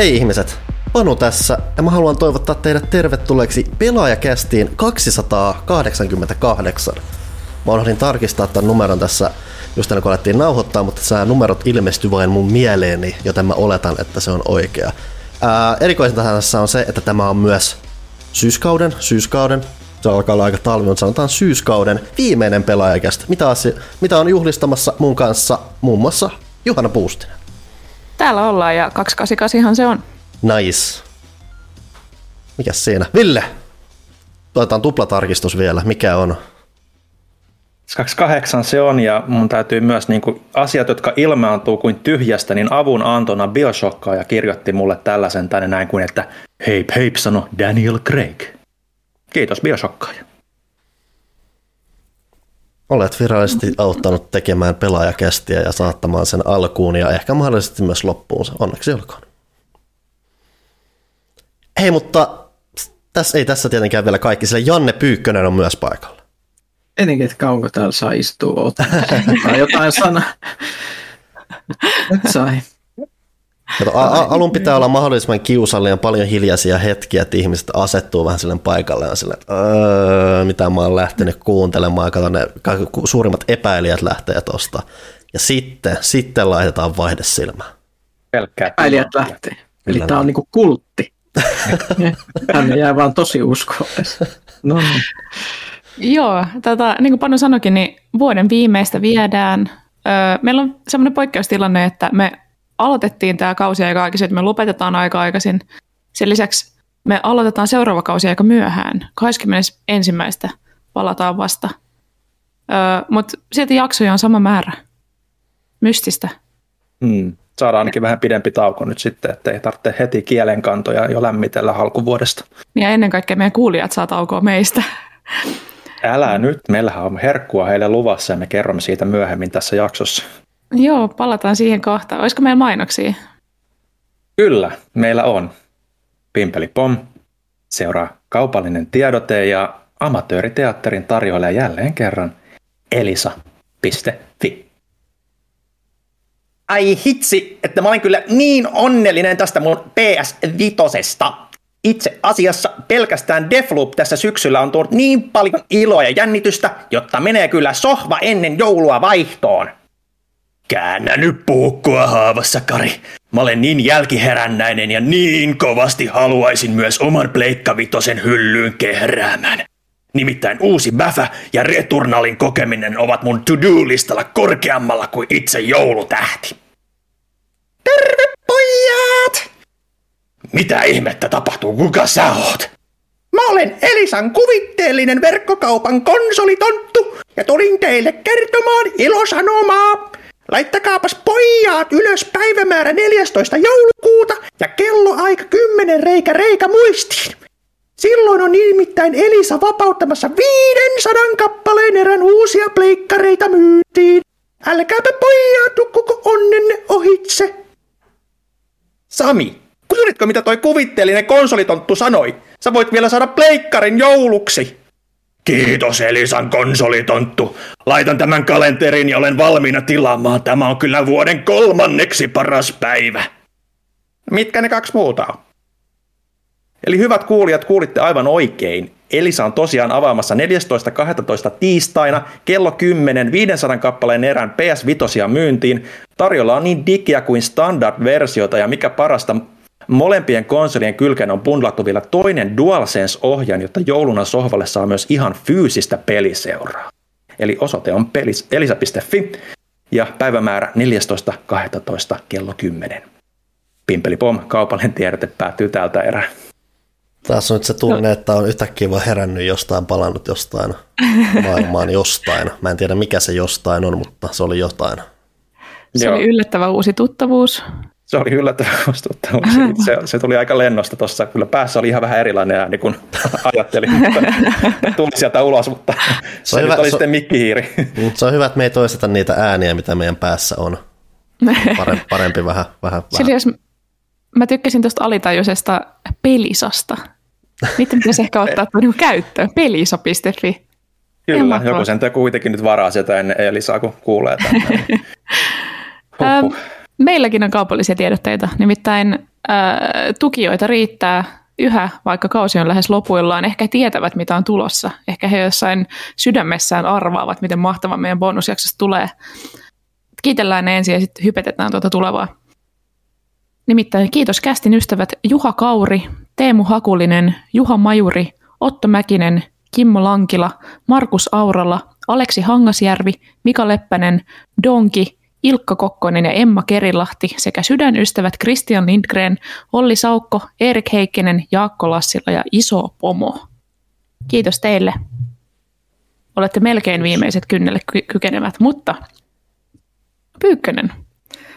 Hei ihmiset, Panu tässä ja mä haluan toivottaa teidät tervetulleeksi pelaajakästiin 288. Mä unohdin tarkistaa tämän numeron tässä just ennen kuin alettiin nauhoittaa, mutta nämä numerot ilmestyi vain mun mieleeni, joten mä oletan, että se on oikea. Ää, erikoisinta tässä on se, että tämä on myös syyskauden, syyskauden, se alkaa olla aika talvi, mutta sanotaan syyskauden viimeinen pelaajakästä. Mitä, asia, mitä on juhlistamassa mun kanssa muun muassa Juhana Puustinen. Täällä ollaan ja 288 se on. Nice. Mikäs siinä? Ville! Otetaan tuplatarkistus vielä. Mikä on? 28 se on, ja mun täytyy myös niin kuin, asiat, jotka ilmaantuu kuin tyhjästä, niin avun antona Bioshockaa ja kirjoitti mulle tällaisen tänne näin kuin, että heip heip sano Daniel Craig. Kiitos Bioshockkaaja. Olet virallisesti auttanut tekemään pelaajakästiä ja saattamaan sen alkuun ja ehkä mahdollisesti myös loppuun. Onneksi olkoon. Hei, mutta tässä ei tässä tietenkään vielä kaikki, sillä Janne Pyykkönen on myös paikalla. Etenkin, että kauanko täällä saa istua ottaa jotain sanaa. Nyt sai. Kato, a- a- alun pitää olla mahdollisimman kiusallinen, paljon hiljaisia hetkiä, että ihmiset asettuu vähän sille paikalle ja sille, että öö, mitä mä oon lähtenyt kuuntelemaan, kato ne suurimmat epäilijät lähtee tosta. Ja sitten, sitten laitetaan vaihdesilmä. Pelkkää. Epäilijät lähtee. Eli Kyllä tämä on näin. niinku kultti. Tänne jää vaan tosi uskollista. No niin. Joo, tota, niin kuin Panu sanoikin, niin vuoden viimeistä viedään. Öö, meillä on semmoinen poikkeustilanne, että me aloitettiin tämä kausi aika aikaisin, että me lopetetaan aika aikaisin. Sen lisäksi me aloitetaan seuraava kausi aika myöhään. 21. palataan vasta. Öö, Mutta silti jaksoja on sama määrä. Mystistä. Hmm. Saadaan ainakin vähän pidempi tauko nyt sitten, ettei tarvitse heti kielenkantoja jo lämmitellä alkuvuodesta. Ja ennen kaikkea meidän kuulijat saa taukoa meistä. Älä nyt, meillähän on herkkua heille luvassa ja me kerromme siitä myöhemmin tässä jaksossa. Joo, palataan siihen kohtaan. Olisiko meillä mainoksia? Kyllä, meillä on. Pimpeli Pom, seuraa kaupallinen tiedote ja amatööriteatterin tarjoilee jälleen kerran elisa.fi. Ai hitsi, että mä olen kyllä niin onnellinen tästä mun PS5. Itse asiassa pelkästään Defloop tässä syksyllä on tuonut niin paljon iloa ja jännitystä, jotta menee kyllä sohva ennen joulua vaihtoon. Käännä nyt puukkoa haavassa, Kari. Mä olen niin jälkiherännäinen ja niin kovasti haluaisin myös oman pleikkavitosen hyllyyn kehräämään. Nimittäin uusi Bäfä ja Returnalin kokeminen ovat mun to-do-listalla korkeammalla kuin itse joulutähti. Terve pojat! Mitä ihmettä tapahtuu, kuka sä oot? Mä olen Elisan kuvitteellinen verkkokaupan konsolitonttu ja tulin teille kertomaan ilosanomaa. Laittakaapas pojat ylös päivämäärä 14. joulukuuta ja kello aika 10 reikä reikä muistiin. Silloin on nimittäin Elisa vapauttamassa 500 kappaleen erän uusia pleikkareita myyntiin. Älkääpä pojat nukkuko onnenne ohitse. Sami, kuulitko mitä toi kuvitteellinen konsolitonttu sanoi? Sä voit vielä saada pleikkarin jouluksi. Kiitos Elisan konsolitonttu. Laitan tämän kalenterin ja olen valmiina tilaamaan. Tämä on kyllä vuoden kolmanneksi paras päivä. Mitkä ne kaksi muuta on? Eli hyvät kuulijat, kuulitte aivan oikein. Elisa on tosiaan avaamassa 14.12. tiistaina kello 10 500 kappaleen erään PS Vitosia myyntiin. Tarjolla on niin digiä kuin standard-versiota ja mikä parasta, molempien konsolien kylkeen on bundlattu vielä toinen DualSense-ohjaan, jotta jouluna sohvalle saa myös ihan fyysistä peliseuraa. Eli osoite on pelis, elisa.fi ja päivämäärä 14.12. kello 10. Pimpeli Pom, kaupallinen tiedote päättyy täältä erää. Tässä on nyt se tunne, että on yhtäkkiä vaan herännyt jostain, palannut jostain maailmaan jostain. Mä en tiedä mikä se jostain on, mutta se oli jotain. Se Joo. oli yllättävä uusi tuttavuus. Se oli yllättävän vastuuttava. Se, se tuli aika lennosta tuossa. Kyllä päässä oli ihan vähän erilainen ääni kuin ajattelin, mutta tuli sieltä ulos, mutta se, se hyvä, oli se- sitten mikkihiiri. Se on hyvä, että me ei toisteta niitä ääniä, mitä meidän päässä on. Parempi, parempi vähän, vähän, Sillä vähän. jos mä tykkäsin tuosta alitajuisesta pelisasta. Niitä pitäisi ehkä ottaa niinku käyttöön. Pelisa.fi. Kyllä, joku sen kuitenkin nyt varaa sieltä ennen Elisaa, kun kuulee tämän. Huhhuh. Meilläkin on kaupallisia tiedotteita. Nimittäin tukijoita riittää yhä, vaikka kausi on lähes lopuillaan, ehkä tietävät, mitä on tulossa. Ehkä he jossain sydämessään arvaavat, miten mahtava meidän bonusjaksosta tulee. Kiitellään ne ensin ja sitten hypetetään tuota tulevaa. Nimittäin kiitos kästin ystävät Juha Kauri, Teemu Hakulinen, Juha Majuri, Otto Mäkinen, Kimmo Lankila, Markus Aurala, Aleksi Hangasjärvi, Mika Leppänen, Donki, Ilkka Kokkonen ja Emma Kerilahti sekä sydänystävät Christian Lindgren, Olli Saukko, Erik Heikkinen, Jaakko Lassila ja Iso Pomo. Kiitos teille. Olette melkein viimeiset kynnelle ky- kykenevät, mutta Pyykkönen,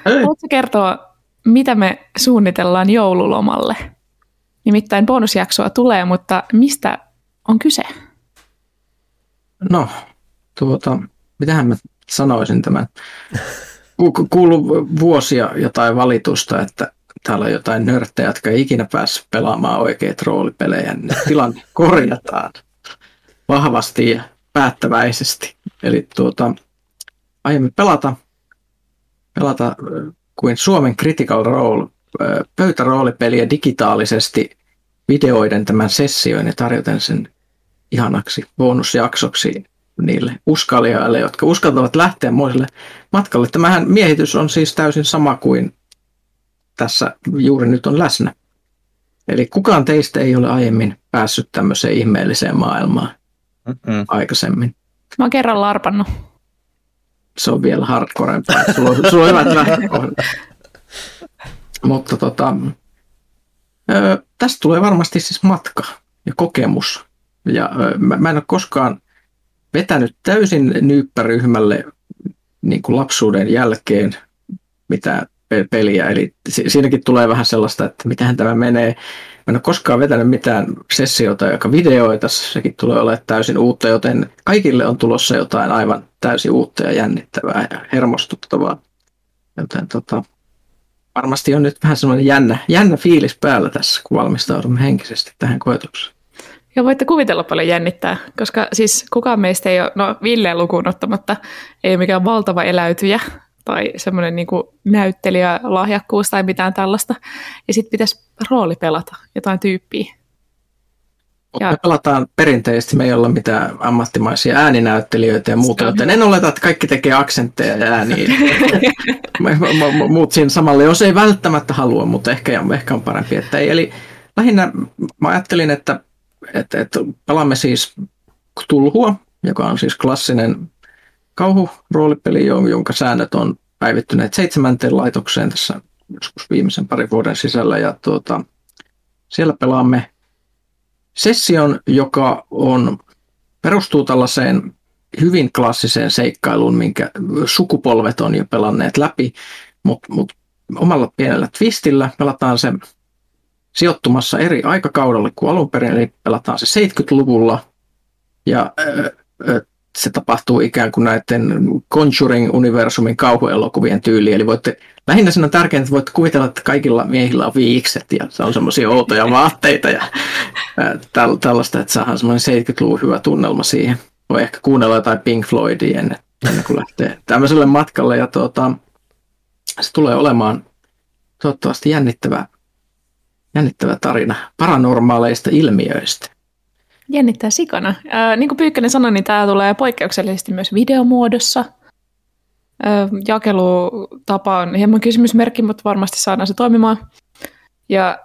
haluatko kertoa, mitä me suunnitellaan joululomalle? Nimittäin bonusjaksoa tulee, mutta mistä on kyse? No, tuota, mitähän mä sanoisin tämän. Kuuluu vuosia jotain valitusta, että täällä on jotain nörttejä, jotka ei ikinä päässyt pelaamaan oikeat roolipelejä, niin tilanne korjataan vahvasti ja päättäväisesti. Eli tuota, aiemmin pelata, pelata kuin Suomen Critical Role pöytäroolipeliä digitaalisesti videoiden tämän sessioin ja tarjoten sen ihanaksi bonusjaksoksi niille uskalijoille, jotka uskaltavat lähteä muiselle matkalle. Tämähän miehitys on siis täysin sama kuin tässä juuri nyt on läsnä. Eli kukaan teistä ei ole aiemmin päässyt tämmöiseen ihmeelliseen maailmaan Mm-mm. aikaisemmin. Mä oon kerran larpannut. Se on vielä hardcorempaa. Sulla on, sulla on hyvät lähtökohdat. Mutta tota, ö, tästä tulee varmasti siis matka ja kokemus. Ja ö, mä, mä en ole koskaan vetänyt täysin nyyppäryhmälle niin kuin lapsuuden jälkeen mitä peliä. Eli siinäkin tulee vähän sellaista, että mitähän tämä menee. Mä en ole koskaan vetänyt mitään sessiota, joka videoita, sekin tulee olemaan täysin uutta, joten kaikille on tulossa jotain aivan täysin uutta ja jännittävää ja hermostuttavaa. Joten tota, varmasti on nyt vähän semmoinen jännä, jännä fiilis päällä tässä, kun valmistaudumme henkisesti tähän koetukseen. Ja voitte kuvitella paljon jännittää, koska siis kukaan meistä ei ole, no Ville lukuun ottamatta, ei ole mikään valtava eläytyjä tai semmoinen niin näyttelijä, lahjakkuus tai mitään tällaista. Ja sitten pitäisi rooli pelata jotain tyyppiä. Ja... Me pelataan perinteisesti, me ei olla mitään ammattimaisia ääninäyttelijöitä ja muuta, joten en oleta, että kaikki tekee aksentteja ja ääniä. Muut siinä samalle, jos ei välttämättä halua, mutta ehkä, ehkä on parempi, että ei. Eli lähinnä mä ajattelin, että että, että pelaamme siis Tulhua, joka on siis klassinen kauhuroolipeli, jonka säännöt on päivittyneet seitsemänteen laitokseen tässä joskus viimeisen parin vuoden sisällä. Ja tuota, siellä pelaamme session, joka on, perustuu tällaiseen hyvin klassiseen seikkailuun, minkä sukupolvet on jo pelanneet läpi, mutta mut omalla pienellä twistillä pelataan se sijoittumassa eri aikakaudelle kuin alun perin, eli pelataan se 70-luvulla, ja se tapahtuu ikään kuin näiden Conjuring-universumin kauhuelokuvien tyyli, eli voitte, lähinnä sen on tärkeintä, että voitte kuvitella, että kaikilla miehillä on viikset, ja se on semmoisia outoja vaatteita, ja tällaista, että saadaan semmoinen 70-luvun hyvä tunnelma siihen. Voi ehkä kuunnella jotain Pink Floydia ennen, ennen kuin lähtee tämmöiselle matkalle, ja tuota, se tulee olemaan toivottavasti jännittävä jännittävä tarina paranormaaleista ilmiöistä. Jännittää sikana. Äh, niin kuin Pyykkönen sanoi, niin tämä tulee poikkeuksellisesti myös videomuodossa. Äh, jakelutapa on hieman kysymysmerkki, mutta varmasti saadaan se toimimaan. Ja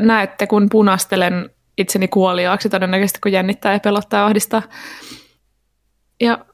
näette, kun punastelen itseni kuoliaaksi todennäköisesti, kun jännittää ja pelottaa ja ahdistaa. Ja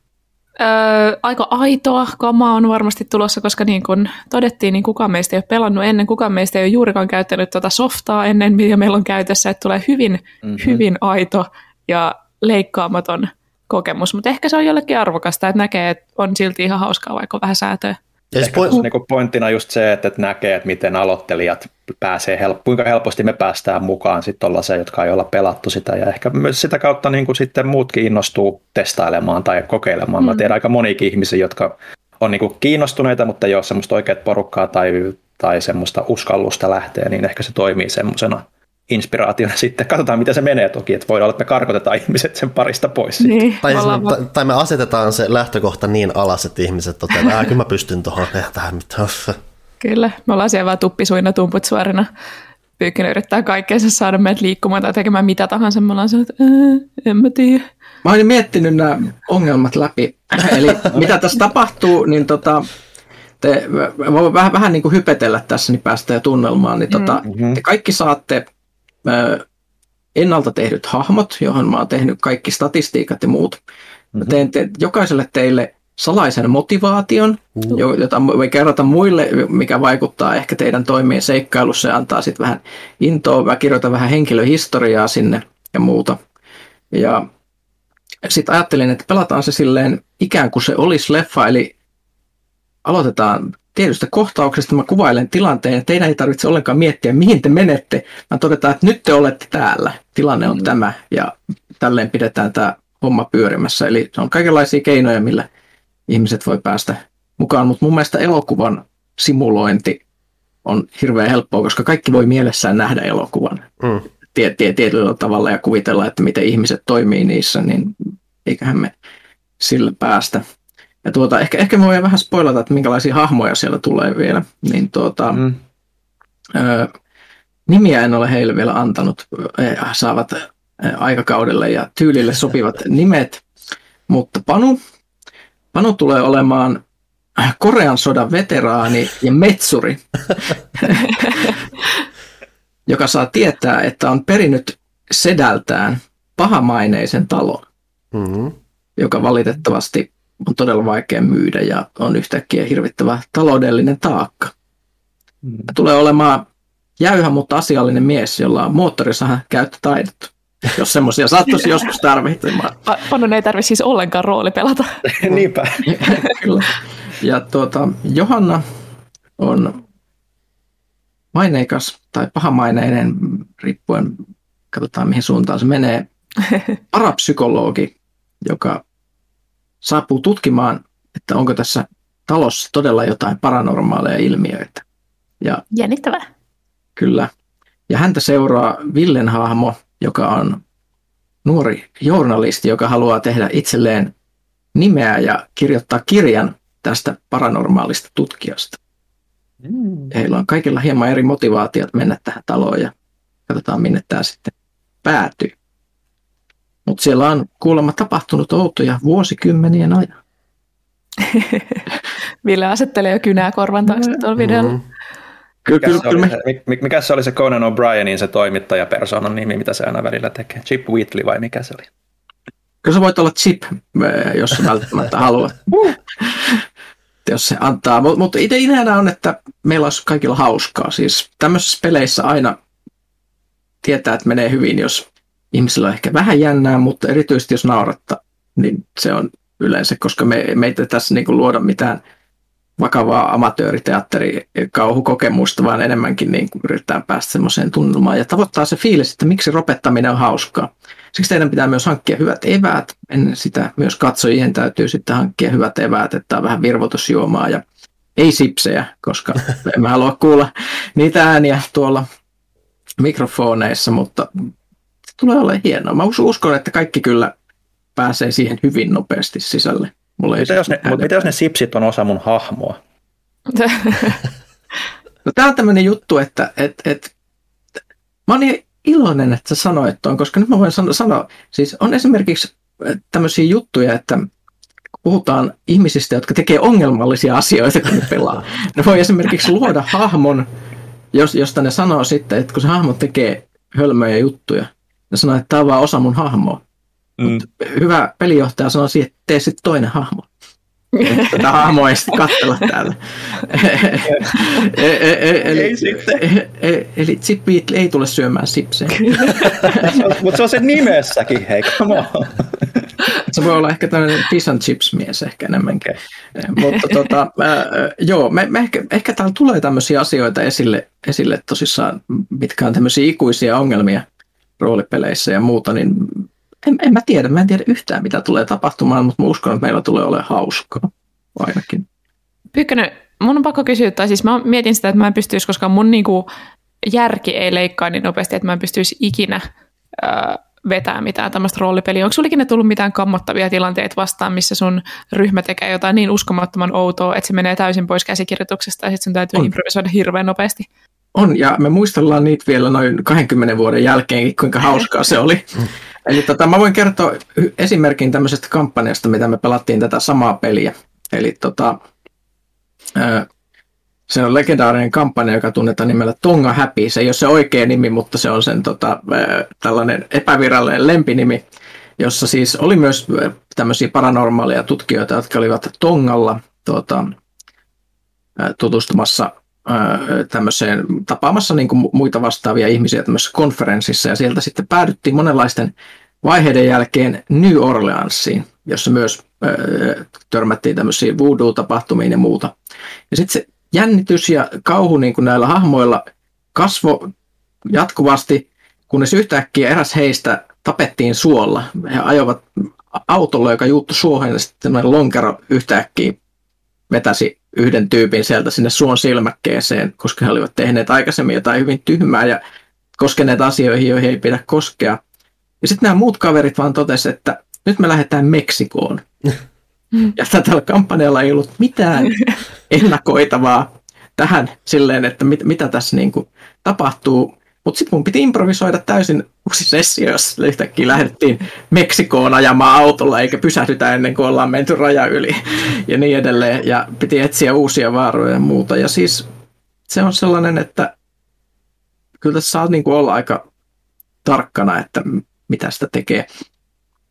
Öö, aika aitoa kamaa on varmasti tulossa, koska niin kuin todettiin, niin kukaan meistä ei ole pelannut ennen, kukaan meistä ei ole juurikaan käyttänyt tuota softaa ennen, mitä meillä on käytössä, että tulee hyvin, mm-hmm. hyvin aito ja leikkaamaton kokemus, mutta ehkä se on jollekin arvokasta, että näkee, että on silti ihan hauskaa, vaikka vähän säätöä. Ja Ehkä point... niin pointtina just se, että, näkee, että miten aloittelijat pääsee, help... kuinka helposti me päästään mukaan sitten se, jotka ei olla pelattu sitä. Ja ehkä myös sitä kautta niin kuin sitten muutkin innostuu testailemaan tai kokeilemaan. Mm. Mä tiedän aika monikin ihmisiä, jotka on niin kuin kiinnostuneita, mutta ei ole semmoista oikeat porukkaa tai, tai semmoista uskallusta lähteä, niin ehkä se toimii semmoisena – inspiraationa sitten. Katsotaan, mitä se menee toki, että voi olla, että me karkotetaan ihmiset sen parista pois. Niin, tai, tai, tai, me asetetaan se lähtökohta niin alas, että ihmiset toteavat, että kyllä mä pystyn tuohon tähän mitään. Kyllä, me ollaan siellä vaan tuppisuina tumput suorina. Pyykkönen yrittää kaikkeensa saada meidät liikkumaan tai tekemään mitä tahansa. Me ollaan että en mä tiedä. Mä olin miettinyt nämä ongelmat läpi. Eli mitä tässä tapahtuu, niin tota, te, mä vähän, vähän niin kuin hypetellä tässä, niin päästään jo tunnelmaan. Niin tota, mm-hmm. te kaikki saatte ennalta tehdyt hahmot, johon mä oon tehnyt kaikki statistiikat ja muut. Mä mm-hmm. teen te, jokaiselle teille salaisen motivaation, mm. jota voi kerrota muille, mikä vaikuttaa ehkä teidän toimien seikkailussa ja antaa sitten vähän intoa. Mä kirjoitan vähän henkilöhistoriaa sinne ja muuta. Ja sitten ajattelin, että pelataan se silleen ikään kuin se olisi leffa, eli aloitetaan tietystä kohtauksesta, mä kuvailen tilanteen, ja teidän ei tarvitse ollenkaan miettiä, mihin te menette, Mä todetaan, että nyt te olette täällä, tilanne on mm. tämä, ja tälleen pidetään tämä homma pyörimässä. Eli on kaikenlaisia keinoja, millä ihmiset voi päästä mukaan, mutta mun mielestä elokuvan simulointi on hirveän helppoa, koska kaikki voi mielessään nähdä elokuvan mm. tie, tie, tietyllä tavalla ja kuvitella, että miten ihmiset toimii niissä, niin eiköhän me sillä päästä. Ja tuota, ehkä, ehkä me voidaan vähän spoilata, että minkälaisia hahmoja siellä tulee vielä. Niin tuota, mm. ö, nimiä en ole heille vielä antanut. He saavat aikakaudelle ja tyylille sopivat nimet. Mutta Panu, Panu tulee olemaan Korean sodan veteraani ja metsuri, joka saa tietää, että on perinnyt sedältään pahamaineisen talon, mm-hmm. joka valitettavasti on todella vaikea myydä ja on yhtäkkiä hirvittävä taloudellinen taakka. Mm-hmm. Tulee olemaan jäyhä, mutta asiallinen mies, jolla on moottorisahan käyttötaidot jos semmoisia sattuisi joskus tarvitsemaan. Pannon ei tarvitse siis ollenkaan rooli pelata. Niinpä. Kyllä. Ja tuota, Johanna on maineikas tai pahamaineinen, riippuen, katsotaan mihin suuntaan se menee, parapsykologi, joka saapuu tutkimaan, että onko tässä talossa todella jotain paranormaaleja ilmiöitä. Ja, Jännittävää. Kyllä. Ja häntä seuraa Villen hahmo, joka on nuori journalisti, joka haluaa tehdä itselleen nimeä ja kirjoittaa kirjan tästä paranormaalista tutkijasta. Mm. Heillä on kaikilla hieman eri motivaatiot mennä tähän taloon ja katsotaan minne tämä sitten päätyy. Mutta siellä on kuulemma tapahtunut outoja vuosikymmenien ajan. Ville asettelee jo kynää korvan taakse tuolla videolla. Mm-hmm. Kyllä, mikä, kyllä, se oli se, mikä se oli se Conan O'Brienin se toimittajapersonan nimi, mitä se aina välillä tekee? Chip Wheatley vai mikä se oli? Kyllä sä voit olla Chip, eh, jos sä välttämättä haluat. jos se antaa. Mutta mut ideana on, että meillä olisi kaikilla hauskaa. Siis tämmöisissä peleissä aina tietää, että menee hyvin, jos ihmisillä on ehkä vähän jännää, mutta erityisesti jos nauratta, niin se on yleensä, koska me, me ei tässä niinku luoda mitään – vakavaa amatööriteatteri kauhukokemusta, vaan enemmänkin niin kuin yritetään päästä semmoiseen tunnelmaan ja tavoittaa se fiilis, että miksi ropettaminen on hauskaa. Siksi teidän pitää myös hankkia hyvät eväät. Ennen sitä myös katsojien täytyy sitten hankkia hyvät eväät, että on vähän virvotusjuomaa ja ei sipsejä, koska emme halua kuulla niitä ääniä tuolla mikrofoneissa, mutta tulee olemaan hienoa. Mä uskon, että kaikki kyllä pääsee siihen hyvin nopeasti sisälle. Mulla ei mitä, jos ne, mitä jos ne sipsit on osa mun hahmoa? no, tämä on tämmöinen juttu, että et, et, mä oon niin iloinen, että sä sanoit tuon, koska nyt mä voin sano, sanoa, siis on esimerkiksi tämmöisiä juttuja, että puhutaan ihmisistä, jotka tekee ongelmallisia asioita, kun ne pelaa. Ne voi esimerkiksi luoda hahmon, jos, josta ne sanoo sitten, että kun se hahmo tekee hölmöjä juttuja, ne sanoo, että tämä on vaan osa mun hahmoa. Mm. hyvä pelijohtaja sanoi siihen, että tee sitten toinen hahmo. Tätä hahmoa ei sitten katsella täällä. eli, eli Chip ei tule syömään sipsejä. Mutta se on se nimessäkin, hei, come on. Se voi olla ehkä tämmöinen fish and chips mies ehkä enemmänkin. Mutta tota, äh, joo, me, me ehkä, ehkä täällä tulee tämmöisiä asioita esille, esille tosissaan, mitkä on tämmöisiä ikuisia ongelmia roolipeleissä ja muuta, niin en, en mä tiedä, mä en tiedä yhtään mitä tulee tapahtumaan, mutta mä uskon, että meillä tulee olemaan hauskaa ainakin. Pyykkönen, mun on pakko kysyä, tai siis mä mietin sitä, että mä en pystyisi, koska mun niinku järki ei leikkaa niin nopeasti, että mä en pystyisi ikinä äh, vetää mitään tämmöistä roolipeliä? Onko sulikin ne tullut mitään kammottavia tilanteita vastaan, missä sun ryhmä tekee jotain niin uskomattoman outoa, että se menee täysin pois käsikirjoituksesta ja sitten sun täytyy on. improvisoida hirveän nopeasti? On, ja me muistellaan niitä vielä noin 20 vuoden jälkeen, kuinka hauskaa se oli. Eli tota, mä voin kertoa esimerkin tämmöisestä kampanjasta, mitä me pelattiin tätä samaa peliä. Eli tota, se on legendaarinen kampanja, joka tunnetaan nimellä Tonga Happy. Se ei ole se oikea nimi, mutta se on sen tota, tällainen epävirallinen lempinimi, jossa siis oli myös tämmöisiä paranormaaleja tutkijoita, jotka olivat Tongalla tota, tutustumassa tämmöiseen, tapaamassa niin kuin muita vastaavia ihmisiä tämmöisessä konferenssissa, ja sieltä sitten päädyttiin monenlaisten vaiheiden jälkeen New Orleansiin, jossa myös törmättiin tämmöisiin voodoo-tapahtumiin ja muuta. Ja sitten se jännitys ja kauhu niin kuin näillä hahmoilla kasvo jatkuvasti, kunnes yhtäkkiä eräs heistä tapettiin suolla. He ajoivat autolla, joka juuttu suohon, ja sitten lonkero yhtäkkiä vetäsi yhden tyypin sieltä sinne suon silmäkkeeseen, koska he olivat tehneet aikaisemmin jotain hyvin tyhmää ja koskeneet asioihin, joihin ei pidä koskea. Ja sitten nämä muut kaverit vaan totesivat, että nyt me lähdetään Meksikoon. Ja tällä kampanjalla ei ollut mitään ennakoitavaa tähän silleen, että mit, mitä tässä niin kuin tapahtuu. Mutta sitten mun piti improvisoida täysin uusi sessio, jos yhtäkkiä lähdettiin Meksikoon ajamaan autolla eikä pysähdytä ennen kuin ollaan menty raja yli ja niin edelleen. Ja piti etsiä uusia vaaroja ja muuta. Ja siis se on sellainen, että kyllä tässä saa niin kuin olla aika tarkkana, että mitä sitä tekee.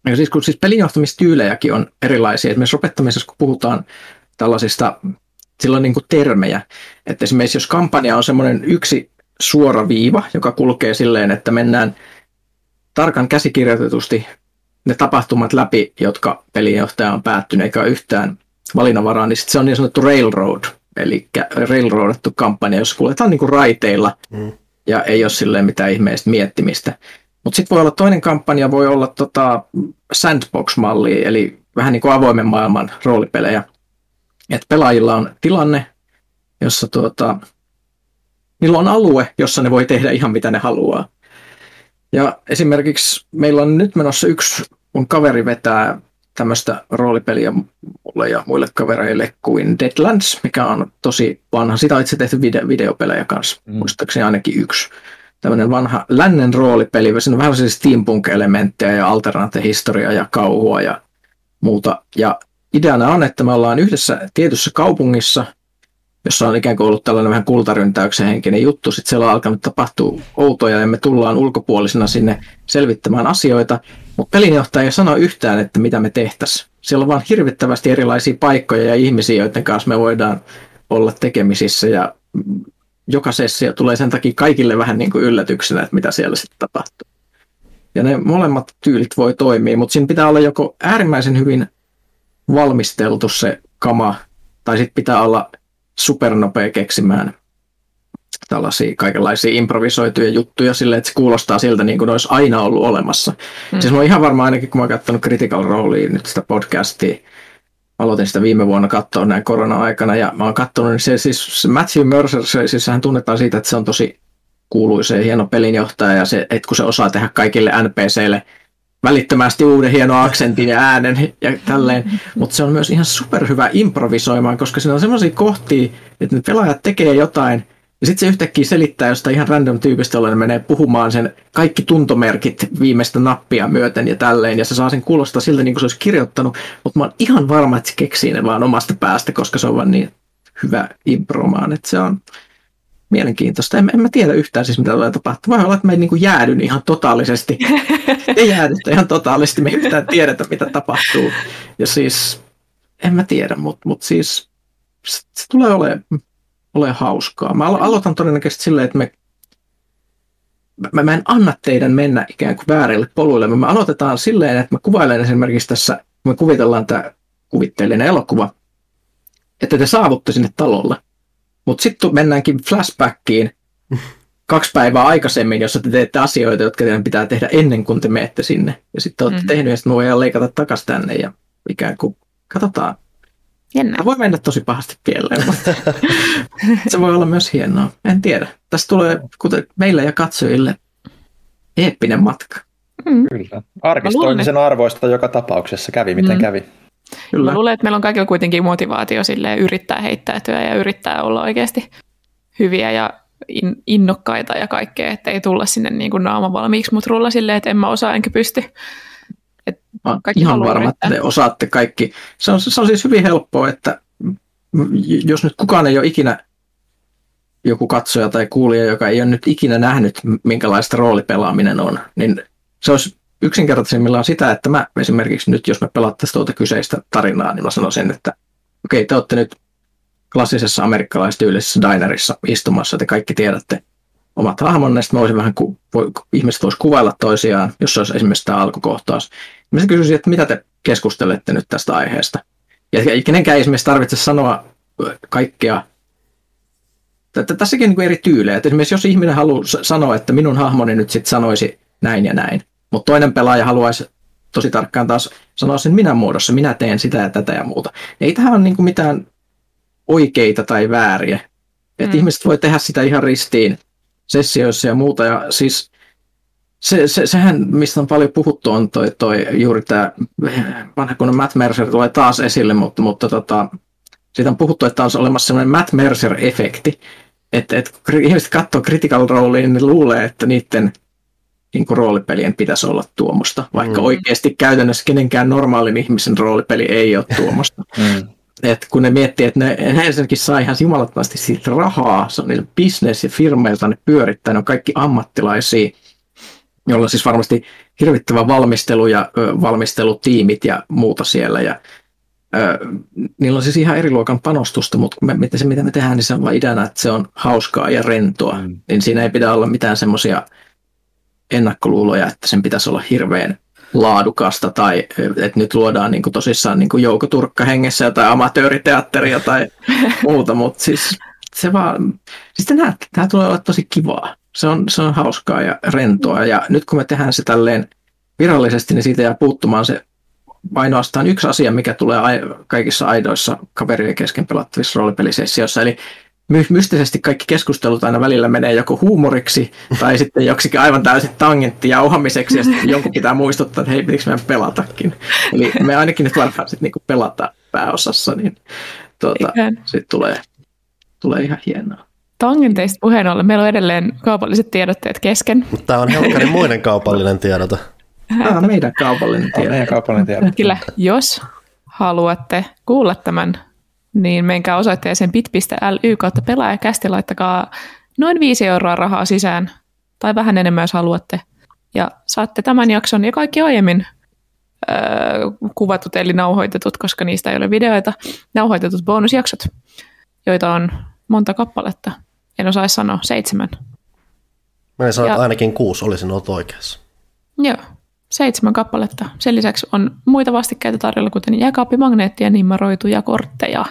Ja siis kun siis pelinjohtamistyylejäkin on erilaisia, esimerkiksi opettamisessa kun puhutaan tällaisista, silloin niin kuin termejä, että esimerkiksi jos kampanja on semmoinen yksi suora viiva, joka kulkee silleen, että mennään tarkan käsikirjoitetusti ne tapahtumat läpi, jotka pelinjohtaja on päättynyt, eikä ole yhtään valinnanvaraa, niin se on niin sanottu railroad, eli railroadattu kampanja, jos kuljetaan niin kuin raiteilla mm. ja ei ole silleen mitään ihmeistä miettimistä. Mutta sitten voi olla toinen kampanja, voi olla tota sandbox-malli, eli vähän niin kuin avoimen maailman roolipelejä. Et pelaajilla on tilanne, jossa tuota, niillä on alue, jossa ne voi tehdä ihan mitä ne haluaa. Ja esimerkiksi meillä on nyt menossa yksi, mun kaveri vetää tämmöistä roolipeliä mulle ja muille kavereille kuin Deadlands, mikä on tosi vanha. Sitä on itse tehty video, videopelejä kanssa, mm. muistaakseni ainakin yksi tämmöinen vanha lännen roolipeli, siinä on vähän siis steampunk-elementtejä ja historiaa ja kauhua ja muuta. Ja ideana on, että me ollaan yhdessä tietyssä kaupungissa, jossa on ikään kuin ollut tällainen vähän kultaryntäyksen henkinen juttu. Sitten siellä on alkanut tapahtua outoja ja me tullaan ulkopuolisena sinne selvittämään asioita. Mutta pelinjohtaja ei sano yhtään, että mitä me tehtäisiin. Siellä on vaan hirvittävästi erilaisia paikkoja ja ihmisiä, joiden kanssa me voidaan olla tekemisissä ja joka sessio tulee sen takia kaikille vähän niin kuin yllätyksenä, että mitä siellä sitten tapahtuu. Ja ne molemmat tyylit voi toimia, mutta siinä pitää olla joko äärimmäisen hyvin valmisteltu se kama, tai sitten pitää olla supernopea keksimään tällaisia kaikenlaisia improvisoituja juttuja silleen, että se kuulostaa siltä niin kuin ne olisi aina ollut olemassa. Mm. Siis mä ihan varma ainakin, kun mä oon katsonut Critical Rolea nyt sitä podcastia, aloitin sitä viime vuonna katsoa näin korona-aikana ja mä oon katsonut, niin se siis se Matthew Mercer, se, siis hän tunnetaan siitä, että se on tosi kuuluisa ja hieno pelinjohtaja ja se, että kun se osaa tehdä kaikille NPCille välittömästi uuden hieno aksentin ja äänen ja tälleen, mutta se on myös ihan superhyvä improvisoimaan, koska siinä on sellaisia kohtia, että ne pelaajat tekee jotain – ja sitten se yhtäkkiä selittää jostain ihan random tyypistä, jolle menee puhumaan sen kaikki tuntomerkit viimeistä nappia myöten ja tälleen. Ja se saa sen kuulostaa siltä, niin kuin se olisi kirjoittanut. Mutta mä oon ihan varma, että se keksii ne vaan omasta päästä, koska se on vaan niin hyvä impromaan. Että se on mielenkiintoista. En, en mä tiedä yhtään siis, mitä tulee tapahtua. Voi olla, että me ei niin jäädyn ihan totaalisesti. Ei jäädytä ihan totaalisesti. Me ei yhtään tiedetä, mitä tapahtuu. Ja siis, en mä tiedä, mutta mut siis se, se tulee olemaan ole hauskaa. Mä aloitan todennäköisesti silleen, että me, mä, mä en anna teidän mennä ikään kuin väärille poluille. Me aloitetaan silleen, että mä kuvailen esimerkiksi tässä, me kuvitellaan tämä kuvitteellinen elokuva, että te saavutte sinne talolle. Mutta sitten mennäänkin flashbackiin kaksi päivää aikaisemmin, jossa te teette asioita, jotka teidän pitää tehdä ennen kuin te menette sinne. Ja sitten olette mm. tehnyt ja sitten me voidaan leikata takaisin tänne ja ikään kuin katsotaan, Jännä. Voi mennä tosi pahasti pieleen, mutta se voi olla myös hienoa. En tiedä. Tässä tulee, kuten meille ja katsojille, eeppinen matka. Mm. Kyllä. Arkistoimisen arvoista joka tapauksessa kävi miten mm. kävi. Kyllä. Mä luulen, että meillä on kaikilla kuitenkin motivaatio sille yrittää heittäytyä ja yrittää olla oikeasti hyviä ja innokkaita ja kaikkea, että ei tulla sinne niin kuin naama valmiiksi, mutta rulla silleen, että en mä osaa enkä pysty. Et kaikki ihan varma, että te osaatte kaikki. Se on, se on siis hyvin helppoa, että jos nyt kukaan ei ole ikinä joku katsoja tai kuulija, joka ei ole nyt ikinä nähnyt, minkälaista roolipelaaminen on, niin se olisi yksinkertaisimmillaan sitä, että mä esimerkiksi nyt, jos me pelattaisiin tuota kyseistä tarinaa, niin mä sanoisin, että okei, okay, te olette nyt klassisessa amerikkalaistyylisessä dinerissa istumassa, te kaikki tiedätte omat hahmonne, sitten mä voisin vähän, ku, voi, ihmiset voisi kuvailla toisiaan, jos se olisi esimerkiksi tämä alkukohtaus. Mä kysyisin, että mitä te keskustelette nyt tästä aiheesta. Ja kenenkään ei esimerkiksi tarvitse sanoa kaikkea. Tässäkin on niin eri tyylejä. esimerkiksi jos ihminen haluaa sanoa, että minun hahmoni nyt sitten sanoisi näin ja näin, mutta toinen pelaaja haluaisi tosi tarkkaan taas sanoa sen minä muodossa, minä teen sitä ja tätä ja muuta. Ei tähän ole niin mitään oikeita tai vääriä. Että mm. ihmiset voi tehdä sitä ihan ristiin sessioissa ja muuta. Ja siis se, se, sehän, mistä on paljon puhuttu, on toi, toi juuri tämä vanha kun Matt Mercer tulee taas esille, mutta, mutta tota, siitä on puhuttu, että on olemassa sellainen Matt Mercer-efekti, että, että ihmiset katsoo Critical Roleen, niin luulee, että niiden niin kuin roolipelien pitäisi olla tuomosta, vaikka mm. oikeasti käytännössä kenenkään normaalin ihmisen roolipeli ei ole tuomosta. mm. Et kun ne miettii, että ne, ensinnäkin saa ihan jumalattomasti siitä rahaa, se on niillä business ja firmeilta ne pyörittää, ne on kaikki ammattilaisia, jolla on siis varmasti hirvittävä valmistelu ja ö, valmistelutiimit ja muuta siellä. Ja, ö, niillä on siis ihan eri luokan panostusta, mutta me, se mitä me tehdään, niin se on vain ideana, että se on hauskaa ja rentoa. Mm. Niin siinä ei pidä olla mitään semmoisia ennakkoluuloja, että sen pitäisi olla hirveän laadukasta tai että nyt luodaan niin kuin tosissaan niin kuin joukoturkka hengessä jotain amatööriteatteria tai muuta, mutta siis se vaan, siis nämä, tämä tulee olla tosi kivaa. Se on, se on hauskaa ja rentoa ja nyt kun me tehdään se tälleen virallisesti, niin siitä jää puuttumaan se ainoastaan yksi asia, mikä tulee kaikissa aidoissa kaverien kesken pelattavissa roolipelisessioissa, eli mystisesti kaikki keskustelut aina välillä menee joko huumoriksi tai sitten joksikin aivan täysin tangentti jauhamiseksi ja sitten jonkun pitää muistuttaa, että hei, pitikö meidän pelatakin. Eli me ainakin nyt varmaan sitten niinku pelata pääosassa, niin tuota, sitten tulee, tulee ihan hienoa. Tangenteista puheen ollen, meillä on edelleen kaupalliset tiedotteet kesken. Mutta tämä on Helkkarin muiden kaupallinen tiedote. Tämä on meidän kaupallinen tiedote. Meidän kaupallinen tiedote. Kyllä, jos haluatte kuulla tämän niin menkää osoitteeseen bit.ly kautta pelaajakästi, laittakaa noin 5 euroa rahaa sisään, tai vähän enemmän jos haluatte. Ja saatte tämän jakson ja kaikki aiemmin öö, kuvatut eli nauhoitetut, koska niistä ei ole videoita, nauhoitetut bonusjaksot, joita on monta kappaletta. En osaa sanoa, seitsemän. Mä sanoin, että ainakin kuusi, olisin ollut oikeassa. Joo seitsemän kappaletta. Sen lisäksi on muita vastikkeita tarjolla, kuten jääkaappimagneettia, nimmaroituja kortteja.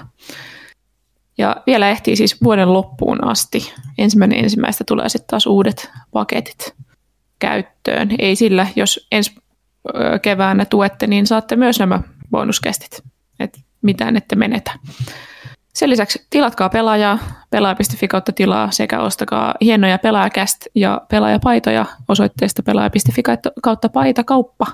Ja vielä ehtii siis vuoden loppuun asti. Ensimmäinen ensimmäistä tulee sitten taas uudet paketit käyttöön. Ei sillä, jos ensi keväänä tuette, niin saatte myös nämä bonuskestit. Et mitään ette menetä. Sen lisäksi tilatkaa pelaajaa, pelaaja.fi kautta tilaa sekä ostakaa hienoja pelaajakäst ja pelaajapaitoja osoitteesta pelaaja.fi kautta paita kauppa.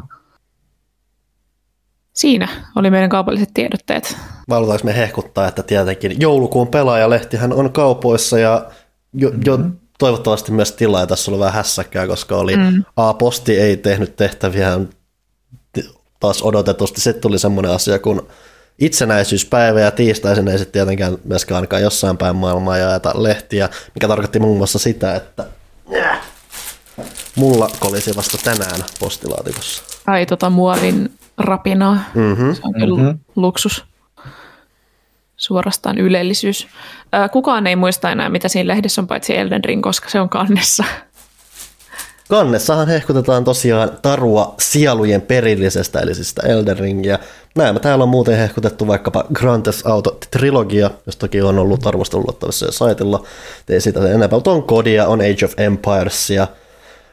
Siinä oli meidän kaupalliset tiedotteet. Valutaanko me hehkuttaa, että tietenkin joulukuun pelaajalehtihän on kaupoissa ja jo, jo mm-hmm. toivottavasti myös tilaa. Ja tässä oli vähän hässäkkää, koska oli mm. A-posti ei tehnyt tehtäviä taas odotetusti. Sitten tuli semmoinen asia, kun itsenäisyyspäivä ja tiistaisin ei sitten tietenkään myöskään ainakaan jossain päin maailmaa jaeta lehtiä, mikä tarkoitti muun muassa sitä, että mulla kolisi vasta tänään postilaatikossa. Ai tota muovin rapinaa. Mm-hmm. Se on kyllä mm-hmm. luksus. Suorastaan ylellisyys. Kukaan ei muista enää, mitä siinä lehdessä on, paitsi Elden Ring, koska se on kannessa. Kannessahan hehkutetaan tosiaan tarua sielujen perillisestä, eli siis sitä Elden Ringia. Näin täällä on muuten hehkutettu vaikkapa Grand Theft Auto Trilogia, jos toki on ollut arvosteluttavissa jo saitilla. Ei sitä enempää, mutta on Kodia, on Age of Empiresia,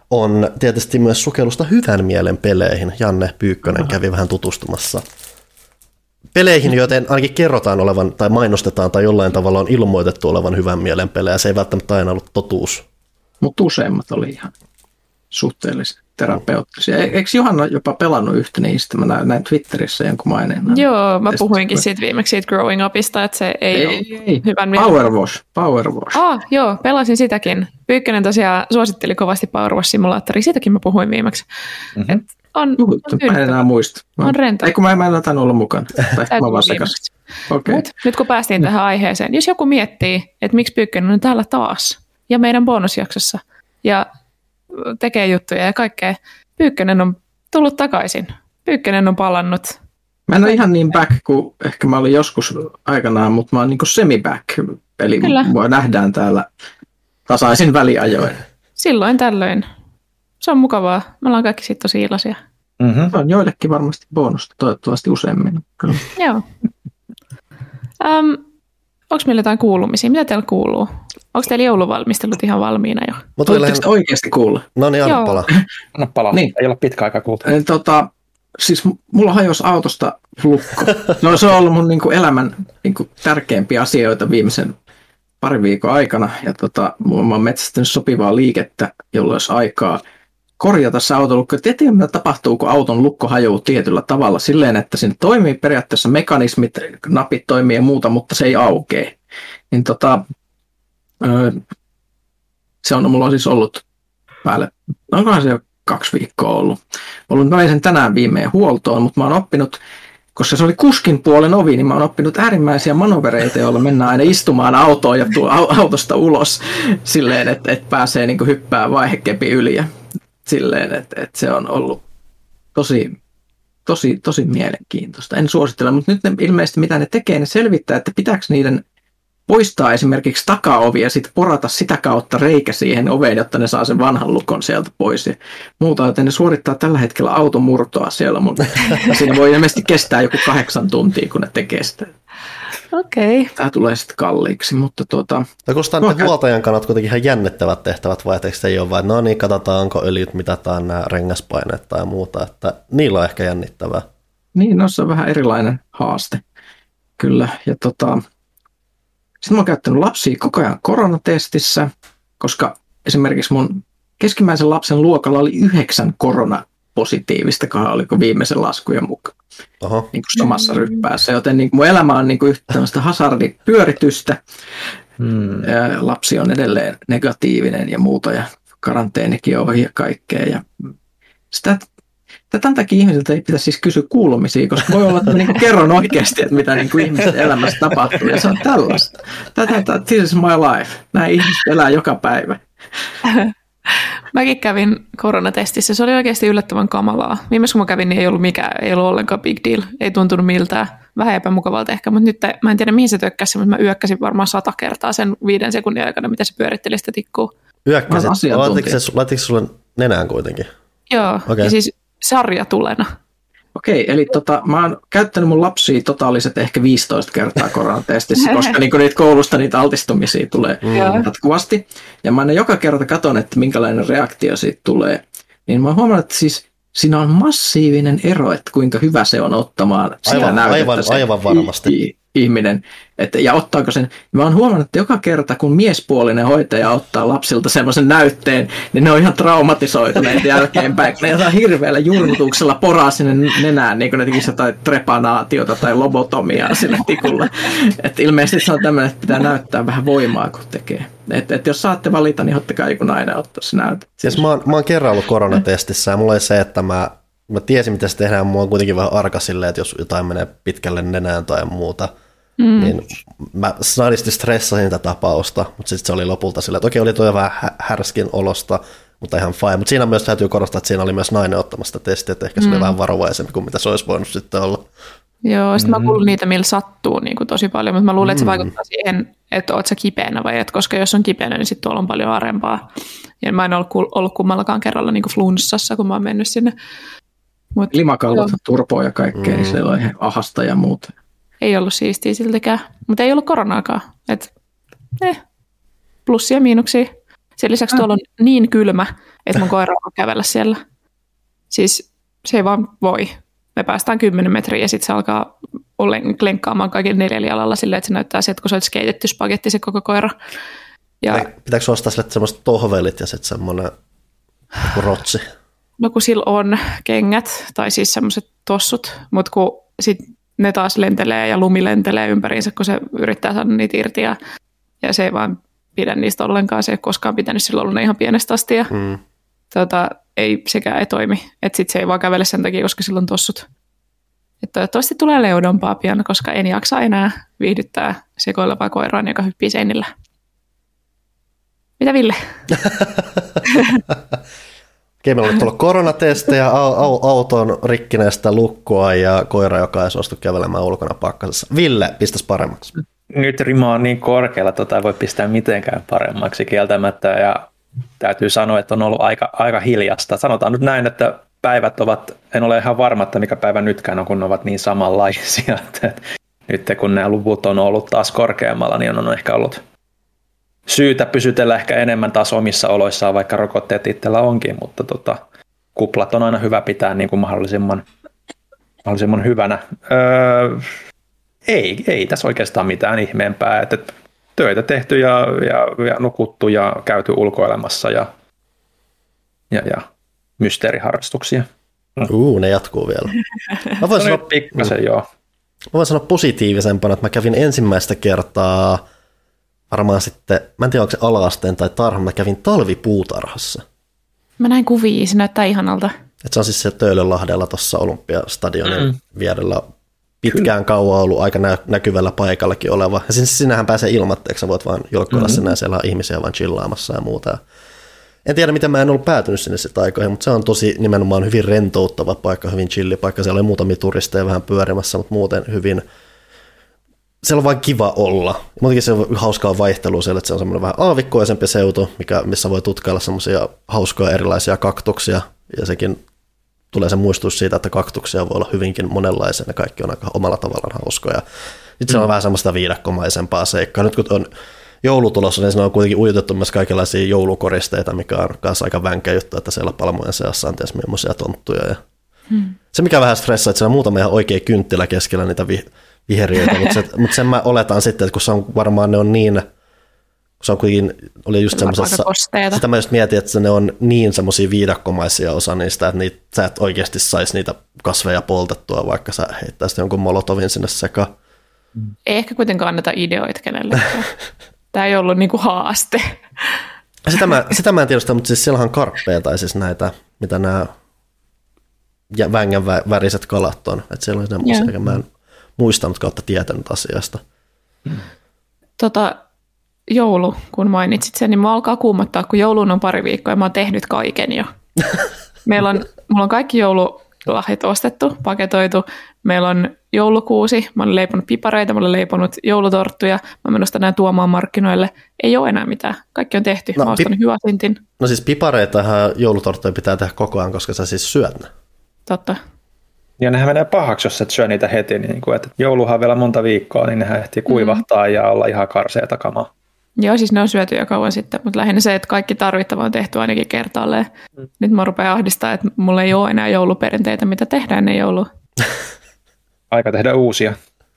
on tietysti myös sukellusta hyvän mielen peleihin. Janne Pyykkönen kävi vähän tutustumassa peleihin, joten ainakin kerrotaan olevan tai mainostetaan tai jollain tavalla on ilmoitettu olevan hyvän mielen pelejä. Se ei välttämättä aina ollut totuus. Mutta useimmat oli ihan suhteellisen terapeuttisia. E- eikö Johanna jopa pelannut yhtä niistä? Mä näin, näin Twitterissä jonkun maineen. Joo, mä puhuinkin siitä viimeksi siitä Growing Upista, että se ei, ei, ei. hyvän Power Wash, Power Wash. Ah, joo, pelasin sitäkin. Pyykkönen tosiaan suositteli kovasti Power Wash-simulaattoria, sitäkin mä puhuin viimeksi. Mm-hmm. Et on, on mä en enää muista. On rento. Ei kun mä, mä en ole olla mukana. Tai mä vaan okay. Mut, nyt kun päästiin tähän aiheeseen, jos joku miettii, että miksi Pyykkönen on täällä taas ja meidän bonusjaksossa ja tekee juttuja ja kaikkea, Pyykkönen on tullut takaisin. Pyykkönen on palannut. Mä en ole ihan niin back kuin ehkä mä olin joskus aikanaan, mutta mä oon niin semi-back. Eli Kyllä. mua nähdään täällä tasaisin väliajoin. Silloin tällöin. Se on mukavaa. Me ollaan kaikki sitten tosi iloisia. Mm-hmm. On joillekin varmasti bonusta, toivottavasti useammin. Kyllä. Joo. Um, Onko meillä jotain kuulumisia? Mitä teillä kuuluu? Onko teillä jouluvalmistelut ihan valmiina jo? Mutta lähden... oikeasti kuulla? No niin, anna palaa. Anna palaa. Niin. Ei ole pitkä aika kuultu. Tota, siis mulla hajosi autosta lukko. No se on ollut mun niin kuin elämän niin kuin tärkeimpiä asioita viimeisen parin viikon aikana. Ja tota, mä oon metsästänyt sopivaa liikettä, jolloin olisi aikaa korjata se autolukko. Et tiedä, mitä tapahtuu, kun auton lukko hajoaa tietyllä tavalla silleen, että siinä toimii periaatteessa mekanismit, napit toimii ja muuta, mutta se ei aukee. Niin tota, se on, mulla on siis ollut päälle, onkohan se jo kaksi viikkoa ollut. Ollut sen tänään viimein huoltoon, mutta mä oon oppinut, koska se oli kuskin puolen ovi, niin mä oon oppinut äärimmäisiä manovereita, joilla mennään aina istumaan autoon ja tuo autosta ulos silleen, että, että pääsee niin hyppää vaihekepi yli. Ja silleen, että, että se on ollut tosi, tosi, tosi mielenkiintoista. En suosittele, mutta nyt ne, ilmeisesti mitä ne tekee, ne selvittää, että pitääkö niiden poistaa esimerkiksi takaovi ja sitten porata sitä kautta reikä siihen oveen, jotta ne saa sen vanhan lukon sieltä pois ja muuta, joten ne suorittaa tällä hetkellä automurtoa siellä, mutta siinä voi ilmeisesti kestää joku kahdeksan tuntia, kun ne tekee sitä. Okei. Okay. Tämä tulee sitten kalliiksi, mutta tuota... Ja kun sitä no, huoltajan kannat kuitenkin ihan jännittävät tehtävät, vai etteikö ei ole vain, no niin, katsotaan, onko öljyt, mitataan nämä rengaspaineet tai muuta, että niillä on ehkä jännittävää. Niin, no se on vähän erilainen haaste, kyllä. Ja tota, sitten mä oon käyttänyt lapsia koko ajan koronatestissä, koska esimerkiksi mun keskimmäisen lapsen luokalla oli yhdeksän koronapositiivista, oliko viimeisen laskujen mukaan. Oho. Niin kuin samassa ryppäässä, joten niin mun elämä on niin kuin yhtä tämmöistä hasardipyöritystä. Hmm. Lapsi on edelleen negatiivinen ja muuta ja karanteenikin on ohi ja kaikkea. Ja sitä, tämän takia ihmisiltä ei pitäisi siis kysyä kuulumisia, koska voi olla, että niin kerron oikeasti, että mitä niin kuin ihmisten elämässä tapahtuu. Ja se on tällaista. Tätä, this is my life. Näin ihmiset elää joka päivä. Mäkin kävin koronatestissä. Se oli oikeasti yllättävän kamalaa. Viimeis kun mä kävin, niin ei ollut mikään, ei ollut ollenkaan big deal. Ei tuntunut miltään. Vähän epämukavalta ehkä, mutta nyt mä en tiedä mihin se tökkäsi, mutta mä yökkäsin varmaan sata kertaa sen viiden sekunnin aikana, mitä se pyöritteli sitä tikkuu. Yökkäsit? Laittiko se sulle nenään kuitenkin? Joo, okay. ja siis sarjatulena. Okei, eli tota, mä oon käyttänyt mun lapsia totaaliset ehkä 15 kertaa koronatestissä, koska niinku niitä koulusta niitä altistumisia tulee mm. jatkuvasti. Ja mä aina joka kerta katon, että minkälainen reaktio siitä tulee. Niin mä oon huomannut, että siis siinä on massiivinen ero, että kuinka hyvä se on ottamaan sitä aivan, aivan, aivan varmasti ihminen, että, ja ottaako sen. Mä oon huomannut, että joka kerta kun miespuolinen hoitaja ottaa lapsilta semmoisen näytteen, niin ne on ihan traumatisoituneet jälkeenpäin. Ne jotain hirveällä jurmutuksella poraa sinne nenään, niin kuin ne tekisi jotain trepanaatiota tai lobotomiaa sille tikulle. Et ilmeisesti se on tämmöinen, että pitää näyttää vähän voimaa, kun tekee. Et, et jos saatte valita, niin ottakaa joku nainen ottaa se näytä. Siis mä oon, mä oon kerran ollut koronatestissä ja mulla oli se, että mä mä tiesin, miten se tehdään, mua on kuitenkin vähän arka silleen, että jos jotain menee pitkälle nenään tai muuta, mm. niin mä snadisti stressasin tätä tapausta, mutta sitten se oli lopulta silleen, että okei, oli tuo vähän härskin olosta, mutta ihan fine. Mutta siinä myös täytyy korostaa, että siinä oli myös nainen ottamassa testiä, että ehkä se mm. oli vähän varovaisempi kuin mitä se olisi voinut sitten olla. Joo, sitten mm. mä kuulun niitä, millä sattuu niin kuin tosi paljon, mutta mä luulen, että se mm. vaikuttaa siihen, että oot sä kipeänä vai et, koska jos on kipeänä, niin sitten tuolla on paljon arempaa. Ja mä en ollut, ollut kummallakaan kerralla niin kuin flunssassa, kun mä oon mennyt sinne Mut, Limakalvot, turpoa ja kaikkea, niin mm. niin se oli ahasta ja muuta. Ei ollut siistiä siltäkään, mutta ei ollut koronaakaan. Et, eh, plussia ja miinuksia. Sen lisäksi tuolla on niin kylmä, että mun koira on kävellä siellä. Siis se ei vaan voi. Me päästään 10 metriä ja sitten se alkaa klenkkaamaan kaikille neljällä jalalla silleen, että se näyttää sieltä, kun se olisi keitetty spagetti se koko koira. Ja... Pitääkö ostaa sille semmoiset tohvelit ja sitten semmoinen rotsi. No kun sillä on kengät, tai siis semmoiset tossut, mutta kun sit ne taas lentelee ja lumi lentelee ympäriinsä, kun se yrittää saada niitä irti ja, ja se ei vaan pidä niistä ollenkaan. Se ei koskaan pitänyt sillä ollut ne ihan pienestä asti ja Mm. tota, ei, sekään ei toimi. Että sit se ei vaan kävele sen takia, koska sillä on tossut. Et toivottavasti tulee leudompaa pian, koska en jaksa enää viihdyttää sekoilevaa koiraan, joka hyppii seinillä. Mitä Ville? Okei, meillä oli tullut koronatestejä, au, au, auton rikkineestä lukkoa ja koira, joka ei suostu kävelemään ulkona pakkasessa. Ville, pistäs paremmaksi. Nyt rima on niin korkealla, tota ei voi pistää mitenkään paremmaksi kieltämättä ja täytyy sanoa, että on ollut aika, aika hiljasta. Sanotaan nyt näin, että päivät ovat, en ole ihan varma, että mikä päivä nytkään on, kun ne ovat niin samanlaisia. Että nyt kun nämä luvut on ollut taas korkeammalla, niin on ehkä ollut syytä pysytellä ehkä enemmän taas omissa oloissaan, vaikka rokotteet itsellä onkin, mutta tota, kuplat on aina hyvä pitää niin kuin mahdollisimman, mahdollisimman hyvänä. Öö, ei, ei tässä oikeastaan mitään ihmeempää, että töitä tehty ja, ja, ja nukuttu ja käyty ulkoilemassa ja, ja, ja mysteeriharrastuksia. Uu, ne jatkuu vielä. Mä voin, No sanoa, pikkasen joo. mä voin sanoa positiivisempana, että mä kävin ensimmäistä kertaa varmaan sitten, mä en tiedä onko se ala-asteen tai tarha, mä kävin talvipuutarhassa. Mä näin kuvia, se näyttää ihanalta. Et se on siis se Töölönlahdella tuossa Olympiastadionin Mm. vierellä pitkään kauan ollut aika nä- näkyvällä paikallakin oleva. Ja siis sinähän pääsee ilmatteeksi, sä voit vaan jolkkoilla mm-hmm. ja siellä on ihmisiä vaan chillaamassa ja muuta. En tiedä, miten mä en ollut päätynyt sinne sitä aikoihin, mutta se on tosi nimenomaan hyvin rentouttava paikka, hyvin chilli paikka. Siellä oli muutamia turisteja vähän pyörimässä, mutta muuten hyvin, siellä on vaan kiva olla. Muutenkin se on hauskaa vaihtelua siellä, että se on semmoinen vähän aavikkoisempi seutu, mikä, missä voi tutkailla semmoisia hauskoja erilaisia kaktuksia. Ja sekin tulee se muistutus siitä, että kaktuksia voi olla hyvinkin monenlaisia, ne kaikki on aika omalla tavallaan hauskoja. Sitten se on vähän semmoista viidakkomaisempaa seikkaa. Nyt kun on joulu tulossa, niin siinä on kuitenkin ujutettu myös kaikenlaisia joulukoristeita, mikä on myös aika vänkä juttu, että siellä palmojen seassa on ties millaisia tonttuja. Ja Hmm. se, mikä vähän stressaa, että siellä on muutama ihan oikea kynttilä keskellä niitä vi- viheriöitä, mutta, se, mutta sen mä oletan sitten, että kun se on varmaan ne on niin, kun se on kuitenkin, oli just semmoisessa, sitä mä just mietin, että ne on niin semmoisia viidakkomaisia osa niistä, että niitä, sä et oikeasti saisi niitä kasveja poltettua, vaikka sä heittäisit jonkun molotovin sinne sekaan. Ei ehkä kuitenkaan anneta ideoita kenellekään. Tämä ei ollut niinku haaste. Sitä mä, sitä mä en tiedosta, mutta siis siellä on karppeja tai siis näitä, mitä nämä ja vängän vä- väriset kalat on. Että siellä on semmoisia, mä en muistanut kautta tietänyt asiasta. Tota, joulu, kun mainitsit sen, niin mä alkaa kuumottaa, kun jouluun on pari viikkoa ja mä oon tehnyt kaiken jo. Meillä on, mulla on kaikki joululahjat ostettu, paketoitu. Meillä on joulukuusi, mä olen leiponut pipareita, mä olen leiponut joulutorttuja, mä menen tänään tuomaan markkinoille. Ei ole enää mitään. Kaikki on tehty. No, mä ostan pip- hyvä sintin. No siis pipareitahan joulutorttuja pitää tehdä koko ajan, koska sä siis syöt ne. Totta. Ja nehän menee pahaksi, jos et syö niitä heti. Niin kuin, että jouluhan on vielä monta viikkoa, niin nehän ehtii kuivahtaa mm. ja olla ihan karseeta kamaa. Joo, siis ne on syöty jo kauan sitten, mutta lähinnä se, että kaikki tarvittava on tehty ainakin kertaalleen. Mm. Nyt mä rupean ahdistaa, että mulla ei ole enää jouluperinteitä, mitä tehdään ennen joulua. Aika tehdä uusia.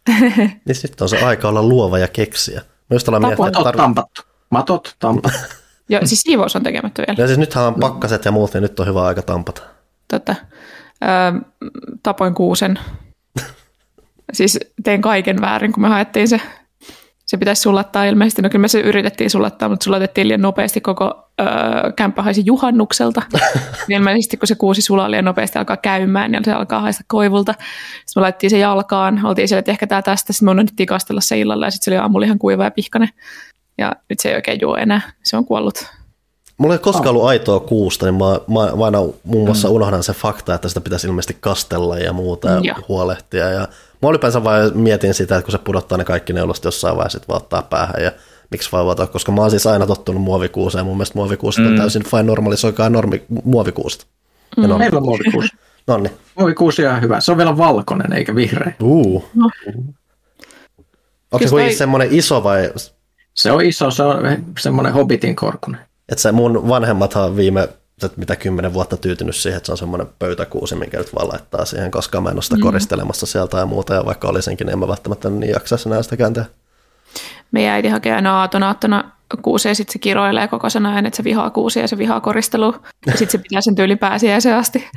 Niin sitten on se aika olla luova ja keksiä. Mä just aloin miettiä, tarvi... tampattu. Matot tampattu. Joo, siis siivous on tekemättä vielä. ja siis nythän on pakkaset ja muut, niin nyt on hyvä aika tampata. Totta. Öö, tapoin kuusen. siis tein kaiken väärin, kun me haettiin se. Se pitäisi sulattaa ilmeisesti. No kyllä me se yritettiin sulattaa, mutta sulatettiin liian nopeasti koko öö, kämppä haisi juhannukselta. ilmeisesti kun se kuusi sulaa liian nopeasti alkaa käymään, niin se alkaa haista koivulta. Sitten me laitettiin se jalkaan, oltiin siellä, että ehkä tämä tästä. Sitten me unohdettiin kastella se illalla ja sitten se oli aamulla ihan kuiva ja pihkainen. Ja nyt se ei oikein juo enää. Se on kuollut. Mulla ei koskaan ollut aitoa kuusta, niin mä, mä, mä aina muun muassa unohdan se fakta, että sitä pitäisi ilmeisesti kastella ja muuta ja Joo. huolehtia. Ja mä ylipäänsä vaan mietin sitä, että kun se pudottaa ne kaikki neulosta jossain vaiheessa, sitten vaan ottaa päähän ja miksi vaivata, koska mä oon siis aina tottunut muovikuuseen ja mun mielestä muovikuuset on täysin fine normalisoikaa normi muovikuusta. Ja normi. Meillä on muovikuusi. Nonni. Muovikuusi on ihan hyvä. Se on vielä valkoinen eikä vihreä. Uh. No. Onko se kuitenkin toi- semmoinen iso vai, Se on iso, se on semmoinen hobbitin korkunen. Että se mun vanhemmathan on viime että mitä kymmenen vuotta tyytynyt siihen, että se on semmoinen pöytäkuusi, minkä nyt vaan laittaa siihen, koska mä en ole sitä Mm. koristelemassa sieltä ja muuta, ja vaikka olisinkin, niin en mä välttämättä niin jaksaisi enää sitäkään tehdä. Meidän äiti hakee aina aaton aattona kuusi ja sitten se kiroilee koko sen ajan, että se vihaa kuusi ja se vihaa koristelu. Ja sitten se pitää sen tyyli pääsiäisen asti.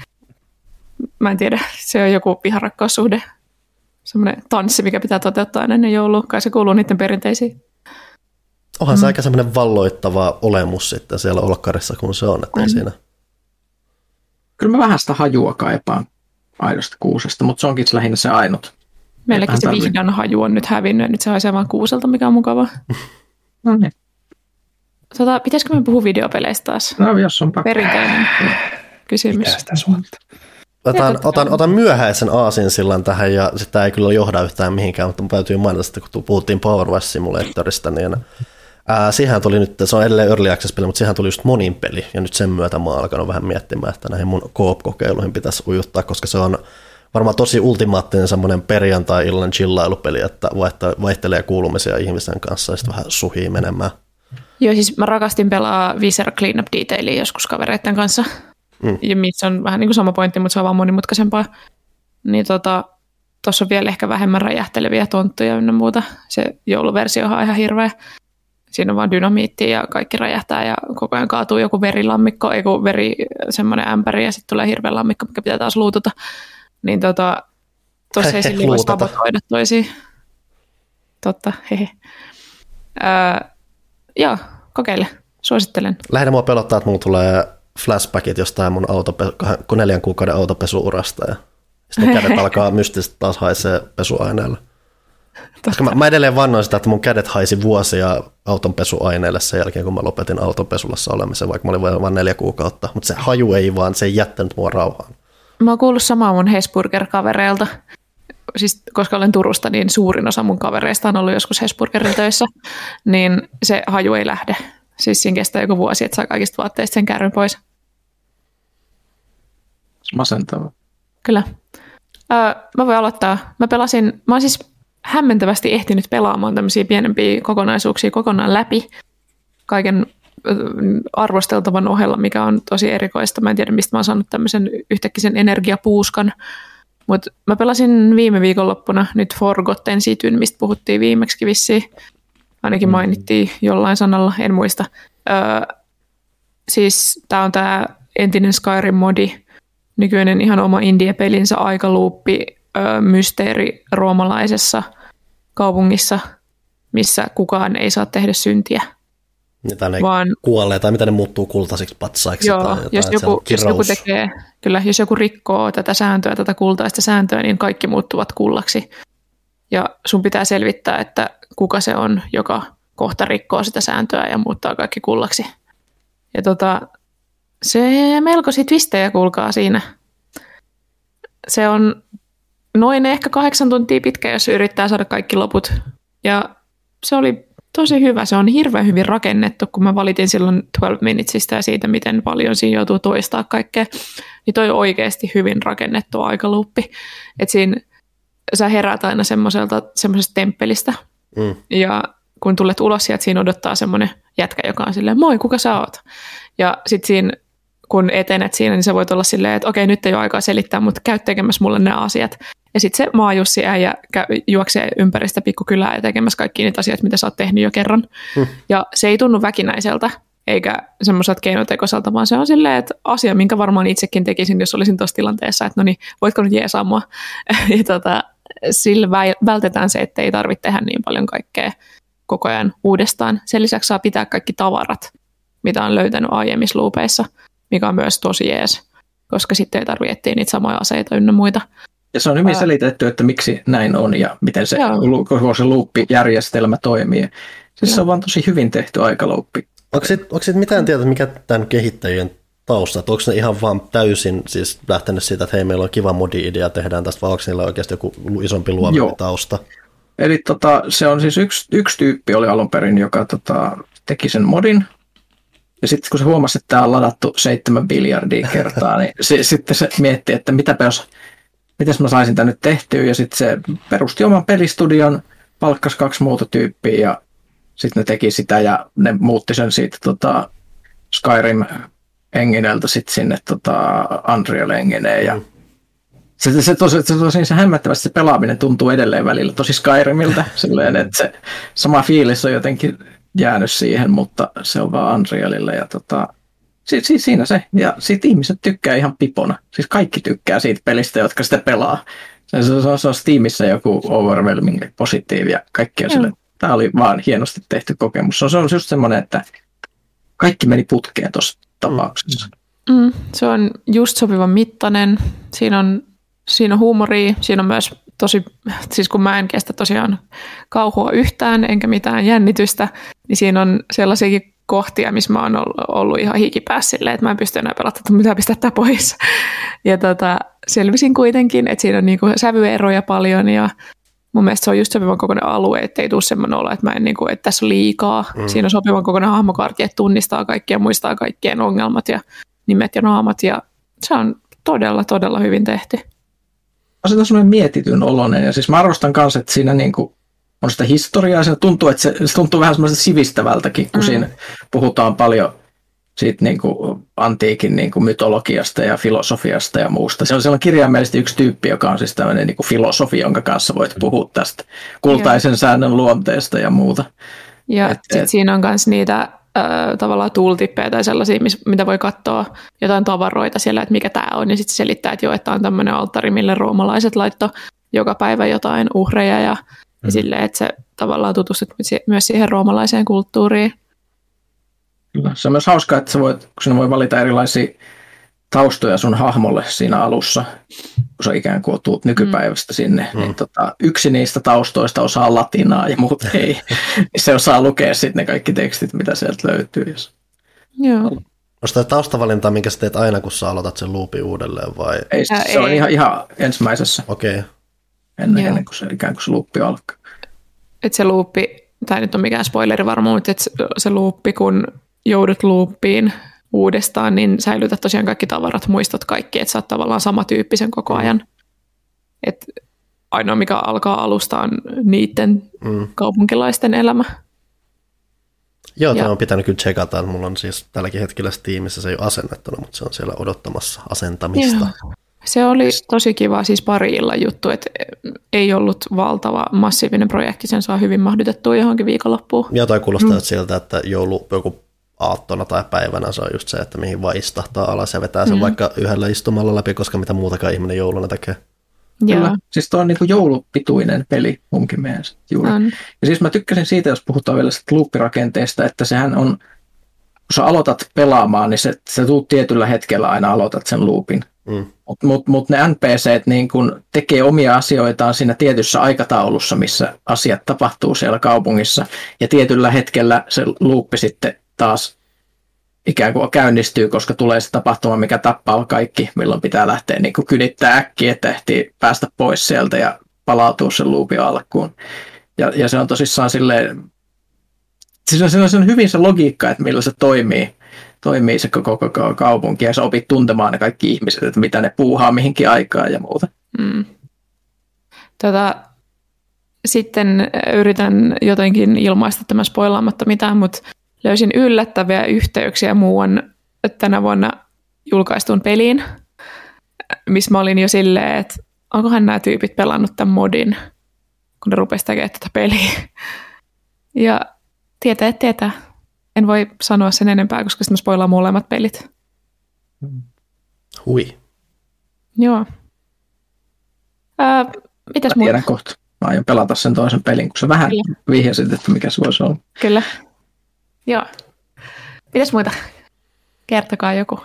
Mä en tiedä, se on joku viharakkaussuhde. Semmoinen tanssi, mikä pitää toteuttaa ennen joulua. Kai se kuuluu niiden perinteisiin. Onhan mm. se aika semmoinen valloittava olemus sitten siellä olkkarissa, kun se on, että ei siinä. Kyllä mä vähän sitä hajua kaipaan aidosta kuusesta, mutta se onkin lähinnä se ainut. Meilläkin se vihdan haju on nyt hävinnyt, nyt se haisee vaan kuuselta, mikä on mukava. no niin. Tota, pitäisikö me puhua videopeleistä taas? No jos on pakko. Perinteinen kysymys. Mitä sitä Otan, otan, otan myöhäisen aasin sillan tähän ja sitä ei kyllä johda yhtään mihinkään, mutta täytyy mainita, että kun puhuttiin Power Simulatorista, niin ää, siihen tuli nyt, se on edelleen Early Access-peli, mutta siihen tuli just monin peli ja nyt sen myötä mä oon alkanut vähän miettimään, että näihin mun Coop-kokeiluihin pitäisi ujuttaa, koska se on varmaan tosi ultimaattinen semmoinen perjantai-illan chillailupeli, että vaihtelee kuulumisia ihmisen kanssa ja sitten vähän suhii menemään. Joo, siis mä rakastin pelaa Visera Cleanup Detailia joskus kavereiden kanssa. Mm. Ja missä on vähän niin kuin sama pointti, mutta se on vaan monimutkaisempaa. Niin tota, tuossa on vielä ehkä vähemmän räjähteleviä tonttuja ynnä muuta. Se jouluversio on ihan hirveä. Siinä on vaan dynamiitti ja kaikki räjähtää ja koko ajan kaatuu joku verilammikko, ei kun veri semmoinen ämpäri ja sitten tulee hirveä lammikko, mikä pitää taas luututa. Niin tota, tuossa ei sille voi sabotoida toisiin. Totta, hehe. Öö, joo, kokeile. Suosittelen. Lähinnä mua pelottaa, että mulla tulee flashbackit jostain mun autope- neljän kuukauden autopesuurasta ja sitten kädet alkaa mystisesti taas haisee pesuaineella. Koska mä, mä edelleen vannoin sitä, että mun kädet haisi vuosia auton pesuaineelle sen jälkeen, kun mä lopetin auton pesulassa olemisen, vaikka mä olin vain neljä kuukautta. Mutta se haju ei vaan, se ei jättänyt mua rauhaan. Mä oon kuullut samaa mun Hesburger-kavereilta. Siis, koska olen Turusta, niin suurin osa mun kavereista on ollut joskus Hesburgerin töissä, niin se haju ei lähde. Siis siinä kestää joku vuosi, että saa kaikista vaatteista sen kärryn pois. Masentava. Kyllä. Öö, mä voin aloittaa. Mä pelasin, mä oon siis hämmentävästi ehtinyt pelaamaan tämmöisiä pienempiä kokonaisuuksia kokonaan läpi kaiken arvosteltavan ohella, mikä on tosi erikoista. Mä en tiedä, mistä mä oon saanut tämmöisen yhtäkkisen energiapuuskan. Mutta mä pelasin viime viikonloppuna nyt Forgotten Cityn, mistä puhuttiin viimeksi vissiin. Ainakin mm. mainittiin jollain sanalla, en muista. Öö, siis tämä on tämä entinen Skyrim-modi, nykyinen ihan oma indie-pelinsä aikaluuppi, mysteeri roomalaisessa kaupungissa, missä kukaan ei saa tehdä syntiä. Tai ne vaan, kuolee, tai mitä ne muuttuu kultaisiksi patsaiksi. Joo, tai jotain, jos, joku, jos joku tekee, kyllä, jos joku rikkoo tätä sääntöä, tätä kultaista sääntöä, niin kaikki muuttuvat kullaksi. Ja sun pitää selvittää, että kuka se on, joka kohta rikkoo sitä sääntöä ja muuttaa kaikki kullaksi. Ja tota, se melkoisia twistejä kuulkaa siinä. Se on noin ehkä kahdeksan tuntia pitkä, jos yrittää saada kaikki loput. Ja se oli tosi hyvä. Se on hirveän hyvin rakennettu, kun mä valitin silloin 12 Minutesista ja siitä, miten paljon siinä joutuu toistaa kaikkea. Niin toi on oikeasti hyvin rakennettu aikaluuppi. Että siinä sä heräät aina semmoiselta, semmoisesta temppelistä. Mm. Ja kun tulet ulos sieltä, siinä odottaa semmoinen jätkä, joka on silleen, moi, kuka sä oot? Ja sitten siinä, kun etenet siinä, niin sä voit olla silleen, että okei, nyt ei ole aikaa selittää, mutta käy tekemässä mulle nämä asiat. Ja sitten se maajussi äijä juoksee ympäri sitä pikkukylää ja tekemässä kaikki niitä asioita, mitä sä oot tehnyt jo kerran. Hmm. Ja se ei tunnu väkinäiseltä, eikä semmoiselta keinotekoiselta, vaan se on silleen, että asia, minkä varmaan itsekin tekisin, jos olisin tuossa tilanteessa, että no niin, voitko nyt jeesaa mua? ja tota, sillä vältetään se, että ei tarvitse tehdä niin paljon kaikkea koko ajan uudestaan. Sen lisäksi saa pitää kaikki tavarat, mitä on löytänyt aiemmissa luupeissa, mikä on myös tosi jees, koska sitten ei tarvitse etsiä niitä samoja aseita ynnä muita. Ja se on hyvin selitetty, että miksi näin on ja miten se koko se luuppijärjestelmä toimii. Siis se on vaan tosi hyvin tehty aikaluuppi. Onko sitten mitään tietoa, mikä tämän kehittäjien taustat? Onko ne ihan vaan täysin siis lähtenyt siitä, että hei, meillä on kiva modi-idea, tehdään tästä, vai onko niillä oikeasti joku isompi luominen tausta? Eli tota, se on siis yksi, yksi tyyppi oli alun perin, joka tota, teki sen modin. Ja sitten kun se huomasi, että tämä on ladattu seitsemän biljardia kertaa, niin se, sitten se mietti, että mitä jos, miten mä saisin tämän nyt tehtyä. Ja sitten se perusti oman pelistudion, palkkasi kaksi muuta tyyppiä ja sitten ne teki sitä ja ne muutti sen siitä tota, Skyrim Engineltä sitten sinne tota, Unreal Engineen ja se, se, tosi, se, tosi, se hämmättävästi se pelaaminen tuntuu edelleen välillä tosi Skyrimiltä, silleen, että se sama fiilis on jotenkin jäänyt siihen, mutta se on vaan Unrealille ja tota, si, si, siinä se. Ja sitten ihmiset tykkää ihan pipona. Siis kaikki tykkää siitä pelistä, jotka sitä pelaa. Se, se, se, on, se on Steamissa joku overwhelming positiivi ja kaikki on sille, tämä oli vaan hienosti tehty kokemus. Se on, se on just semmoinen, että kaikki meni putkeen tuossa tapauksessa. Mm, se on just sopivan mittainen. Siinä on, siinä on huumoria, siinä on myös tosi, siis kun mä en kestä tosiaan kauhua yhtään enkä mitään jännitystä, niin siinä on sellaisiakin kohtia, missä mä oon ollut ihan hikipäässä silleen, että mä en pysty enää pelata, että mitä pistää pois. Ja tota, selvisin kuitenkin, että siinä on niinku sävyeroja paljon ja mun mielestä se on just sopivan kokoinen alue, että ei tule semmoinen olo, että, mä en, niinku, että tässä on liikaa. Mm. Siinä on sopivan kokoinen hahmokartti, että tunnistaa kaikkia, muistaa kaikkien ongelmat ja nimet ja naamat ja se on todella, todella hyvin tehty. Se on semmoinen mietityn oloinen ja siis mä arvostan kanssa, että siinä niinku on sitä historiaa. Se tuntuu, että se, se tuntuu vähän semmoista sivistävältäkin, kun mm. siinä puhutaan paljon siitä niin kuin antiikin niin kuin mytologiasta ja filosofiasta ja muusta. Se on, siellä kirjaimellisesti yksi tyyppi, joka on siis tämmöinen niin kuin filosofi, jonka kanssa voit puhua tästä kultaisen Joo. säännön luonteesta ja muuta. Ja et, sit et, siinä on myös niitä äh, tavallaan tooltippejä tai sellaisia, mitä voi katsoa jotain tavaroita siellä, että mikä tämä on, ja sitten selittää, että joo, että on tämmöinen alttari, mille roomalaiset laitto joka päivä jotain uhreja, ja mm. silleen, että se tavallaan tutustut myös siihen roomalaiseen kulttuuriin. Kyllä. Se on myös hauskaa, että sä voit, kun sinä voi valita erilaisia taustoja sun hahmolle siinä alussa, kun sä ikään kuin tuut nykypäivästä mm. sinne, mm. niin tota, yksi niistä taustoista osaa latinaa ja muut ei. se osaa lukea sitten ne kaikki tekstit, mitä sieltä löytyy. Jos... Joo. Onko tämä taustavalinta, minkä sä teet aina, kun sä aloitat sen loopin uudelleen vai? Ei, se, se on ihan, ihan ensimmäisessä. Okei. Okay. Ennen, ennen kuin se ikään kuin se luuppi alkaa että se luuppi, tai nyt on mikään spoileri varmaan, mutta että se luuppi, kun joudut luuppiin uudestaan, niin säilytät tosiaan kaikki tavarat, muistat kaikki, että sä oot tavallaan samantyyppisen koko mm. ajan. Et ainoa, mikä alkaa alusta, on niiden mm. kaupunkilaisten elämä. Joo, tämä on pitänyt kyllä tsekata. Mulla on siis tälläkin hetkellä Steamissa se ei ole asennettuna, mutta se on siellä odottamassa asentamista. Joo. Se oli tosi kiva, siis pari illan juttu, että ei ollut valtava massiivinen projekti, sen saa hyvin mahdutettua johonkin viikonloppuun. Ja toi kuulostaa mm. siltä, että joulu joku aattona tai päivänä se on just se, että mihin vaan istahtaa alas ja vetää sen mm. vaikka yhdellä istumalla läpi, koska mitä muutakaan ihminen jouluna tekee. Kyllä. Siis tuo on niin kuin joulupituinen peli munkin mielestä juuri. On. Ja siis mä tykkäsin siitä, jos puhutaan vielä sitä loopirakenteesta, että sehän on, kun sä aloitat pelaamaan, niin se, sä tuut tietyllä hetkellä aina aloitat sen loopin. Mm. Mutta mut, mut ne NPCt niin kun tekee omia asioitaan siinä tietyssä aikataulussa, missä asiat tapahtuu siellä kaupungissa. Ja tietyllä hetkellä se luuppi sitten taas ikään kuin käynnistyy, koska tulee se tapahtuma, mikä tappaa kaikki, milloin pitää lähteä niin kynittää äkkiä, että ehtii päästä pois sieltä ja palautua sen luupin alkuun. Ja, ja se on tosissaan silleen, siis on, on hyvin se logiikka, että millä se toimii toimii se koko, koko kaupunki ja sä opit tuntemaan ne kaikki ihmiset, että mitä ne puuhaa mihinkin aikaan ja muuta. Mm. Tota, sitten yritän jotenkin ilmaista tämän spoilaamatta mitään, mutta löysin yllättäviä yhteyksiä muuan tänä vuonna julkaistun peliin, missä mä olin jo silleen, että onkohan nämä tyypit pelannut tämän modin, kun ne rupesivat tekemään tätä peliä. Ja tietää, tietää en voi sanoa sen enempää, koska sitten spoilaa molemmat pelit. Hui. Joo. Ää, mitäs Mä tiedän muuta? kohta. Mä aion pelata sen toisen pelin, kun sä vähän Kyllä. vihjasit, että mikä se voisi olla. Kyllä. Joo. Mitäs muita? Kertokaa joku.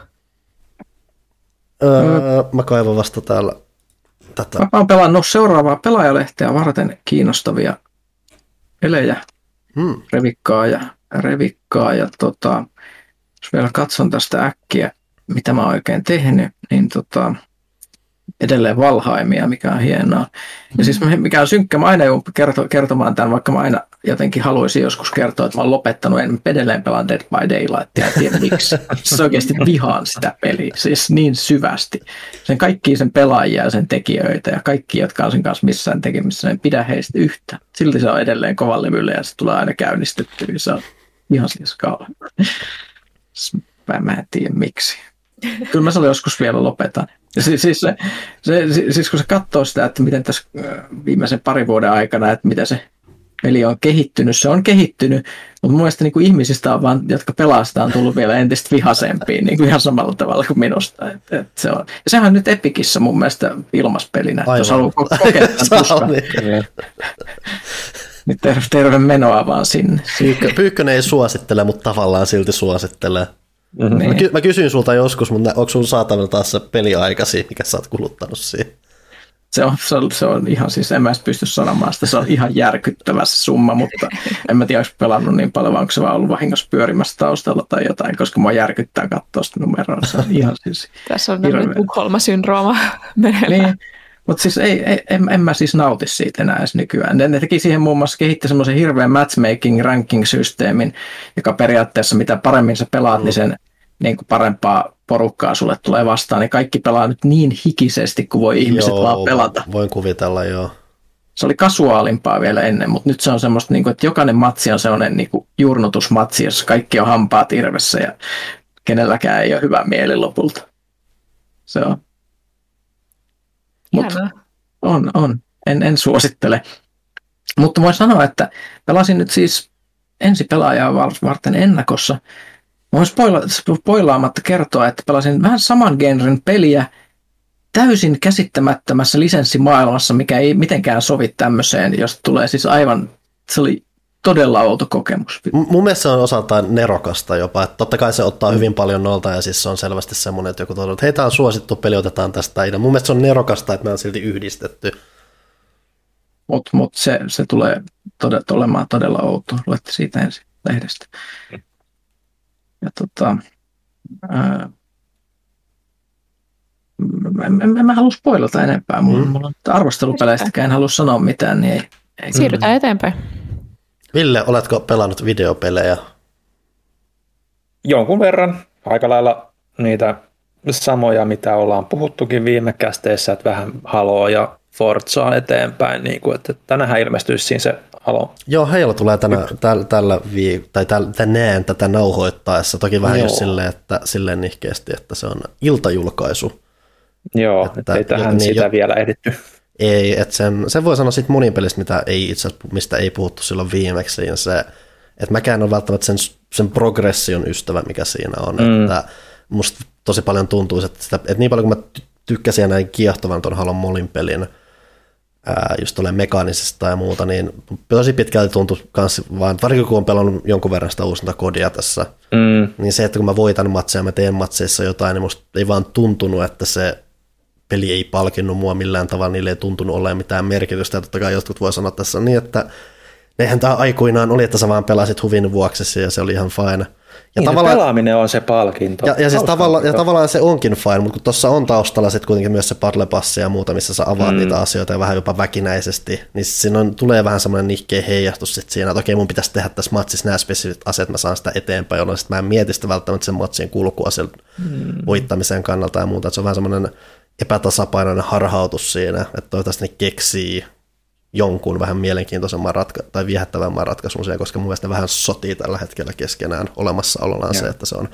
Öö, mä kaivan vasta täällä tätä. Mä oon pelannut seuraavaa pelaajalehteä varten kiinnostavia pelejä. Hmm. Revikkaa ja revikkaa ja tota, jos vielä katson tästä äkkiä, mitä mä oikein tehnyt, niin tota, edelleen Valhaimia, mikä on hienoa. Ja siis mikä on synkkä, mä aina joudun kerto, kertomaan tämän, vaikka mä aina jotenkin haluaisin joskus kertoa, että mä oon lopettanut, en edelleen pelaan Dead by Daylight, ja tiedä miksi. Siis oikeasti vihaan sitä peliä, siis niin syvästi. Sen kaikki sen pelaajia ja sen tekijöitä ja kaikki, jotka on sen kanssa missään tekemissä, en pidä heistä yhtä. Silti se on edelleen kovan levyllä ja se tulee aina käynnistetty, se on ihan siis kauan. Mä en tiedä miksi. Kyllä mä sen joskus vielä lopetan. Ja siis, siis, se, se, siis kun se katsoo sitä, että miten tässä viimeisen parin vuoden aikana, että mitä se peli on kehittynyt, se on kehittynyt, mutta mun mielestä niin kuin ihmisistä on vaan, jotka pelastaa, on tullut vielä entistä vihasempia, niin kuin ihan samalla tavalla kuin minusta. Et, et se on. Ja sehän on nyt Epikissä mun mielestä ilmaspelinä, että jos haluaa kokea tämän niin terve, terve menoa vaan sinne. Pyykkö, Pyykkönen ei suosittele, mutta tavallaan silti suosittelee. Mm-hmm. Mä, ky- mä kysyin sulta joskus, mutta onko sun saatavilla taas se peliaikasi, mikä sä oot kuluttanut siihen? Se on, se, on, se on ihan siis, en mä pysty sanomaan sitä, se on ihan järkyttävä se summa, mutta en mä tiedä, onko pelannut niin paljon, vai onko se vaan ollut vahingossa pyörimässä taustalla tai jotain, koska mua järkyttää katsoa sitä numeroa, se on ihan siis Tässä on tämmöinen Tukholma-syndrooma meneillään. Niin, mutta siis ei, ei, en, en, mä siis nauti siitä enää edes nykyään. Ne, ne teki siihen muun muassa kehitti semmoisen hirveän matchmaking ranking-systeemin, joka periaatteessa mitä paremmin sä pelaat, mm. niin sen niin kuin parempaa porukkaa sulle tulee vastaan, niin kaikki pelaa nyt niin hikisesti kuin voi ihmiset joo, vaan pelata. Voin kuvitella, joo. Se oli kasuaalimpaa vielä ennen, mutta nyt se on semmoista, niin kuin, että jokainen matsi on sellainen niin kuin jurnutusmatsi, jossa kaikki on hampaat irvessä ja kenelläkään ei ole hyvä mieli lopulta. Se on. Mut on, on. En, en suosittele. Mutta voin sanoa, että pelasin nyt siis ensi pelaajaa varten ennakossa Voin spoila, spoilaamatta kertoa, että pelasin vähän saman genren peliä täysin käsittämättömässä lisenssimaailmassa, mikä ei mitenkään sovi tämmöiseen, josta tulee siis aivan, se oli todella outo kokemus. M- mun mielestä se on osaltaan nerokasta jopa, että totta kai se ottaa hyvin paljon nolta ja siis se on selvästi semmoinen, että joku todella, että hei tämä on suosittu peli, otetaan tästä idea. Mun mielestä se on nerokasta, että me on silti yhdistetty. Mutta mut se, se tulee todella, olemaan todella outo. Luette siitä ensin lehdestä. Ja tota, ää, en, en, en mä halua spoilata enempää. Mulla, mm. mulla on arvostelupeleistäkään en halua sanoa mitään. Niin ei, ei. Siirrytään mm. eteenpäin. Ville, oletko pelannut videopelejä? Jonkun verran. Aika lailla niitä samoja, mitä ollaan puhuttukin viime kästeissä, että vähän haloa ja Forzaa eteenpäin, niin kuin, että tänähän ilmestyisi siinä se Halo. Joo, heillä tulee tänä, tällä, tällä vii, tai tänään tätä nauhoittaessa, toki vähän Joo. just silleen, että, silleen nihkeästi, että se on iltajulkaisu. Joo, että, ei tähän niin, sitä jo, vielä editty. Ei, että sen, sen voi sanoa sitten monin pelistä, mitä ei itse mistä ei puhuttu silloin viimeksi, ja se, että mäkään on välttämättä sen, sen progression ystävä, mikä siinä on, mm. että musta tosi paljon tuntuu, että, sitä, että niin paljon kuin mä tykkäsin näin kiehtovan tuon Halon Molin pelin, ää, just tulee mekaanisesta ja muuta, niin tosi pitkälti tuntui kans vaan, varsinkin kun on pelannut jonkun verran sitä uusinta kodia tässä, mm. niin se, että kun mä voitan matseja, mä teen matseissa jotain, niin musta ei vaan tuntunut, että se peli ei palkinnut mua millään tavalla, niille ei tuntunut olemaan mitään merkitystä, ja totta kai jotkut voi sanoa tässä niin, että eihän tämä aikuinaan oli, että sä vaan pelasit huvin vuoksi ja se oli ihan fine. Ja niin tavallaan, pelaaminen on se palkinto. Ja, ja, siis tavalla, ja tavallaan se onkin fine, mutta kun tuossa on taustalla sitten kuitenkin myös se parlepassi ja muuta, missä sä avaat mm. niitä asioita ja vähän jopa väkinäisesti, niin siinä on, tulee vähän semmoinen nihkeä heijastus sit siinä, että okei mun pitäisi tehdä tässä matsissa nämä spesifit asiat, mä saan sitä eteenpäin, jolloin sitten mä en mieti sitä välttämättä sen matsin kulkuasian mm. voittamisen kannalta ja muuta, että se on vähän semmoinen epätasapainoinen harhautus siinä, että toivottavasti ne keksii jonkun vähän mielenkiintoisemman ratka- tai viehättävämmän ratkaisun siihen, koska mun mielestä ne vähän sotii tällä hetkellä keskenään olemassaolollaan se, että se on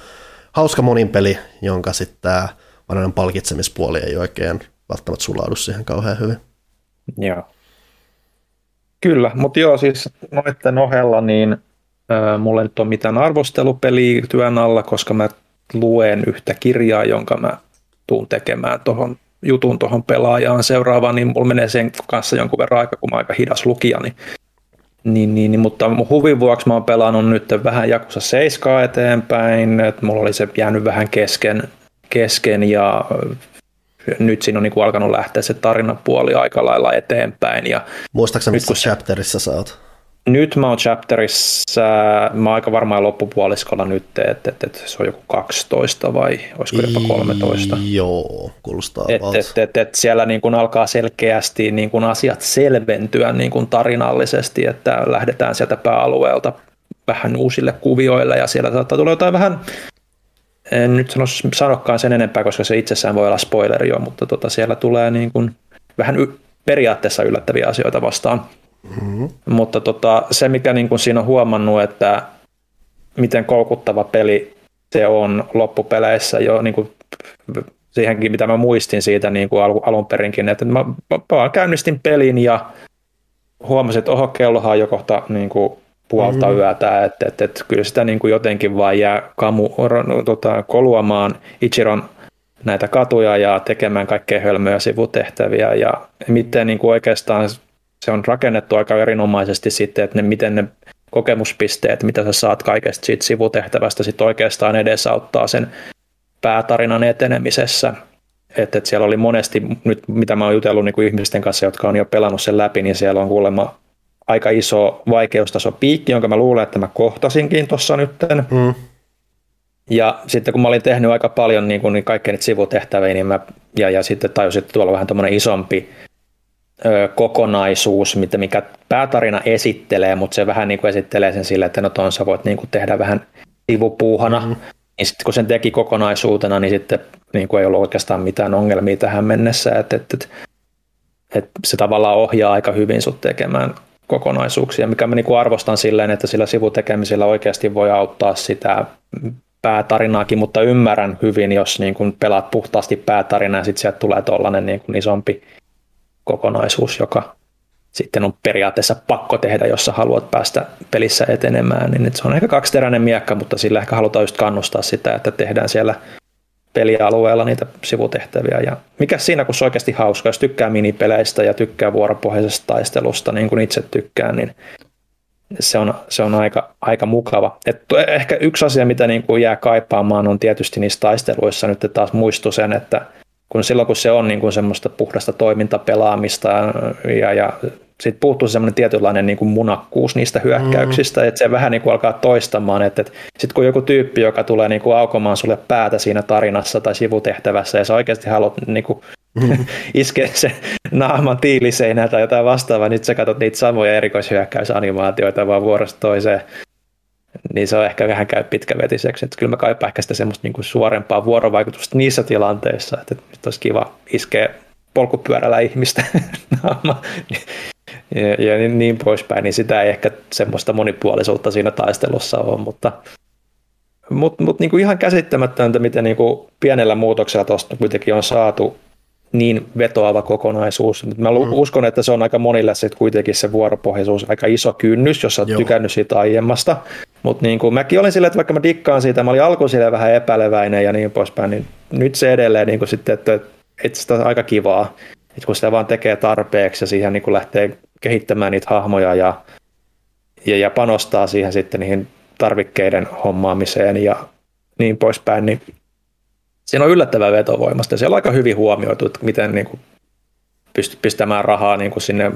hauska monin peli, jonka sitten tämä varsinainen palkitsemispuoli ei oikein välttämättä sulaudu siihen kauhean hyvin. Joo. Kyllä, mutta joo, siis noiden ohella niin äh, mulla ei nyt ole mitään arvostelupeliä työn alla, koska mä luen yhtä kirjaa, jonka mä tuun tekemään tuohon jutun tuohon pelaajaan seuraavaan, niin mulla menee sen kanssa jonkun verran aika, kun mä aika hidas lukija, niin, niin, niin, niin mutta mun huvin vuoksi mä oon pelannut nyt vähän Jakusa 7 eteenpäin, että mulla oli se jäänyt vähän kesken, kesken ja nyt siinä on niin kuin alkanut lähteä se tarinapuoli aika lailla eteenpäin. Ja Muistaakseni, missä chapterissa sä oot? Nyt mä oon chapterissa, mä oon aika varmaan loppupuoliskolla nyt, että et, et, se on joku 12 vai olisiko jopa 13. Joo, kuulostaa et, et, et, et siellä niin kun alkaa selkeästi niin kun asiat selventyä niin kun tarinallisesti, että lähdetään sieltä pääalueelta vähän uusille kuvioille ja siellä saattaa tulla jotain vähän en nyt sano, sanokaan sen enempää, koska se itsessään voi olla spoileri jo, mutta tota, siellä tulee niin kun vähän y- periaatteessa yllättäviä asioita vastaan. Mm-hmm. Mutta tota, se, mikä niin kuin siinä on huomannut, että miten koukuttava peli se on loppupeleissä jo niin kuin siihenkin, mitä mä muistin siitä niin kuin alun perinkin, että mä, mä, mä käynnistin pelin ja huomasin, että oho, kellohan on jo kohta niin kuin puolta mm. yötä, että, että, että kyllä sitä niin kuin jotenkin vaan jää kamu, no, tota, koluamaan Ichiron näitä katuja ja tekemään kaikkea hölmöjä sivutehtäviä ja miten niin kuin oikeastaan se on rakennettu aika erinomaisesti sitten, että ne, miten ne kokemuspisteet, mitä sä saat kaikesta siitä sivutehtävästä, sit oikeastaan edesauttaa sen päätarinan etenemisessä. Että et siellä oli monesti, nyt mitä mä oon jutellut niin kuin ihmisten kanssa, jotka on jo pelannut sen läpi, niin siellä on kuulemma aika iso vaikeustaso piikki, jonka mä luulen, että mä kohtasinkin tuossa nytten. Mm. Ja sitten kun mä olin tehnyt aika paljon niin kuin, niin kaikkea niitä sivutehtäviä, niin mä, ja, ja sitten tajusin, että tuolla on vähän tämmöinen isompi kokonaisuus, mitä, mikä päätarina esittelee, mutta se vähän niin kuin esittelee sen sille, että no tuon sä voit niin kuin tehdä vähän sivupuuhana. Mm-hmm. Niin sitten kun sen teki kokonaisuutena, niin sitten niin kuin ei ollut oikeastaan mitään ongelmia tähän mennessä, että, että, että, että se tavallaan ohjaa aika hyvin sut tekemään kokonaisuuksia, mikä mä niin kuin arvostan silleen, että sillä sivutekemisellä oikeasti voi auttaa sitä päätarinaakin, mutta ymmärrän hyvin, jos niin kuin pelaat puhtaasti päätarinaa ja sitten sieltä tulee tuollainen niin kuin isompi kokonaisuus, joka sitten on periaatteessa pakko tehdä, jos sä haluat päästä pelissä etenemään, niin se on ehkä kaksiteräinen miekka, mutta sillä ehkä halutaan just kannustaa sitä, että tehdään siellä pelialueella niitä sivutehtäviä. Ja mikä siinä, kun se on oikeasti hauska, jos tykkää minipeleistä ja tykkää vuoropohjaisesta taistelusta, niin kuin itse tykkään, niin se on, se on aika, aika mukava. Et ehkä yksi asia, mitä niin kuin jää kaipaamaan, on tietysti niissä taisteluissa nyt taas muistu sen, että kun silloin kun se on niin kuin semmoista puhdasta toimintapelaamista ja, ja sitten puuttuu semmoinen tietynlainen niin kuin munakkuus niistä hyökkäyksistä, mm. että se vähän niin kuin alkaa toistamaan, että, että sitten kun joku tyyppi, joka tulee niin kuin aukomaan sulle päätä siinä tarinassa tai sivutehtävässä ja sä oikeasti haluat niin kuin mm. iskeä sen naaman tiiliseinään tai jotain vastaavaa, niin sä katsot niitä samoja erikoishyökkäysanimaatioita vaan vuorosta toiseen, niin se on ehkä vähän käy pitkävetiseksi. Että kyllä mä kaipaan ehkä sitä semmoista niin kuin suorempaa vuorovaikutusta niissä tilanteissa, että nyt olisi kiva iskeä polkupyörällä ihmistä naama ja, ja niin, niin poispäin, niin sitä ei ehkä semmoista monipuolisuutta siinä taistelussa ole, mutta mutta mut niinku ihan käsittämätöntä, miten niinku pienellä muutoksella tuosta kuitenkin on saatu niin vetoava kokonaisuus. Mä mm. uskon, että se on aika monille sitten kuitenkin se vuoropohjaisuus aika iso kynnys, jos olet tykännyt siitä aiemmasta. Mutta niin kuin mäkin olin silleen, että vaikka mä dikkaan siitä, mä olin alkuun vähän epäileväinen ja niin poispäin, niin nyt se edelleen niin kuin sitten, että, että sitä on aika kivaa. Että kun sitä vaan tekee tarpeeksi ja siihen niin kuin lähtee kehittämään niitä hahmoja ja, ja, ja panostaa siihen sitten niihin tarvikkeiden hommaamiseen ja niin poispäin, niin siinä on yllättävää vetovoimasta ja siellä on aika hyvin huomioitu, että miten niin kuin pystyt pistämään rahaa niin kuin sinne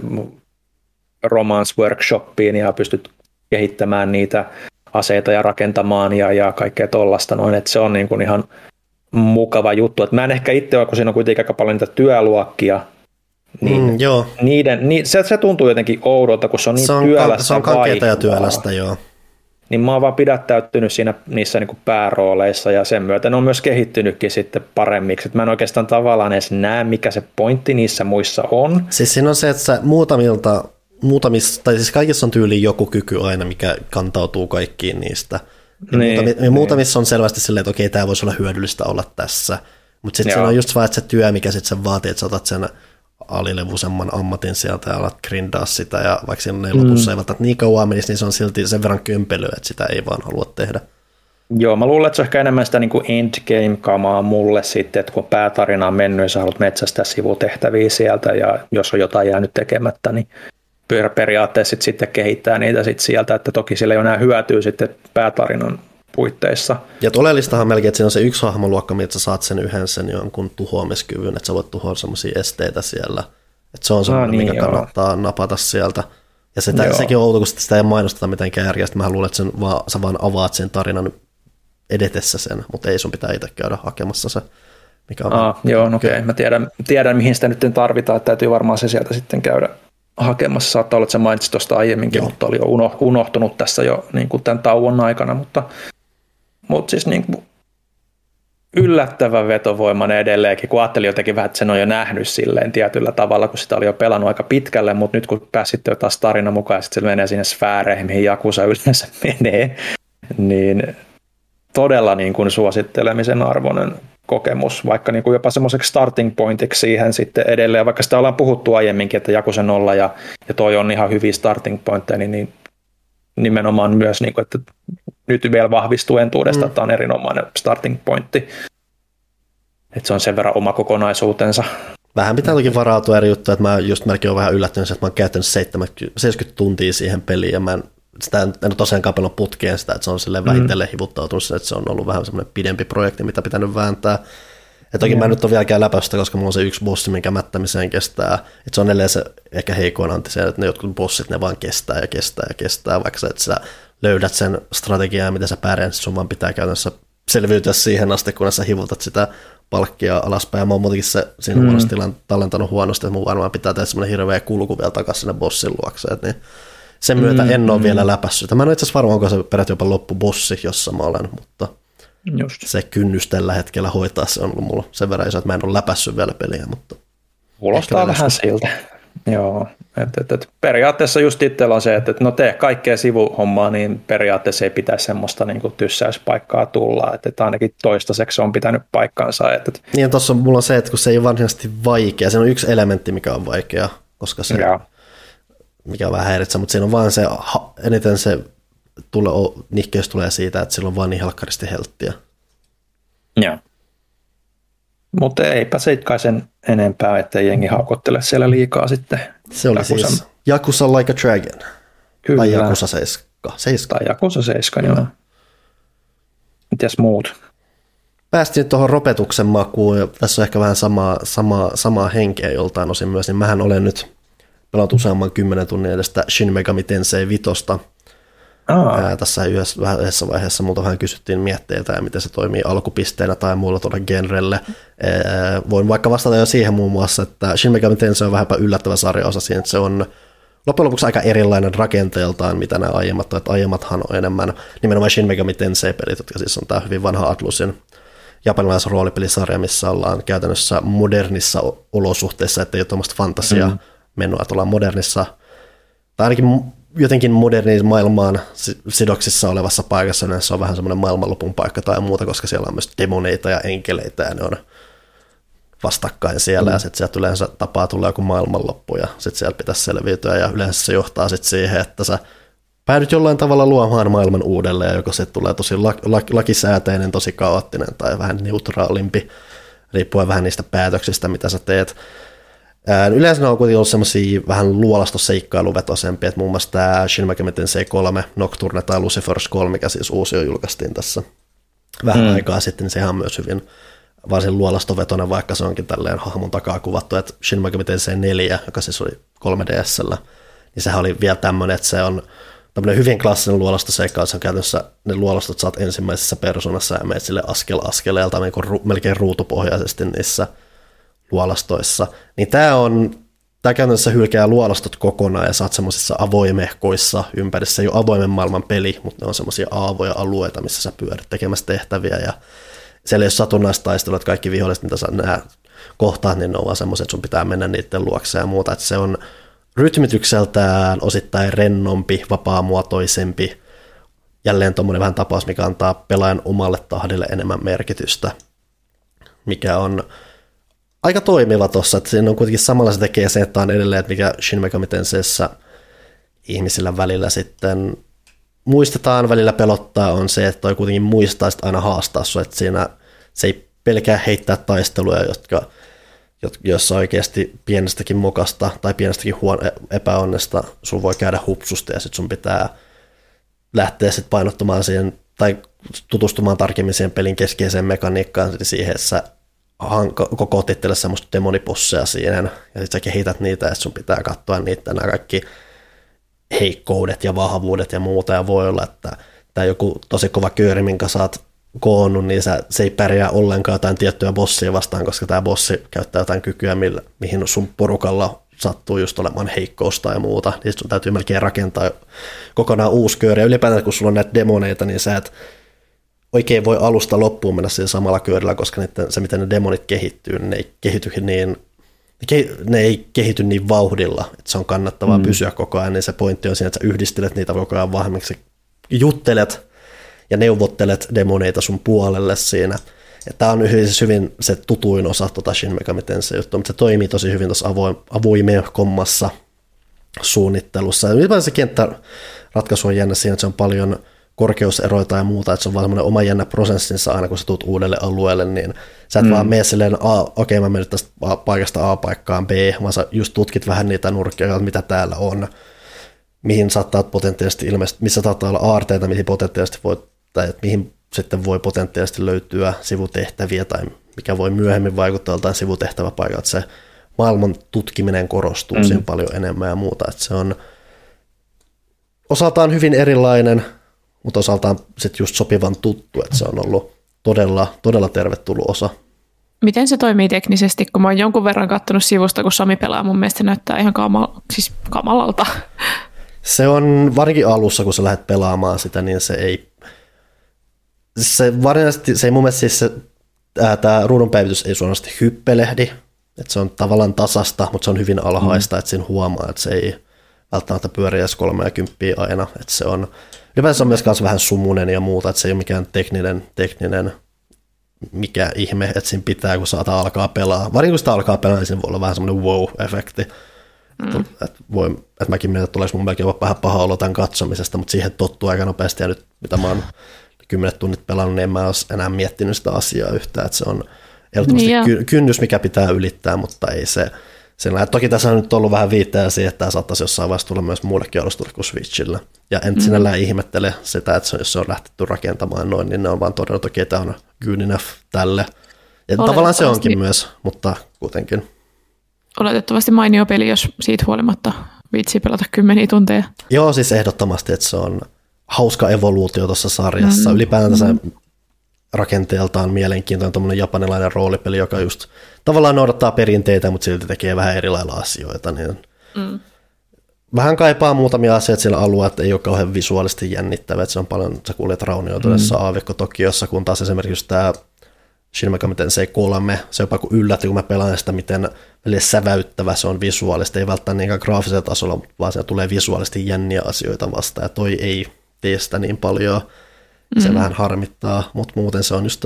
romance workshopiin ja pystyt kehittämään niitä aseita ja rakentamaan ja, ja kaikkea tollasta noin, että se on niin kuin ihan mukava juttu. Että mä en ehkä itse ole, kun siinä on kuitenkin aika paljon niitä työluokkia, niin mm, joo. Niiden, niin, se, se tuntuu jotenkin oudolta, kun se on niin se on, työlästä Se on ja työlästä, joo. Niin mä oon vaan pidättäytynyt siinä niissä niin kuin päärooleissa ja sen myötä ne on myös kehittynytkin sitten paremmiksi. Et mä en oikeastaan tavallaan edes näe, mikä se pointti niissä muissa on. Siis siinä on se, että sä muutamilta, muutamissa, tai siis kaikissa on tyyliin joku kyky aina, mikä kantautuu kaikkiin niistä. Ja niin, muutamissa, niin. muutamissa on selvästi silleen, että okei, tämä voisi olla hyödyllistä olla tässä. Mutta sitten se on just vaan, että se työ, mikä sitten sen vaatii, että sä otat sen alilevuisemman ammatin sieltä ja alat grindaa sitä, ja vaikka siinä ei lopussa mm. ei välttämättä niin kauan menisi, niin se on silti sen verran kömpelyä, että sitä ei vaan halua tehdä. Joo, mä luulen, että se on ehkä enemmän sitä niin kuin endgame-kamaa mulle sitten, että kun päätarina on mennyt ja sä haluat metsästää sivutehtäviä sieltä, ja jos on jotain jäänyt tekemättä, niin periaatteessa sitten kehittää niitä sitten sieltä, että toki sillä ei ole enää hyötyä sitten päätarinan puitteissa. Ja oleellistahan melkein, että siinä on se yksi hahmoluokka, että sä saat sen yhden sen jonkun tuhoamiskyvyn, että sä voit tuhoa semmoisia esteitä siellä. Että se on se, no, niin, mikä joo. kannattaa napata sieltä. Ja se, sekin on outo, kun sitä ei mainosteta mitenkään järjestä. Mä luulen, että sen vaan, sä vaan avaat sen tarinan edetessä sen, mutta ei sun pitää itse käydä hakemassa se. Mikä on Aa, joo, no okei. Okay. Mä tiedän, tiedän, mihin sitä nyt tarvitaan. Että täytyy varmaan se sieltä sitten käydä hakemassa. Saattaa olla, että sä mainitsit tuosta aiemminkin, joo. mutta oli jo unohtunut tässä jo niin kuin tämän tauon aikana. Mutta mutta siis niin kuin yllättävän vetovoimainen edelleenkin, kun ajattelin jotenkin vähän, että sen on jo nähnyt silleen tietyllä tavalla, kun sitä oli jo pelannut aika pitkälle, mutta nyt kun pääsit jo taas tarina mukaan ja sitten se menee sinne sfääreihin, mihin Jakusa yleensä menee, niin todella niin kuin suosittelemisen arvoinen kokemus, vaikka niin kuin jopa semmoiseksi starting pointiksi siihen sitten edelleen, vaikka sitä ollaan puhuttu aiemminkin, että Jakusen nolla ja, ja toi on ihan hyviä starting pointteja, niin, niin nimenomaan myös, niin kuin, että nyt vielä vahvistuu entuudesta, mm. että on erinomainen starting pointti. Että se on sen verran oma kokonaisuutensa. Vähän pitää toki varautua eri juttuja, että mä just melkein olen vähän yllättynyt, että mä oon käyttänyt 70, 70 tuntia siihen peliin ja mä en, sitä en, en tosiaan kapellut putkeen sitä, että se on sille vähitellen mm. hivuttautunut, että se on ollut vähän semmoinen pidempi projekti, mitä pitänyt vääntää. Ja toki mm. mä en nyt ole vieläkään läpäistä, koska mulla on se yksi bossi, minkä mättämiseen kestää. Että se on edelleen se ehkä heikoin anti se, että ne jotkut bossit, ne vaan kestää ja kestää ja kestää, vaikka sä, että sä löydät sen strategiaa, miten sä pärjät, sun vaan pitää käytännössä selviytyä siihen asti, kun sä hivutat sitä palkkia alaspäin. Mä oon muutenkin se siinä mm. huonosti tallentanut huonosti, että mun varmaan pitää tehdä semmoinen hirveä kulku vielä takaisin sinne bossin luokse. Niin sen myötä mm, en ole mm. vielä läpässyt. Mä en ole itse asiassa varma, onko se peräti jopa loppubossi, jossa mä olen, mutta Just. se kynnys tällä hetkellä hoitaa se on ollut mulla sen verran iso, että mä en ole läpässyt vielä peliä. Mutta Kuulostaa vähän siltä. Joo, et, et, et, periaatteessa just itsellä on se, että et, no tee kaikkea sivuhommaa, niin periaatteessa ei pitäisi semmoista niin kuin tyssäyspaikkaa tulla, että et ainakin toistaiseksi se on pitänyt paikkaansa. Et, et. Niin tuossa mulla on se, että kun se ei ole varsinaisesti vaikea, se on yksi elementti, mikä on vaikea, koska se, Joo. mikä on vähän häiritsä, mutta siinä on vaan se, eniten se tulee, nihkeys tulee siitä, että sillä on vaan niin helkkaristi helttiä. Joo. Mutta eipä se kai sen enempää, ettei jengi haukottele siellä liikaa sitten. Se oli Jakusan. siis Jakusa Like a Dragon. Kyllä. Tai Jakusa 7. 7. Tai Jakusa 7, joo. Mitäs muut? Päästiin tuohon ropetuksen makuun, ja tässä on ehkä vähän samaa, samaa, samaa henkeä joltain osin myös, niin mähän olen nyt pelannut useamman kymmenen tunnin edestä Shin Megami Tensei Vitosta, Aa. Tässä yhdessä, vaiheessa multa vähän kysyttiin mietteitä ja miten se toimii alkupisteenä tai muulla tuolla genrelle. Voin vaikka vastata jo siihen muun muassa, että Shin Megami Tensei on vähänpä yllättävä sarjaosa siinä, että se on loppujen lopuksi aika erilainen rakenteeltaan, mitä nämä aiemmat, että aiemmathan on enemmän nimenomaan Shin Megami Tensei-pelit, jotka siis on tämä hyvin vanha Atlusin japanilaisen roolipelisarja, missä ollaan käytännössä modernissa olosuhteissa, että ei ole tuommoista fantasia mm. menoa, että ollaan modernissa, tai ainakin jotenkin moderniin maailmaan sidoksissa olevassa paikassa, niin se on vähän semmoinen maailmanlopun paikka tai muuta, koska siellä on myös demoneita ja enkeleitä ja ne on vastakkain siellä mm. ja sitten sieltä yleensä tapaa tulee joku maailmanloppu ja sitten sieltä pitäisi selviytyä ja yleensä se johtaa sitten siihen, että sä päädyt jollain tavalla luomaan maailman uudelleen ja joko se tulee tosi lakisääteinen, tosi kaoottinen tai vähän neutraalimpi, riippuen vähän niistä päätöksistä, mitä sä teet. Yleensä ne on kuitenkin ollut semmoisia vähän luolastoseikkailuvetosempia, että muun muassa tämä Shin Megami Tensei 3, Nocturne tai Lucifer's 3, mikä siis uusi jo julkaistiin tässä vähän mm. aikaa sitten, niin sehän on myös hyvin varsin luolastovetoinen, vaikka se onkin tälleen hahmon takaa kuvattu, että Shin Megami Tensei 4, joka siis oli 3DSllä, niin sehän oli vielä tämmöinen, että se on tämmöinen hyvin klassinen luolastoseikka, että se on käytännössä ne luolastot saat ensimmäisessä persoonassa ja menet sille askel askeleelta niin melkein ruutupohjaisesti niissä – luolastoissa, niin tämä on Tämä käytännössä hylkää luolastot kokonaan ja saat semmoisissa avoimehkoissa ympärissä. Ei ole avoimen maailman peli, mutta ne on semmoisia aavoja alueita, missä sä pyörit tekemässä tehtäviä. Ja siellä ei ole satunnaista taistelua, että kaikki viholliset, mitä sä näet kohtaat, niin ne on vaan semmoiset, että sun pitää mennä niiden luokse ja muuta. Että se on rytmitykseltään osittain rennompi, vapaamuotoisempi. Jälleen tuommoinen vähän tapaus, mikä antaa pelaajan omalle tahdille enemmän merkitystä, mikä on aika toimiva tuossa, että siinä on kuitenkin samalla se tekee se, että on edelleen, että mikä Shin Megami Tenseissä ihmisillä välillä sitten muistetaan, välillä pelottaa, on se, että toi kuitenkin muistaa sitten aina haastaa sua, että siinä se ei pelkää heittää taisteluja, jotka, jossa oikeasti pienestäkin mokasta tai pienestäkin huon, epäonnesta sun voi käydä hupsusta ja sitten sun pitää lähteä sitten painottamaan siihen tai tutustumaan tarkemmin siihen pelin keskeiseen mekaniikkaan siihen, että koko itselle semmoista demoniposseja siihen, ja sitten sä kehität niitä, ja sun pitää katsoa niitä nämä kaikki heikkoudet ja vahvuudet ja muuta, ja voi olla, että tämä joku tosi kova kööri, minkä sä oot koonnut, niin sä, se ei pärjää ollenkaan jotain tiettyä bossia vastaan, koska tämä bossi käyttää jotain kykyä, millä, mihin sun porukalla sattuu just olemaan heikkousta ja muuta, niin sun täytyy melkein rakentaa kokonaan uusi kööri, ja ylipäätään kun sulla on näitä demoneita, niin sä et oikein voi alusta loppuun mennä siinä samalla kyörillä, koska niiden, se, miten ne demonit kehittyy, ne ei kehity niin, ne ei kehity niin vauhdilla, että se on kannattavaa mm. pysyä koko ajan, niin se pointti on siinä, että sä yhdistelet niitä koko ajan vahvemmiksi, juttelet ja neuvottelet demoneita sun puolelle siinä. Tämä on hyvin, hyvin se tutuin osa tuota Shin Megami Tensei juttu, mutta se toimii tosi hyvin tuossa avoim, avoimeen kommassa suunnittelussa. Ja se kenttäratkaisu on jännä siinä, että se on paljon korkeuseroita ja muuta, että se on vaan semmoinen oma jännä prosessinsa aina, kun sä tulet uudelle alueelle, niin sä et mm. vaan mene silleen, okei okay, mä menen tästä paikasta A paikkaan B, vaan sä just tutkit vähän niitä nurkkia, mitä täällä on, mihin saattaa potentiaalisesti ilmeisesti, missä saattaa olla aarteita, mihin potentiaalisesti voi, tai että mihin sitten voi potentiaalisesti löytyä sivutehtäviä tai mikä voi myöhemmin vaikuttaa joltain sivutehtäväpaikalta. Se maailman tutkiminen korostuu mm. siinä paljon enemmän ja muuta. Että se on osaltaan hyvin erilainen, mutta osaltaan sitten just sopivan tuttu, että se on ollut todella, todella tervetullut osa. Miten se toimii teknisesti, kun mä oon jonkun verran katsonut sivusta, kun Sami pelaa, mun mielestä se näyttää ihan kamal- siis kamalalta. Se on varsinkin alussa, kun sä lähdet pelaamaan sitä, niin se ei, se varsinaisesti, se ei mun mielestä siis se, tämä ruudunpäivitys ei suorasti hyppelehdi, että se on tavallaan tasasta, mutta se on hyvin alhaista, mm. että siinä huomaa, että se ei välttämättä pyöri edes 30 aina, että se on, se on myös vähän sumunen ja muuta, että se ei ole mikään tekninen, tekninen mikä ihme, että siinä pitää, kun saata alkaa pelaa. Varsinkin kun sitä alkaa pelaa, niin siinä voi olla vähän semmoinen wow-efekti. Mm. Että, että, voi, että mäkin mietin, että tuleeko mun melkein vähän paha olo tämän katsomisesta, mutta siihen tottuu aika nopeasti ja nyt mitä mä oon kymmenet tunnit pelannut, niin en mä olisi enää miettinyt sitä asiaa yhtään, että se on ehdottomasti niin kynnys, mikä pitää ylittää, mutta ei se, sillä, toki tässä on nyt ollut vähän viitteä siihen, että tämä saattaisi jossain vaiheessa tulla myös muillekin alustoille kuin Switchillä. Ja en mm. sinällään ihmettele sitä, että jos se on lähtetty rakentamaan noin, niin ne on vaan todennut, että tämä on good enough tälle. Ja tavallaan se onkin myös, mutta kuitenkin. Oletettavasti mainio peli, jos siitä huolimatta viitsi pelata kymmeniä tunteja. Joo, siis ehdottomasti, että se on hauska evoluutio tuossa sarjassa. Mm. Ylipäätään mm rakenteeltaan mielenkiintoinen tuommoinen japanilainen roolipeli, joka just tavallaan noudattaa perinteitä, mutta silti tekee vähän eri lailla asioita. Niin mm. Vähän kaipaa muutamia asioita sillä alueella, että ei ole kauhean visuaalisesti jännittävä, että se on paljon, sä kuljet raunioituneessa mm. aavikko Tokiossa, kun taas esimerkiksi tämä Shin Megami Tensei 3, se jopa kun yllätti, kun mä pelaan sitä, miten säväyttävä se on visuaalisesti, ei välttämättä niinkään graafisella tasolla, vaan se tulee visuaalisesti jänniä asioita vastaan, ja toi ei tee sitä niin paljon se mm-hmm. vähän harmittaa, mutta muuten se on just,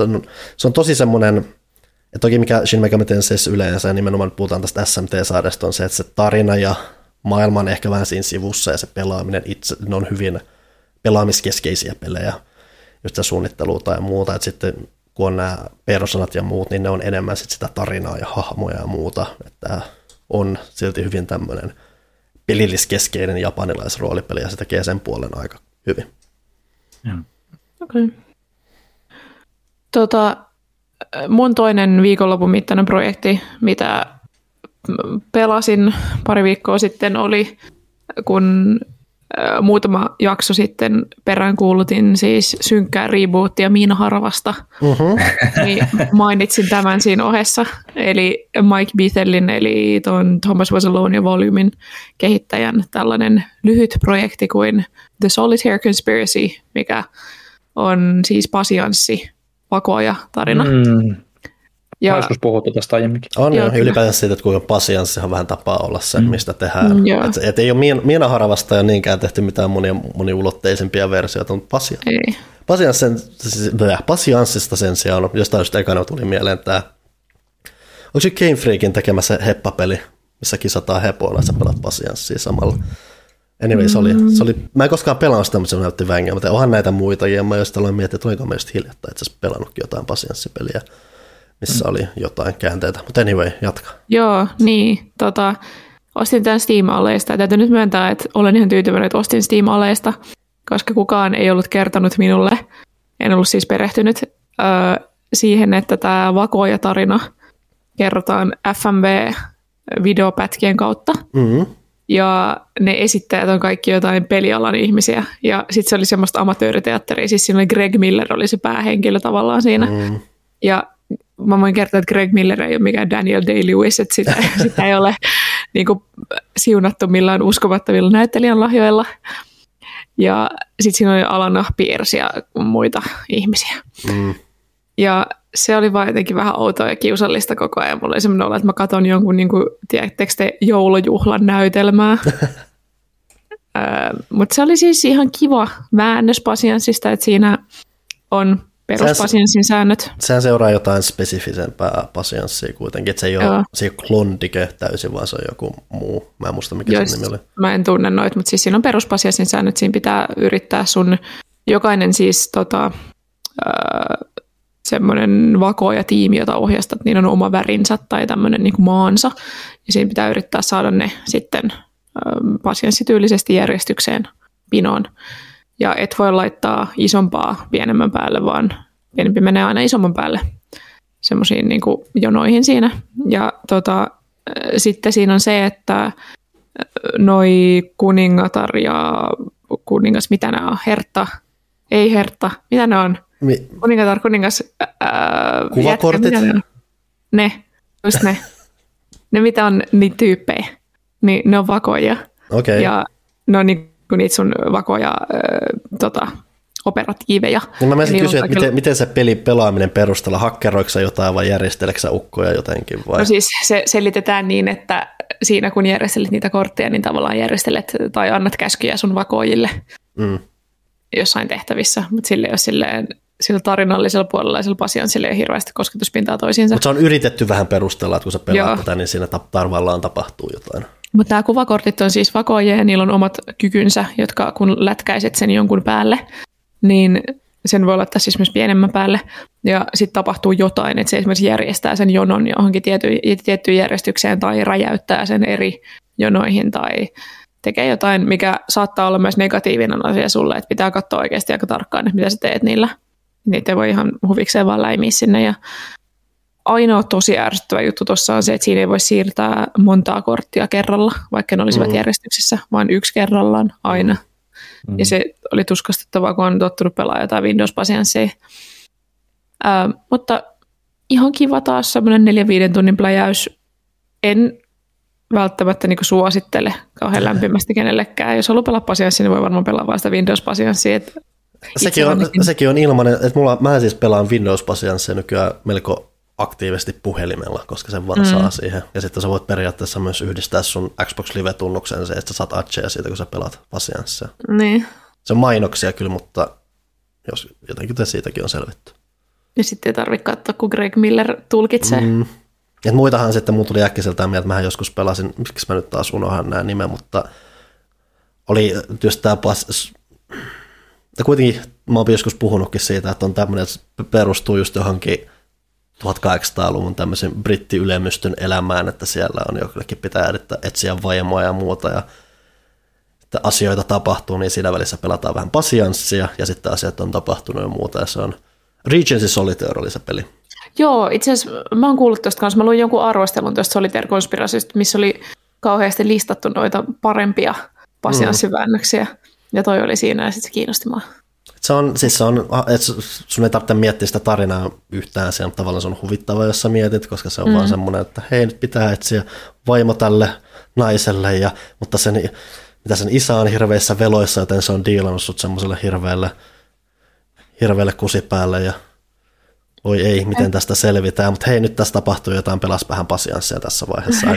se on tosi semmoinen, ja toki mikä Shin Megami Tenseissä yleensä, ja nimenomaan puhutaan tästä SMT-saadesta, on se, että se tarina ja maailma on ehkä vähän siinä sivussa, ja se pelaaminen itse, ne on hyvin pelaamiskeskeisiä pelejä, just suunnittelua tai muuta, että sitten kun on nämä persoonat ja muut, niin ne on enemmän sit sitä tarinaa ja hahmoja ja muuta, että on silti hyvin tämmöinen pelilliskeskeinen japanilaisroolipeli, ja se tekee sen puolen aika hyvin. Mm. Okei. Okay. Tota, mun toinen viikonlopun mittainen projekti, mitä pelasin pari viikkoa sitten, oli kun muutama jakso sitten peräänkuulutin siis synkkää rebootia Miina Haravasta, uh-huh. niin mainitsin tämän siinä ohessa. Eli Mike Bethellin, eli tuon Thomas Was Alone ja Volumin kehittäjän tällainen lyhyt projekti kuin The Solitaire Conspiracy, mikä on siis pasianssi pakoja tarina. Mm. Ja, Mä joskus puhuttu tästä aiemminkin. On jo, ylipäätään siitä, että kuinka pasianssihan vähän tapaa olla se, mm. mistä tehdään. Mm, et, et ei ole Miina Haravasta ja niinkään tehty mitään monia, moniulotteisempia versioita, mutta pasianssi. Ei. Pasianssin, siis, pasianssista sen sijaan, jostain just ekana tuli mieleen tämä, onko se Game Freakin tekemä se heppapeli, missä kisataan hepoilla, että sä pelaat pasianssia samalla. Anyway, se oli, se oli, mä en koskaan pelannut sitä, mutta se näytti vängää, mutta onhan näitä muita, ja mä just aloin miettiä, että olinko mä just hiljattain itse asiassa pelannutkin jotain pasianssipeliä, missä mm. oli jotain käänteitä. Mutta anyway, jatka. Joo, niin. Tota, ostin tämän Steam-aleista, ja täytyy nyt myöntää, että olen ihan tyytyväinen, että ostin Steam-aleista, koska kukaan ei ollut kertonut minulle, en ollut siis perehtynyt öö, siihen, että tämä vakoja-tarina kerrotaan FMV-videopätkien kautta. Mm-hmm ja ne esittäjät on kaikki jotain pelialan ihmisiä. Ja sitten se oli semmoista amatööriteatteria, siis siinä oli Greg Miller oli se päähenkilö tavallaan siinä. Mm. Ja mä voin kertoa, että Greg Miller ei ole mikään Daniel Day-Lewis, että sitä, sitä ei ole niin kuin, siunattu millään uskomattomilla näyttelijän lahjoilla. Ja sitten siinä oli Alana Pierce ja muita ihmisiä. Mm. Ja se oli vaan jotenkin vähän outoa ja kiusallista koko ajan. Mulla oli semmoinen olo, että mä katson jonkun, niin kuin, tiedättekö te, joulujuhlan näytelmää. Mutta se oli siis ihan kiva väännös Pasianssista, että siinä on peruspasianssin säännöt. Sehän seuraa jotain spesifisempää pasianssia kuitenkin, että se ei ole, se ei ole klondike täysin, vaan se on joku muu. Mä en muista, mikä Jos, sen nimi oli. Mä en tunne noita, mutta siis siinä on peruspasianssin säännöt, siinä pitää yrittää sun jokainen siis tota, äh, semmoinen vakoja tiimi, jota ohjastat, niin on oma värinsä tai tämmöinen niin kuin maansa. Ja siinä pitää yrittää saada ne sitten ähm, pasienssityylisesti järjestykseen pinoon. Ja et voi laittaa isompaa pienemmän päälle, vaan pienempi menee aina isomman päälle semmoisiin niin jonoihin siinä. Ja tota, äh, sitten siinä on se, että äh, noi kuningatar ja kuningas, mitä nämä on, hertta, ei hertta, mitä ne on? Mi- kuningatar, kuningas, ää, Kuvakortit? Jätkä, ne, ne, just ne. ne, mitä on niitä tyyppejä, niin ne on vakoja. Okay. Ja ne on niin kuin niitä sun vakoja ää, tota, operatiiveja. Niin mä menisin kysyä, että miten, miten se peli pelaaminen perustella, hakkeroiko jotain vai järjesteleksä ukkoja jotenkin? Vai? No siis se selitetään niin, että siinä kun järjestelet niitä kortteja, niin tavallaan järjestelet tai annat käskyjä sun vakoojille mm. jossain tehtävissä, mutta sille jos silleen sillä tarinallisella puolella ja sillä pasianssilla ei hirveästi kosketuspintaa toisiinsa. Mutta se on yritetty vähän perustella, että kun sä pelaat tätä, niin siinä tarvallaan tapahtuu jotain. Mutta nämä kuvakortit on siis vakoja ja niillä on omat kykynsä, jotka kun lätkäiset sen jonkun päälle, niin sen voi laittaa siis myös pienemmän päälle, ja sitten tapahtuu jotain, että se esimerkiksi järjestää sen jonon johonkin tiety, tiettyyn järjestykseen tai räjäyttää sen eri jonoihin tai tekee jotain, mikä saattaa olla myös negatiivinen asia sulle, että pitää katsoa oikeasti aika tarkkaan, että mitä sä teet niillä. Niitä voi ihan huvikseen vaan läimiä sinne ja ainoa tosi ärsyttävä juttu tuossa on se, että siinä ei voi siirtää montaa korttia kerralla, vaikka ne olisivat mm. järjestyksessä, vaan yksi kerrallaan aina. Mm. Ja se oli tuskastuttavaa, kun on tottunut pelaa jotain Windows-pasianssia. Äh, mutta ihan kiva taas semmoinen neljä viiden tunnin pläjäys. En välttämättä niin suosittele kauhean lämpimästi kenellekään. Jos haluaa pelaa pasianssia, niin voi varmaan pelaa vain sitä Windows-pasianssia. Sekin on, sekin on ilmainen, että mulla, mä siis pelaan Windows-pasianssia nykyään melko aktiivisesti puhelimella, koska sen vaan mm. saa siihen. Ja sitten sä voit periaatteessa myös yhdistää sun Xbox Live-tunnuksen se, että sä saat atcheja siitä, kun sä pelaat pasianssia. Niin. Se on mainoksia kyllä, mutta jos jotenkin siitäkin on selvitty. Ja sitten ei tarvitse katsoa, kun Greg Miller tulkitsee. Mm. Et muitahan sitten, mulla tuli äkkiseltään mieltä, että mä joskus pelasin, miksi mä nyt taas unohan nämä nimen, mutta oli just tämä pas, ja kuitenkin mä oon joskus puhunutkin siitä, että on tämmöinen, että perustuu just johonkin 1800-luvun tämmöisen brittiylemystön elämään, että siellä on jollekin pitää etsiä vaimoa ja muuta ja että asioita tapahtuu, niin siinä välissä pelataan vähän pasianssia ja sitten asiat on tapahtunut ja muuta ja se on Regency Solitaire oli se peli. Joo, itse asiassa mä oon kuullut tuosta kanssa, mä luin jonkun arvostelun tuosta Solitaire Conspiracysta, missä oli kauheasti listattu noita parempia pasianssiväännöksiä mm. Ja toi oli siinä ja sitten se kiinnosti mua. Se on, siis se on, että sun ei tarvitse miettiä sitä tarinaa yhtään, se on tavallaan se on huvittava, jos sä mietit, koska se on mm. vaan semmoinen, että hei, nyt pitää etsiä vaimo tälle naiselle, ja, mutta sen, mitä sen isä on hirveissä veloissa, joten se on diilannut sut semmoiselle hirveälle, hirveälle kusipäälle, ja voi ei, miten tästä selvitään, mutta hei, nyt tässä tapahtuu jotain, pelas vähän pasianssia tässä vaiheessa.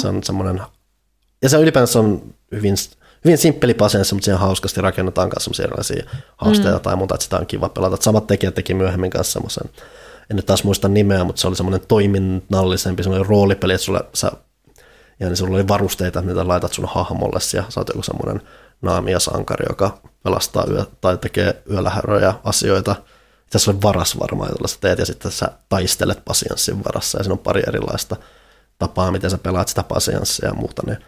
se on semmoinen, ja se ylipäänsä on hyvin hyvin simppeli pasenssi, mutta siihen hauskasti rakennetaan kanssa semmoisia erilaisia haasteita mm. tai muuta, että sitä on kiva pelata. Samat tekijät teki myöhemmin kanssa semmoisen, en nyt taas muista nimeä, mutta se oli semmoinen toiminnallisempi, semmoinen roolipeli, että sulle, sä, ja niin sulla oli varusteita, mitä laitat sun hahmolle, ja sä oot joku semmoinen naamia-sankari, joka pelastaa yö, tai tekee yöllä asioita. Tässä on varas varmaan, jolla sä teet, ja sitten sä taistelet pasianssin varassa, ja siinä on pari erilaista tapaa, miten sä pelaat sitä pasianssia ja muuta, niin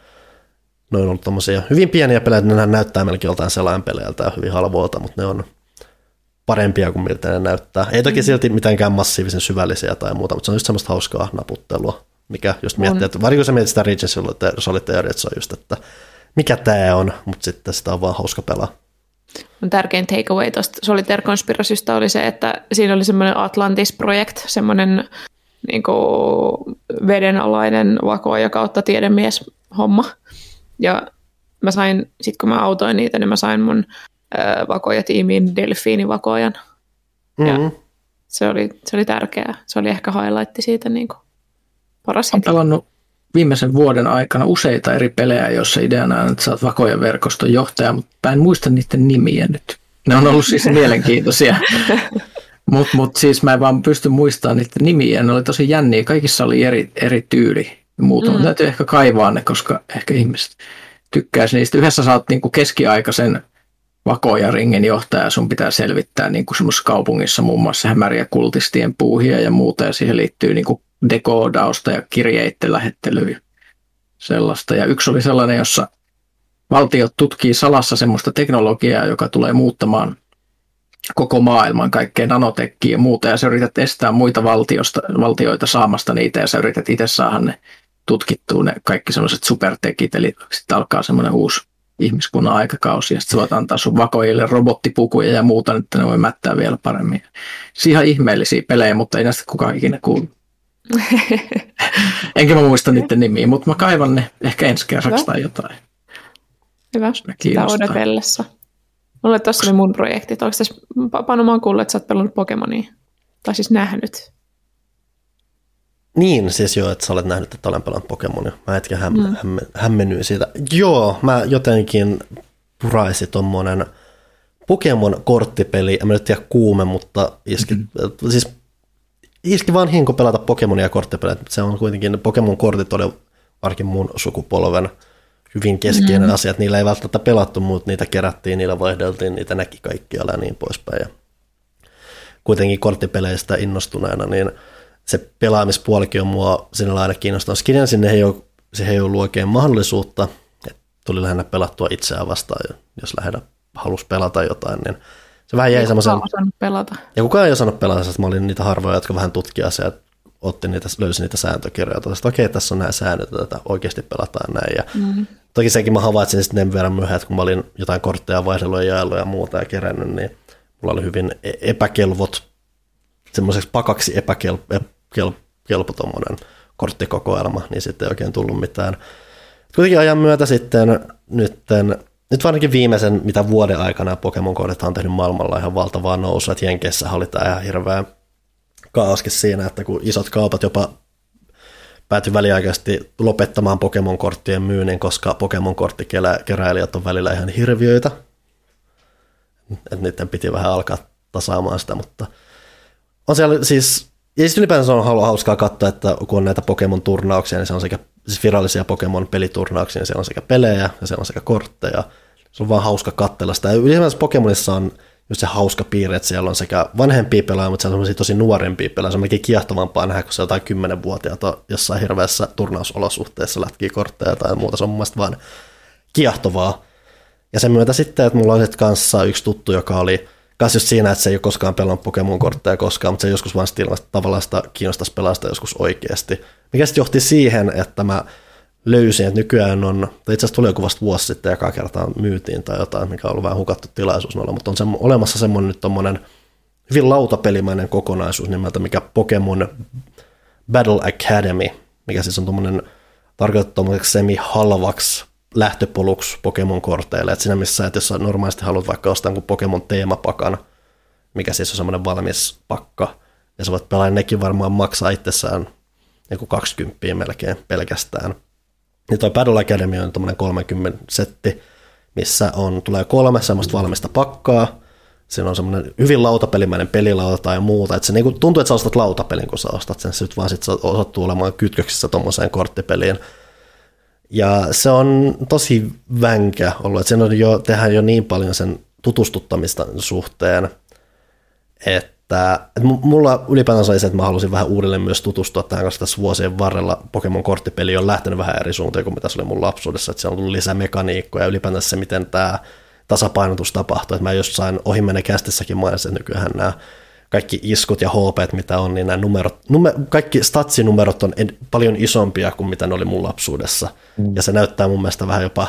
ne on ollut tommosia hyvin pieniä pelejä, ne näyttää melkein joltain selainpeleiltä ja hyvin halvoilta, mutta ne on parempia kuin miltä ne näyttää. Ei toki mm. silti mitenkään massiivisen syvällisiä tai muuta, mutta se on just semmoista hauskaa naputtelua, mikä just miettii, että varsinkin kun sä mietit sitä Regency Solitaire, että se on just, että mikä tämä on, mutta sitten sitä on vaan hauska pelaa. Mun tärkein takeaway tuosta Solitaire Conspiracysta oli se, että siinä oli semmoinen Atlantis-projekt, semmoinen niin vedenalainen vakoja kautta tiedemies homma. Ja mä sain, sit kun mä autoin niitä, niin mä sain mun vakoja-tiimiin delfiinivakojan. Mm-hmm. Ja se oli, se oli tärkeää. Se oli ehkä highlight siitä niin kuin paras Olen pelannut viimeisen vuoden aikana useita eri pelejä, joissa ideana on, että sä oot vakojen verkoston johtaja, mutta mä en muista niiden nimiä nyt. Ne on ollut siis mielenkiintoisia. Mutta mut siis mä en vaan pysty muistamaan niitä nimiä. Ne oli tosi jänniä. Kaikissa oli eri, eri tyyli. Muutama mm. täytyy ehkä kaivaa ne, koska ehkä ihmiset tykkäisi niistä. Yhdessä saat niinku keskiaikaisen vakoja ringin johtaja, sun pitää selvittää niin kuin semmoisessa kaupungissa muun muassa hämäriä kultistien puuhia ja muuta, ja siihen liittyy niin kuin dekoodausta ja kirjeiden lähettelyä sellaista. Ja yksi oli sellainen, jossa valtiot tutkii salassa semmoista teknologiaa, joka tulee muuttamaan koko maailman kaikkea nanotekkiä ja muuta, ja sä yrität estää muita valtiosta, valtioita saamasta niitä, ja sä yrität itse saada ne tutkittua, ne kaikki semmoiset supertekit, eli sitten alkaa semmoinen uusi ihmiskunnan aikakausi, ja sitten voit antaa sun vakoille robottipukuja ja muuta, että ne voi mättää vielä paremmin. Se ihan ihmeellisiä pelejä, mutta ei näistä kukaan ikinä kuullut. Enkä mä muista niiden nimiä, mutta mä kaivan ne ehkä ensi kerraksi tai jotain. Hyvä, sitä odotellessa. Mulle tuossa oli mun projekti. Onko tässä, Panu, mä oon kuullut, että sä oot pelannut Pokemonia. Tai siis nähnyt. Niin, siis joo, että sä olet nähnyt, että olen pelannut Pokemonia. Mä hetken häm, mm. häm, hämmennyin siitä. Joo, mä jotenkin puraisin tommonen Pokemon-korttipeli. En mä nyt tiedä kuume, mutta iski, mm-hmm. siis iski vaan hinko pelata Pokemonia korttipelejä. Se on kuitenkin, Pokemon-kortit oli varsinkin mun sukupolven hyvin keskeinen mm. asia, että niillä ei välttämättä pelattu, mutta niitä kerättiin, niillä vaihdeltiin, niitä näki kaikkialla ja niin poispäin. Ja kuitenkin korttipeleistä innostuneena, niin se pelaamispuolikin on mua sinne aina kiinnostanut. Skinen sinne ei ole, se ei ollut oikein mahdollisuutta, että tuli lähinnä pelattua itseään vastaan, jos lähinnä halusi pelata jotain, niin se vähän jäi semmoisen... pelata. Ja kukaan ei osannut pelata, että mä olin niitä harvoja, jotka vähän tutkia asiaa, otti niitä, löysi niitä sääntökirjoja, että okei, okay, tässä on nämä säännöt, että oikeasti pelataan näin. Ja mm. Toki sekin mä havaitsin sitten verran myöhään, että kun mä olin jotain kortteja vaihdellut ja jaellut ja muuta ja kerännyt, niin mulla oli hyvin e- epäkelvot, semmoiseksi pakaksi epäkelpo korttikokoelma, niin sitten ei oikein tullut mitään. Kuitenkin ajan myötä sitten nytten, nyt varsinkin viimeisen, mitä vuoden aikana Pokemon-kortit on tehnyt maailmalla ihan valtavaa nousua, että Jenkeissä oli tämä ihan hirveä kaoskin siinä, että kun isot kaupat jopa päätyi väliaikaisesti lopettamaan Pokemon-korttien myynnin, koska Pokemon-korttikeräilijät on välillä ihan hirviöitä. Että niiden piti vähän alkaa tasaamaan sitä, mutta on siellä siis, ja siis ylipäänsä on hauskaa katsoa, että kun on näitä Pokemon-turnauksia, niin se on sekä siis virallisia Pokemon-peliturnauksia, niin se on sekä pelejä ja se on sekä kortteja. Se on vaan hauska katsella sitä. Ylipäänsä Pokemonissa on just se hauska piirre, että siellä on sekä vanhempia pelaajia, mutta siellä on tosi nuorempia pelaajia. Se on kiehtovampaa nähdä, kun se jotain kymmenenvuotiaata jossain hirveässä turnausolosuhteessa lätkii kortteja tai muuta. Se on mun mielestä vaan kiehtovaa. Ja sen myötä sitten, että mulla on sitten kanssa yksi tuttu, joka oli kanssa just siinä, että se ei ole koskaan pelannut Pokemon-kortteja koskaan, mutta se joskus vaan tavallaan sitä kiinnostaisi pelasta joskus oikeasti. Mikä sitten johti siihen, että mä löysin, että nykyään on, tai itse asiassa tuli joku vasta vuosi sitten joka kertaa myytiin tai jotain, mikä on ollut vähän hukattu tilaisuus noilla, mutta on se, olemassa semmoinen nyt tommonen hyvin lautapelimäinen kokonaisuus nimeltä, mikä Pokemon Battle Academy, mikä siis on tuommoinen tarkoitettu semi-halvaksi lähtöpoluksi Pokemon-korteille, että siinä missä, että jos sä normaalisti haluat vaikka ostaa jonkun Pokemon teemapakan, mikä siis on semmoinen valmis pakka, ja sä voit pelaa nekin varmaan maksaa itsessään joku 20 melkein pelkästään, niin toi Battle Academy on tuommoinen 30 setti, missä on, tulee kolme semmoista valmista pakkaa, siinä on semmoinen hyvin lautapelimäinen pelilauta tai muuta, että se niinku tuntuu, että sä ostat lautapelin, kun sä ostat sen, sitten vaan sit sä osattu olemaan kytköksissä tuommoiseen korttipeliin. Ja se on tosi vänkä ollut, että sen on jo, tehdään jo niin paljon sen tutustuttamista suhteen, että että, mulla ylipäätään oli se, että mä halusin vähän uudelleen myös tutustua tähän, koska tässä vuosien varrella. Pokemon-korttipeli on lähtenyt vähän eri suuntaan kuin mitä se oli mun lapsuudessa, että se on tullut lisää mekaniikkoja ja ylipäätään se, miten tämä tasapainotus tapahtuu, että mä jossain ohimenne kästissäkin mainitsin, että nykyään nämä kaikki iskut ja HP, mitä on, niin nämä numerot, numer, kaikki statsinumerot on ed- paljon isompia kuin mitä ne oli mun lapsuudessa. Mm. Ja se näyttää mun mielestä vähän jopa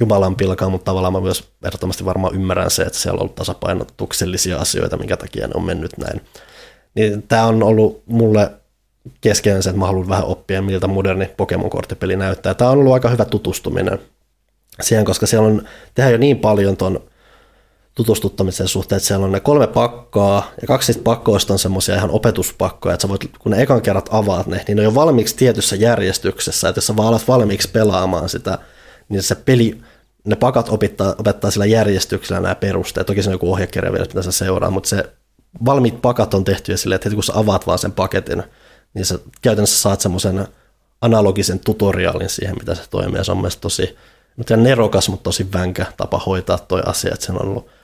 Jumalan pilkaa, mutta tavallaan mä myös ehdottomasti varmaan ymmärrän se, että siellä on ollut tasapainotuksellisia asioita, minkä takia ne on mennyt näin. Niin tämä on ollut mulle keskeinen se, että mä haluan vähän oppia, miltä moderni Pokemon-korttipeli näyttää. Tämä on ollut aika hyvä tutustuminen siihen, koska siellä on, tehdään jo niin paljon ton tutustuttamisen suhteen, että siellä on ne kolme pakkaa, ja kaksi niistä pakkoista on semmoisia ihan opetuspakkoja, että sä voit, kun ne ekan kerrat avaat ne, niin ne on jo valmiiksi tietyssä järjestyksessä, että jos sä vaan alat valmiiksi pelaamaan sitä, niin se peli ne pakat opettaa, opettaa sillä järjestyksellä nämä perusteet. Toki se on joku ohjekirja vielä, mitä sä seuraa, mutta se valmiit pakat on tehty silleen, että heti kun sä avaat vaan sen paketin, niin sä käytännössä saat semmoisen analogisen tutoriaalin siihen, mitä se toimii. Ja se on mielestäni tosi nerokas, mutta tosi vänkä tapa hoitaa toi asia, että se on ollut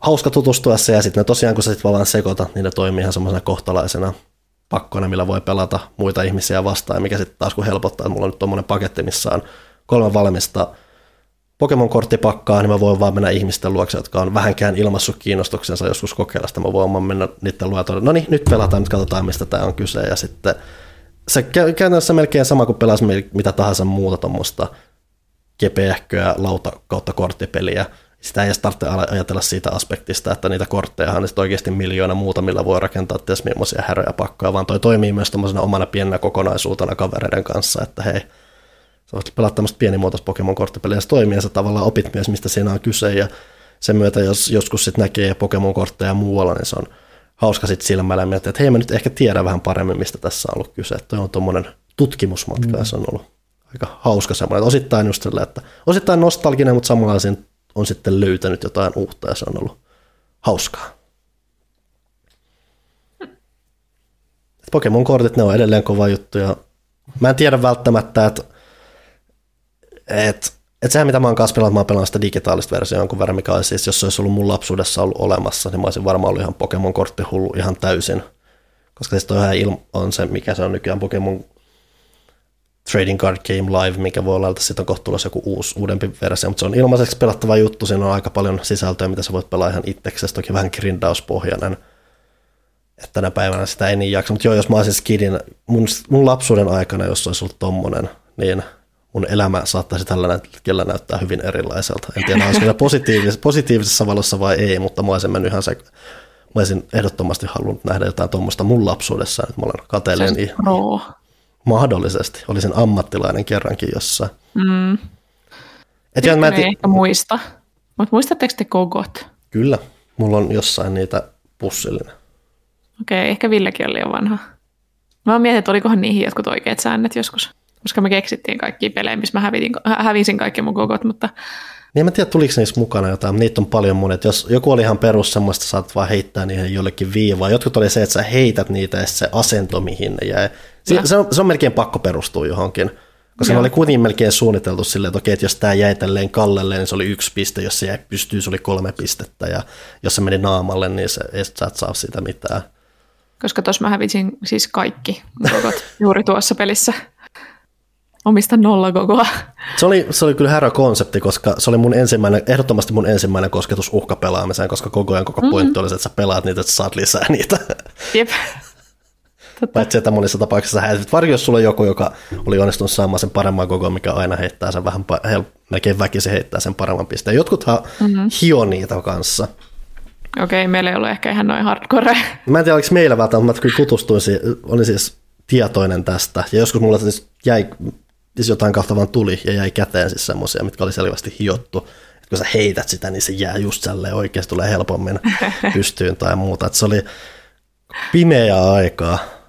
hauska tutustua se, ja sitten tosiaan kun sä sit vaan sekoitat, niin ne toimii ihan semmoisena kohtalaisena pakkona, millä voi pelata muita ihmisiä vastaan, ja mikä sitten taas kun helpottaa, että mulla on nyt tuommoinen paketti, missä on kolme valmista Pokemon-korttipakkaa, niin mä voin vaan mennä ihmisten luokse, jotka on vähänkään ilmassut kiinnostuksensa joskus kokeilla sitä. Mä voin vaan mennä niiden luokse, no niin, nyt pelataan, nyt katsotaan, mistä tämä on kyse. Ja sitten se käytännössä melkein sama kuin pelasi mitä tahansa muuta tuommoista kepeähköä lauta kautta korttipeliä. Sitä ei edes tarvitse ajatella siitä aspektista, että niitä kortteja on oikeasti miljoona muuta, millä voi rakentaa ties millaisia häröjä pakkoja, vaan toi toimii myös omana pienenä kokonaisuutena kavereiden kanssa, että hei, sä voit pelata tämmöistä pienimuotoista Pokemon-korttipeliä, ja se toimii, ja sä tavallaan opit myös, mistä siinä on kyse, ja sen myötä, jos joskus sitten näkee Pokemon-kortteja muualla, niin se on hauska sitten silmällä miettiä, että hei, mä nyt ehkä tiedän vähän paremmin, mistä tässä on ollut kyse. Että on tuommoinen tutkimusmatka, mm. ja se on ollut aika hauska semmoinen. Osittain just sille, että osittain nostalginen, mutta samalla on sitten löytänyt jotain uutta, ja se on ollut hauskaa. Pokemon-kortit, ne on edelleen kova juttu, ja mä en tiedä välttämättä, että et, et sehän mitä mä oon kanssa pelannut, mä pelannut sitä digitaalista versiota jonkun verran, mikä siis, jos se olisi ollut mun lapsuudessa ollut olemassa, niin mä olisin varmaan ollut ihan Pokemon-korttihullu ihan täysin. Koska siis toi ilma on se, mikä se on nykyään Pokemon Trading Card Game Live, mikä voi olla, että siitä on kohtuullisesti joku uusi, uudempi versio, mutta se on ilmaiseksi pelattava juttu, siinä on aika paljon sisältöä, mitä sä voit pelaa ihan itseksesi, toki vähän grindauspohjainen, että tänä päivänä sitä ei niin jaksa, mutta joo, jos mä olisin skidin, mun, mun lapsuuden aikana, jos olisi ollut tommonen, niin mun elämä saattaisi tällä hetkellä näyttää hyvin erilaiselta. En tiedä, olisiko se positiivisessa, positiivisessa valossa vai ei, mutta mä olisin mennyt ihan se, mä olisin ehdottomasti halunnut nähdä jotain tuommoista mun lapsuudessa, että mä olen kateellinen. Se. Mahdollisesti. Olisin ammattilainen kerrankin jossain. Mm. Et Nyt mä en ehkä muista. Mutta muistatteko te kogot? Kyllä. Mulla on jossain niitä pussillinen. Okei, okay, ehkä Villekin oli liian vanha. Mä oon mietin, että olikohan niihin jotkut oikeat säännöt joskus koska me keksittiin kaikki pelejä, missä mä hävitin, hävisin kaikki mun kokot, mutta... Niin en tiedä, tuliko niissä mukana jotain, niitä on paljon monet. Jos joku oli ihan perus semmoista, saat vaan heittää niihin jollekin viivaa. Jotkut oli se, että sä heität niitä ja se asento, mihin ne jäi. Se, se, on, se on melkein pakko perustua johonkin. Koska ne oli kuitenkin melkein suunniteltu silleen, että okei, että jos tämä jäi tälleen kallelle, niin se oli yksi piste, jos se jäi pystyy, se oli kolme pistettä, ja jos se meni naamalle, niin se, ei sä et saa sitä mitään. Koska tuossa mä hävisin siis kaikki juuri tuossa pelissä omista nollakokoa. Se oli, se oli kyllä härä konsepti, koska se oli mun ensimmäinen, ehdottomasti mun ensimmäinen kosketus uhkapelaamiseen, koska koko ajan koko pointti mm-hmm. oli se, että sä pelaat niitä, että sä saat lisää niitä. Jep. Totta. Paitsi, että monissa tapauksissa häisit. Varjo, jos sulla on joku, joka oli onnistunut saamaan sen paremman koko, mikä aina heittää sen vähän, melkein väkisin heittää sen paremman pisteen. Jotkuthan mm-hmm. hio niitä kanssa. Okei, okay, meillä ei ollut ehkä ihan noin hardcore. Mä en tiedä, oliko meillä välttämättä, mutta kyllä tutustuin, olin siis tietoinen tästä. Ja joskus mulla siis jäi siis jotain kautta vaan tuli ja jäi käteen siis semmoisia, mitkä oli selvästi hiottu. Että kun sä heität sitä, niin se jää just tälleen oikeasti tulee helpommin pystyyn tai muuta. Että se oli pimeää aikaa.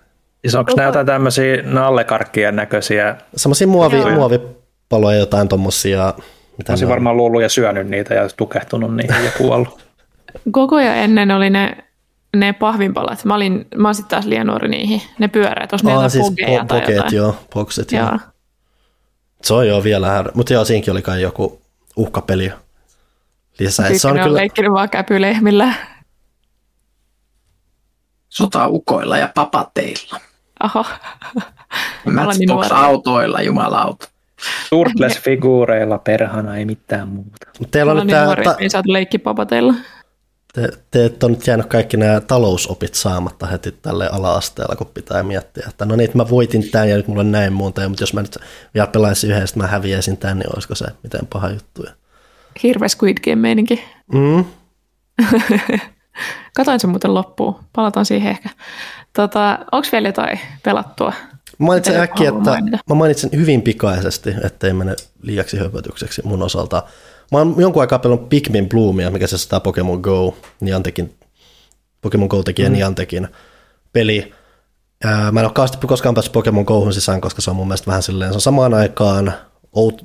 Siis onko nämä jotain tämmöisiä nallekarkkien näköisiä? Semmoisia muovi, muovipaloja, jotain tuommoisia. Olisin varmaan luullut ja syönyt niitä ja tukehtunut niihin ja kuollut. Koko ajan ennen oli ne, ne pahvinpalat. Mä olin, mä olin sitten taas liian nuori niihin. Ne pyöreät, olisi ne siis po- tai jotain. joo, bokset, joo. joo. Se on jo vielä här... mutta joo, siinkin oli kai joku uhkapeli lisää. Se on, on kyllä... leikkinyt vaan käpylehmillä. Sotaukoilla ja papateilla. Oho. Matchbox-autoilla, jumalauta. Turtles-figuureilla perhana, ei mitään muuta. Teillä on nyt niin tämä... Ta- niin saat leikki papateilla. Te, te et ole nyt jäänyt kaikki nämä talousopit saamatta heti tälle ala-asteella, kun pitää miettiä, että no niin, että mä voitin tämän ja nyt mulla on näin monta, mutta jos mä nyt vielä pelaisin yhdestä, mä häviäisin tämän, niin olisiko se miten paha juttu. Hirveä Squid Game-meininki. Mm. Katoin sen muuten loppuun. Palataan siihen ehkä. Tota, Onko vielä jotain pelattua? Mainitsen äkkiä, että mainita? mä mainitsen hyvin pikaisesti, ettei mene liiaksi höpötykseksi mun osalta. Mä oon jonkun aikaa pelannut Pikmin Bloomia, mikä se sitä Pokemon Go, Niantekin, Pokemon Go tekijä mm. Niantekin peli. Mä en ole koskaan päässyt Pokemon Gohun sisään, koska se on mun mielestä vähän silleen, se on samaan aikaan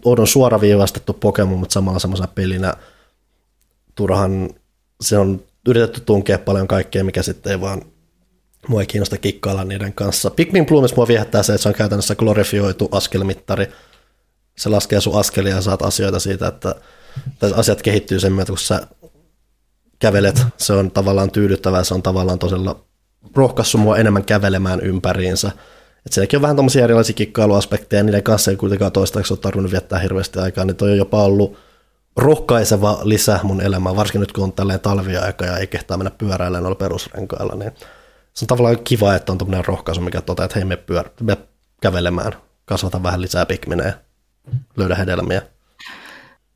oudon suoraviivastettu Pokemon, mutta samalla semmoisena pelinä turhan se on yritetty tunkea paljon kaikkea, mikä sitten ei vaan mua ei kiinnosta kikkailla niiden kanssa. Pikmin Bloomis mua viehättää se, että se on käytännössä glorifioitu askelmittari. Se laskee sun askelia ja saat asioita siitä, että asiat kehittyy sen myötä, kun sä kävelet. Se on tavallaan tyydyttävää, se on tavallaan tosiaan rohkaissut mua enemmän kävelemään ympäriinsä. Et sielläkin on vähän tämmöisiä erilaisia kikkailuaspekteja, niiden kanssa ei kuitenkaan toistaiseksi ole tarvinnut viettää hirveästi aikaa, niin toi on jopa ollut rohkaiseva lisä mun elämään, varsinkin nyt kun on tälleen talviaika ja ei kehtaa mennä pyöräillä noilla perusrenkailla, niin se on tavallaan kiva, että on tämmöinen rohkaisu, mikä toteaa, että hei, me, pyör- me kävelemään, kasvata vähän lisää pikminejä, löydä hedelmiä.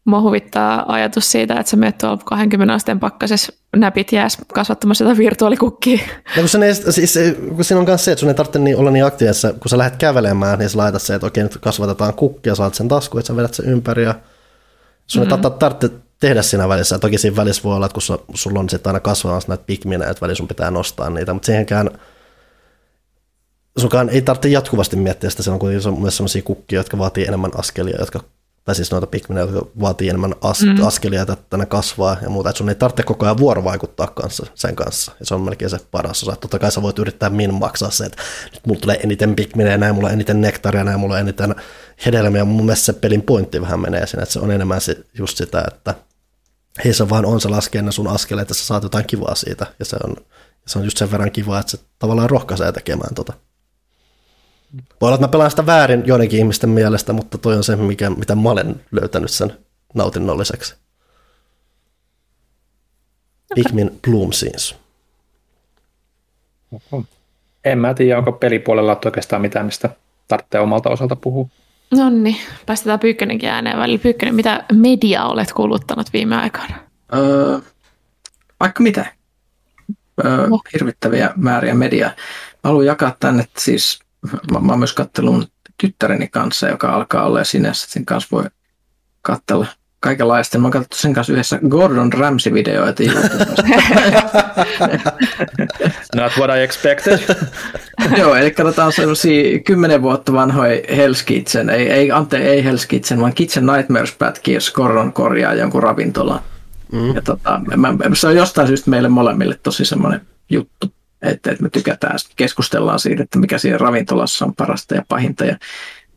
Mua huvittaa ajatus siitä, että sä menet tuolla 20 asteen pakkasessa näpit jääs kasvattamassa jotain virtuaalikukkia. No kun, sen ei, siis, kun siinä on myös se, että sun ei tarvitse niin olla niin aktiivisessa, kun sä lähdet kävelemään, niin sä laitat se, että okei, nyt kasvatetaan kukkia, saat sen taskuun, että sä vedät sen ympäri ja sun mm-hmm. ei tarvitse tehdä siinä välissä. Toki siinä välissä voi olla, että kun sulla on sitten aina kasvamassa näitä pikminä, että välissä sun pitää nostaa niitä, mutta siihenkään sunkaan ei tarvitse jatkuvasti miettiä sitä, se on kuitenkin myös sellaisia kukkia, jotka vaatii enemmän askelia, jotka tai siis noita pikminä, jotka vaatii enemmän as- mm. askelia, että ne kasvaa ja muuta, että sun ei tarvitse koko ajan vuorovaikuttaa kanssa, sen kanssa, ja se on melkein se paras osa. Totta kai sä voit yrittää min maksaa se, että nyt mulla tulee eniten pikminä, näin mulla on eniten nektaria, näin mulla on eniten hedelmiä, mun mielestä se pelin pointti vähän menee siinä, että se on enemmän se, just sitä, että hei se vaan on se laskee ne sun askeleet, että sä saat jotain kivaa siitä, ja se on, se on just sen verran kivaa, että se tavallaan rohkaisee tekemään tota. Voi olla, että mä pelaan sitä väärin joidenkin ihmisten mielestä, mutta toi on se, mikä, mitä mä olen löytänyt sen nautinnolliseksi. Okay. Pikmin Bloom Scenes. En mä tiedä, onko pelipuolella oikeastaan mitään, mistä tarvitsee omalta osalta puhua. No niin, päästetään Pyykkönenkin ääneen välillä. Pyykkönen, mitä media olet kuluttanut viime aikoina? Öö, vaikka mitä. Öö, no. Hirvittäviä määriä mediaa. Mä haluan jakaa tänne siis mä, mä oon myös kattelun tyttäreni kanssa, joka alkaa olla sinänsä, sen kanssa voi katsella kaikenlaista. Mä oon katsottu sen kanssa yhdessä Gordon Ramsay-videoita Not what I expected. Joo, eli katsotaan sellaisia kymmenen vuotta vanhoja Hell's Kitchen, ei, ei, ante, ei Hell's Kitchen, vaan Kitchen Nightmares-pätkiä, jos Gordon korjaa jonkun ravintolan. Mm. Ja tota, mä, se on jostain syystä meille molemmille tosi semmoinen juttu että, että me tykätään, keskustellaan siitä, että mikä siinä ravintolassa on parasta ja pahinta ja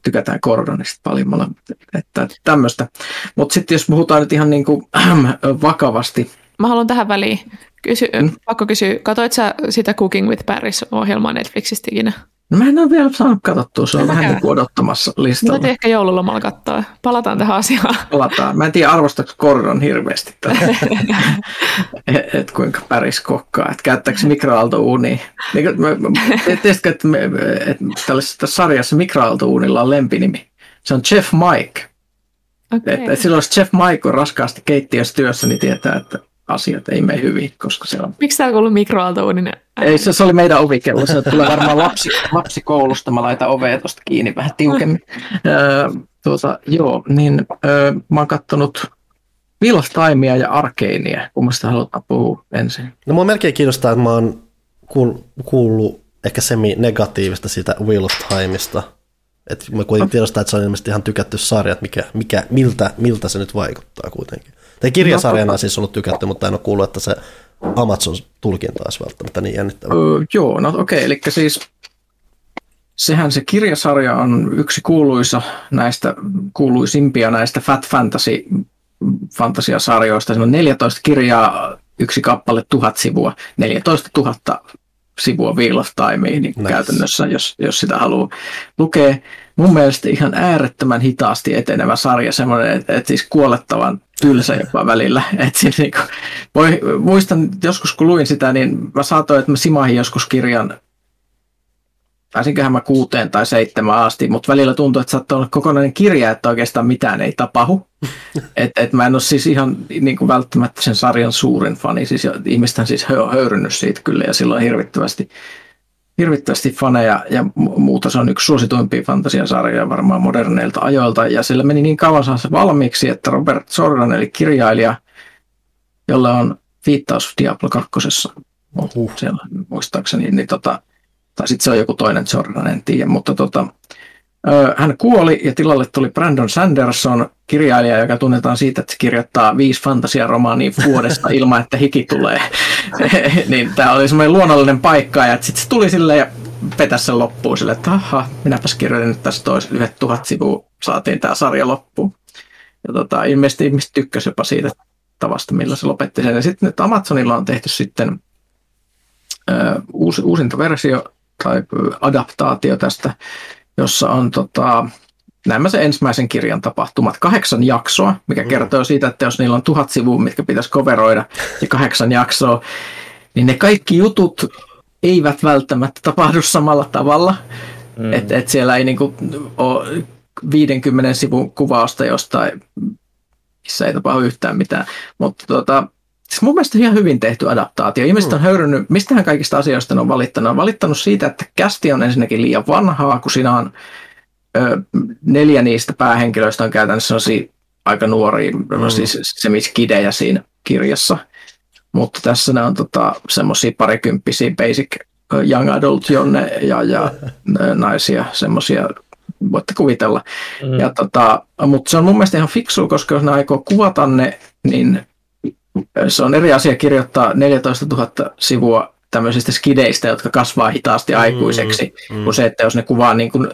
tykätään kordonista paljon molemmat, että tämmöistä. Mutta sitten jos puhutaan nyt ihan niin kuin, äh, vakavasti. Mä haluan tähän väliin kysy, mm. pakko kysyä, katoit sä sitä Cooking with Paris-ohjelmaa Netflixistä ikinä? No mä en ole vielä saanut katsottua, se on vähän niin kuin odottamassa listalla. Täytyy ehkä joululomalla katsoa. Palataan tähän asiaan. Palataan. Mä en tiedä, arvostaako Gordon hirveästi tätä. et, et kuinka päris kokkaa, että käyttääkö. Niin, tiesitkö, että, me, että tällaisessa sarjassa mikroaaltouunilla on lempinimi? Se on Jeff Mike. Okay. Et, et silloin jos Jeff Mike on raskaasti keittiössä työssä, niin tietää, että asiat ei mene hyvin, koska se on... Miksi tämä on ollut mikroaaltouuninen? Ei, se, se oli meidän ovikello. Se tulee varmaan lapsi, lapsi koulusta. Mä laitan ovea tuosta kiinni vähän tiukemmin. Öö, tuota, joo, niin öö, mä oon kattonut Timea ja Arkeinia. Kummasta halutaan puhua ensin? No mua melkein kiinnostaa, että mä oon kuullut ehkä semi-negatiivista siitä Wheel of Timeista. Että mä kuitenkin tiedostan, että se on ilmeisesti ihan tykätty sarja, että mikä, mikä, miltä, miltä se nyt vaikuttaa kuitenkin. Tai kirjasarjana on siis ollut tykätty, mutta en ole kuullut, että se Amazon tulkinta olisi välttämättä niin jännittävä. Öö, joo, no okei, okay, eli siis sehän se kirjasarja on yksi kuuluisa näistä, kuuluisimpia näistä Fat Fantasy fantasiasarjoista. Siinä on 14 kirjaa, yksi kappale tuhat sivua, 14 000 sivua Wheel of Timea niin nice. käytännössä, jos, jos sitä haluaa lukea. Mun mielestä ihan äärettömän hitaasti etenevä sarja, semmoinen, että, että siis kuolettavan tylsä jopa välillä. Et siis niin kuin, voi, muistan joskus kun luin sitä, niin mä saatoin, että mä simahin joskus kirjan pääsinköhän mä kuuteen tai seitsemän asti, mutta välillä tuntuu, että saattoi olla kokonainen kirja, että oikeastaan mitään ei tapahdu. et, et mä en ole siis ihan niin kuin välttämättä sen sarjan suurin fani, siis ihmiset on siis höyrynyt siitä kyllä ja silloin hirvittävästi, hirvittävästi faneja ja muuta. Se on yksi suosituimpia fantasiasarjoja varmaan moderneilta ajoilta ja sillä meni niin kauan saada se valmiiksi, että Robert Jordan eli kirjailija, jolla on viittaus Diablo 2. Uh. Siellä muistaakseni, niin tota, tai sitten se on joku toinen Jordan, en tiedä, mutta tota, Hän kuoli ja tilalle tuli Brandon Sanderson, kirjailija, joka tunnetaan siitä, että se kirjoittaa viisi fantasiaromaania vuodesta ilman, että hiki tulee. niin tämä oli semmoinen luonnollinen paikka ja sitten se tuli silleen ja vetäisi sen loppuun sille, että aha, minäpäs kirjoitin nyt tästä toisen yhdet tuhat sivua, saatiin tämä sarja loppuun. Ja tota, ilmeisesti ihmiset tykkäsivät jopa siitä tavasta, millä se lopetti sen. Ja sitten nyt Amazonilla on tehty sitten ö, uusi, uusinta versio tai adaptaatio tästä, jossa on tota, näemme se ensimmäisen kirjan tapahtumat, kahdeksan jaksoa, mikä mm. kertoo siitä, että jos niillä on tuhat sivua, mitkä pitäisi coveroida, ja kahdeksan jaksoa, niin ne kaikki jutut eivät välttämättä tapahdu samalla tavalla. Mm. Että et siellä ei niinku ole 50 sivun kuvausta jostain, missä ei tapahdu yhtään mitään. Mutta tota, siis mun mielestä ihan hyvin tehty adaptaatio. Ihmiset mm. on höyrynyt, mistähän kaikista asioista ne on valittanut? On valittanut siitä, että kästi on ensinnäkin liian vanhaa, kun siinä on ö, neljä niistä päähenkilöistä on käytännössä aika nuoria, mm. siis semiskidejä siinä kirjassa. Mutta tässä ne on tota, semmoisia parikymppisiä basic young adult jonne ja, ja naisia, semmoisia voitte kuvitella. Mm. Ja tota, mutta se on mun mielestä ihan fiksu, koska jos ne aikoo kuvata ne, niin se on eri asia kirjoittaa 14 000 sivua tämmöisistä skideistä, jotka kasvaa hitaasti mm, aikuiseksi, mm. kuin se, että jos ne kuvaa niin kuin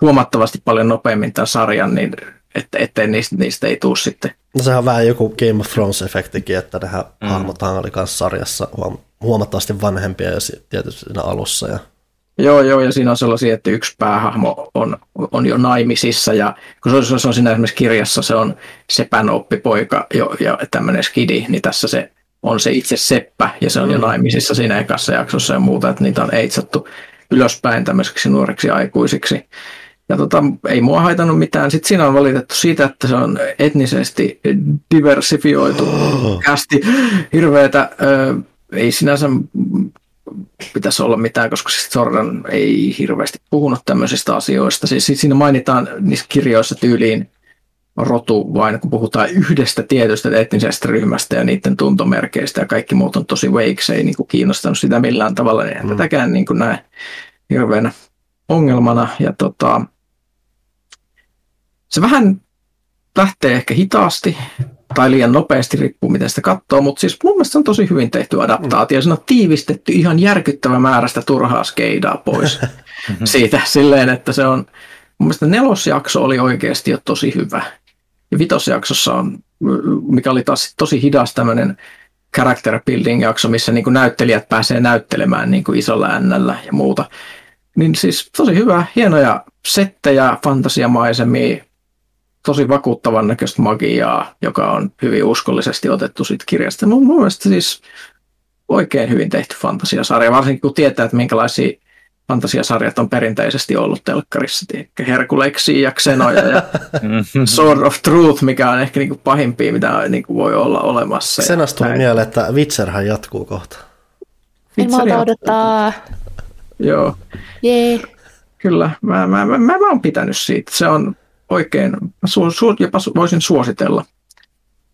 huomattavasti paljon nopeammin tämän sarjan, niin että ettei niistä, niistä ei tule sitten. No sehän on vähän joku Game of Thrones-efektikin, että nehän mm. hahmot oli kanssa sarjassa huomattavasti vanhempia ja tietysti siinä alussa. Ja... Joo, joo, ja siinä on sellaisia, että yksi päähahmo on, on jo naimisissa, ja kun se on, se on siinä esimerkiksi kirjassa, se on sepän oppipoika jo, ja tämmöinen skidi, niin tässä se on se itse seppä, ja se on mm. jo naimisissa siinä ekassa jaksossa ja muuta, että niitä on eitsattu ylöspäin tämmöiseksi nuoreksi aikuisiksi. Ja tota, ei mua haitannut mitään. Sitten siinä on valitettu siitä, että se on etnisesti diversifioitu oh. kästi hirveätä. Ö, ei sinänsä pitäisi olla mitään, koska siis Jordan ei hirveästi puhunut tämmöisistä asioista. Siis siinä mainitaan niissä kirjoissa tyyliin rotu vain, kun puhutaan yhdestä tietystä etnisestä ryhmästä ja niiden tuntomerkeistä ja kaikki muut on tosi vague, se ei niin kuin kiinnostanut sitä millään tavalla, niin mm. tätäkään niin kuin näe hirveänä ongelmana. Ja tota, se vähän lähtee ehkä hitaasti tai liian nopeasti, riippuu miten sitä katsoo, mutta siis mun mielestä se on tosi hyvin tehty adaptaatio. Mm. Siinä on tiivistetty ihan järkyttävä määrästä turhaa skeidaa pois siitä silleen, että se on, mun mielestä nelosjakso oli oikeasti jo tosi hyvä. Ja vitosjaksossa on, mikä oli taas tosi hidas tämmöinen character building jakso, missä niin kuin näyttelijät pääsee näyttelemään niin kuin isolla ännällä ja muuta. Niin siis tosi hyvä, hienoja settejä, fantasiamaisemia, tosi vakuuttavan näköistä magiaa, joka on hyvin uskollisesti otettu siitä kirjasta. Mun, mun mielestä siis oikein hyvin tehty fantasiasarja, varsinkin kun tietää, että minkälaisia fantasiasarjat on perinteisesti ollut telkkarissa. Ehkä Herkulexia ja Xenoja ja Sword of Truth, mikä on ehkä niinku pahimpia, mitä niinku voi olla olemassa. Senasta tuli mieleen, että Witcherhän jatkuu kohta. En malta odottaa. Joo. Jee. Kyllä, mä, mä, mä, mä, mä oon pitänyt siitä. Se on oikein, su, su, jopa voisin suositella,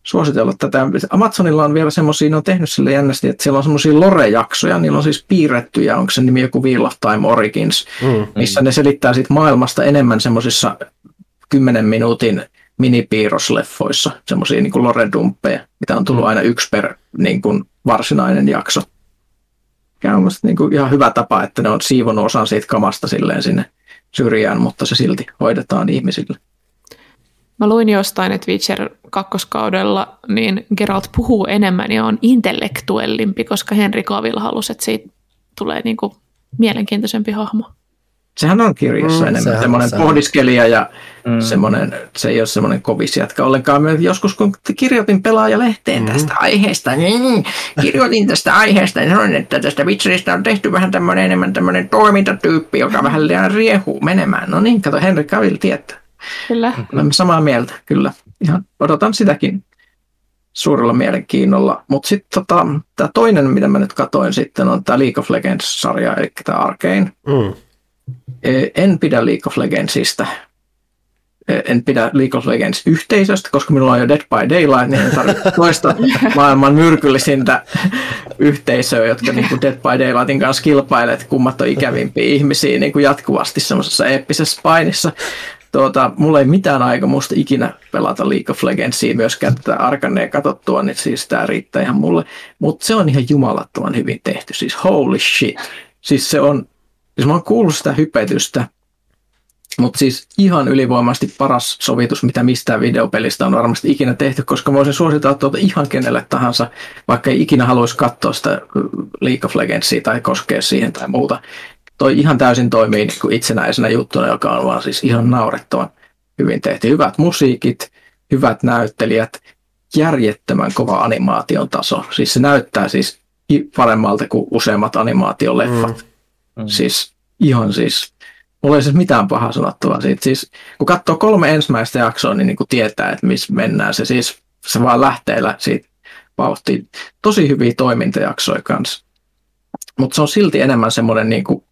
suositella tätä. Amazonilla on vielä semmoisia, ne on tehnyt sille jännästi, että siellä on semmoisia lore-jaksoja, niillä on siis piirrettyjä, onko se nimi joku Wheel of Time Origins, mm, missä mm. ne selittää siitä maailmasta enemmän semmoisissa 10 minuutin minipiirrosleffoissa, semmoisia niin lore-dumppeja, mitä on tullut mm. aina yksi per niin kuin, varsinainen jakso. Ja on niin kuin, ihan hyvä tapa, että ne on siivonut osan siitä kamasta silleen sinne syrjään, mutta se silti hoidetaan ihmisille. Mä luin jostain, että Witcher kakkoskaudella niin Geralt puhuu enemmän ja on intellektuellimpi, koska Henry Cavill halusi, että siitä tulee niin kuin mielenkiintoisempi hahmo. Sehän on kirjassa mm, enemmän semmoinen pohdiskelija ja mm. semmoinen, se ei ole semmoinen kovis jatka ollenkaan. Mä joskus kun kirjoitin pelaajalehteen mm. tästä aiheesta, niin kirjoitin tästä aiheesta ja sanoin, että tästä Witcherista on tehty vähän tämmöinen enemmän tämmöinen toimintatyyppi, joka vähän liian riehuu menemään. No niin, kato Henry Cavill tietää. Kyllä. Olemme samaa mieltä, kyllä. Ihan odotan sitäkin suurella mielenkiinnolla. Mutta sitten tota, tämä toinen, mitä mä nyt katoin sitten, on tämä League of Legends-sarja, eli tämä Arcane. Mm. En pidä League of Legendsista en pidä League of Legends yhteisöstä, koska minulla on jo Dead by Daylight, niin en tarvitse toista maailman myrkyllisintä yhteisöä, jotka niin kuin Dead by Daylightin kanssa kilpailee, että kummat on ikävimpiä ihmisiä niin kuin jatkuvasti semmoisessa eeppisessä painissa. Tuota, mulla ei mitään aikomusta ikinä pelata League of Legendsia, myöskään tätä Arkanea katsottua, niin siis tämä riittää ihan mulle. Mutta se on ihan jumalattoman hyvin tehty, siis holy shit. Siis se on, siis mä oon kuullut sitä hypetystä, mutta siis ihan ylivoimaisesti paras sovitus, mitä mistään videopelistä on varmasti ikinä tehty, koska voisin suositella tuota ihan kenelle tahansa, vaikka ei ikinä haluaisi katsoa sitä League of Legendsia tai koskea siihen tai muuta. Toi ihan täysin toimii niin kuin itsenäisenä juttuna, joka on vaan siis ihan naurettavan hyvin tehty. Hyvät musiikit, hyvät näyttelijät, järjettömän kova animaation taso. Siis se näyttää siis paremmalta kuin useimmat animaatioleffat. Mm. Mm. Siis ihan siis Mulla ei siis mitään pahaa sanottavaa siitä. Siis, kun katsoo kolme ensimmäistä jaksoa, niin, niin kuin tietää, että missä mennään. Se siis se vaan lähteellä siitä vauhtiin. Tosi hyviä toimintajaksoja kanssa. Mutta se on silti enemmän semmoinen, niin kuin,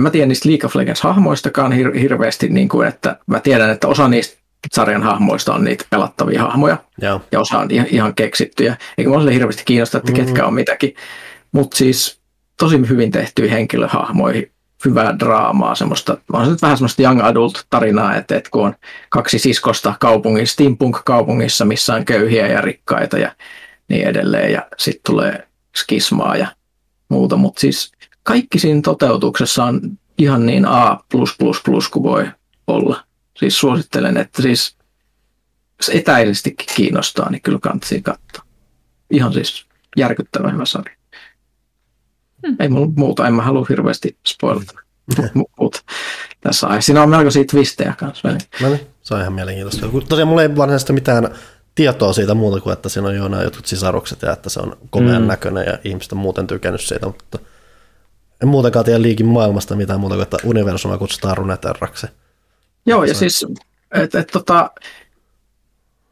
mä tiedän niistä League of Legends hahmoistakaan hir- hirveästi, niin kuin, että mä tiedän, että osa niistä sarjan hahmoista on niitä pelattavia hahmoja, Joo. ja osa on ihan, ihan keksittyjä. Eikä mua hirveästi kiinnosta, että mm-hmm. ketkä on mitäkin. Mutta siis tosi hyvin tehtyjä henkilöhahmoja, hyvää draamaa, semmoista, on se nyt vähän semmoista young adult tarinaa, että, että kun on kaksi siskosta kaupungissa, steampunk-kaupungissa, missä on köyhiä ja rikkaita ja niin edelleen, ja sitten tulee skismaa ja muuta, mutta siis kaikki siinä toteutuksessa on ihan niin A++ kuin voi olla. Siis suosittelen, että siis etäisestikin kiinnostaa, niin kyllä kannattaa katsoa. Ihan siis järkyttävän hyvä sarja. Hmm. Ei mulla muuta, en mä halua hirveästi spoilata muuta tässä aiheessa. Siinä on melkoisia twistejä kanssa. No niin, se on ihan mielenkiintoista. Tosiaan mulla ei varsinaisesti mitään tietoa siitä muuta kuin, että siinä on jo nämä jotkut sisarukset ja että se on komean mm. näköinen ja ihmiset on muuten tykännyt siitä, mutta en muutenkaan tiedä liikin maailmasta mitään muuta kuin, että universuma kutsutaan runeterraksi. Joo, ja siis, että et, tota,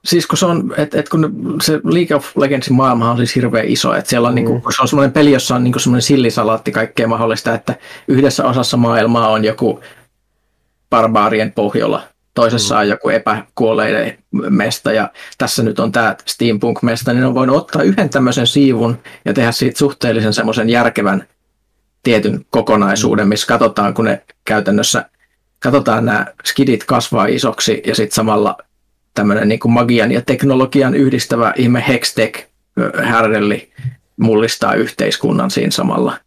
Siis kun se on, että et kun se League of Legendsin maailma on siis hirveän iso, että siellä on, niinku, mm. niinku, se on semmoinen peli, jossa on niinku semmoinen sillisalaatti kaikkea mahdollista, että yhdessä osassa maailmaa on joku barbaarien pohjolla, toisessa mm. on joku epäkuolleiden mesta ja tässä nyt on tämä steampunk-mesta, niin on voinut ottaa yhden tämmöisen siivun ja tehdä siitä suhteellisen semmoisen järkevän tietyn kokonaisuuden, missä katsotaan, kun ne käytännössä katsotaan nämä skidit kasvaa isoksi ja sitten samalla tämmöinen niin magian ja teknologian yhdistävä ihme Hextech härdelli mullistaa yhteiskunnan siinä samalla.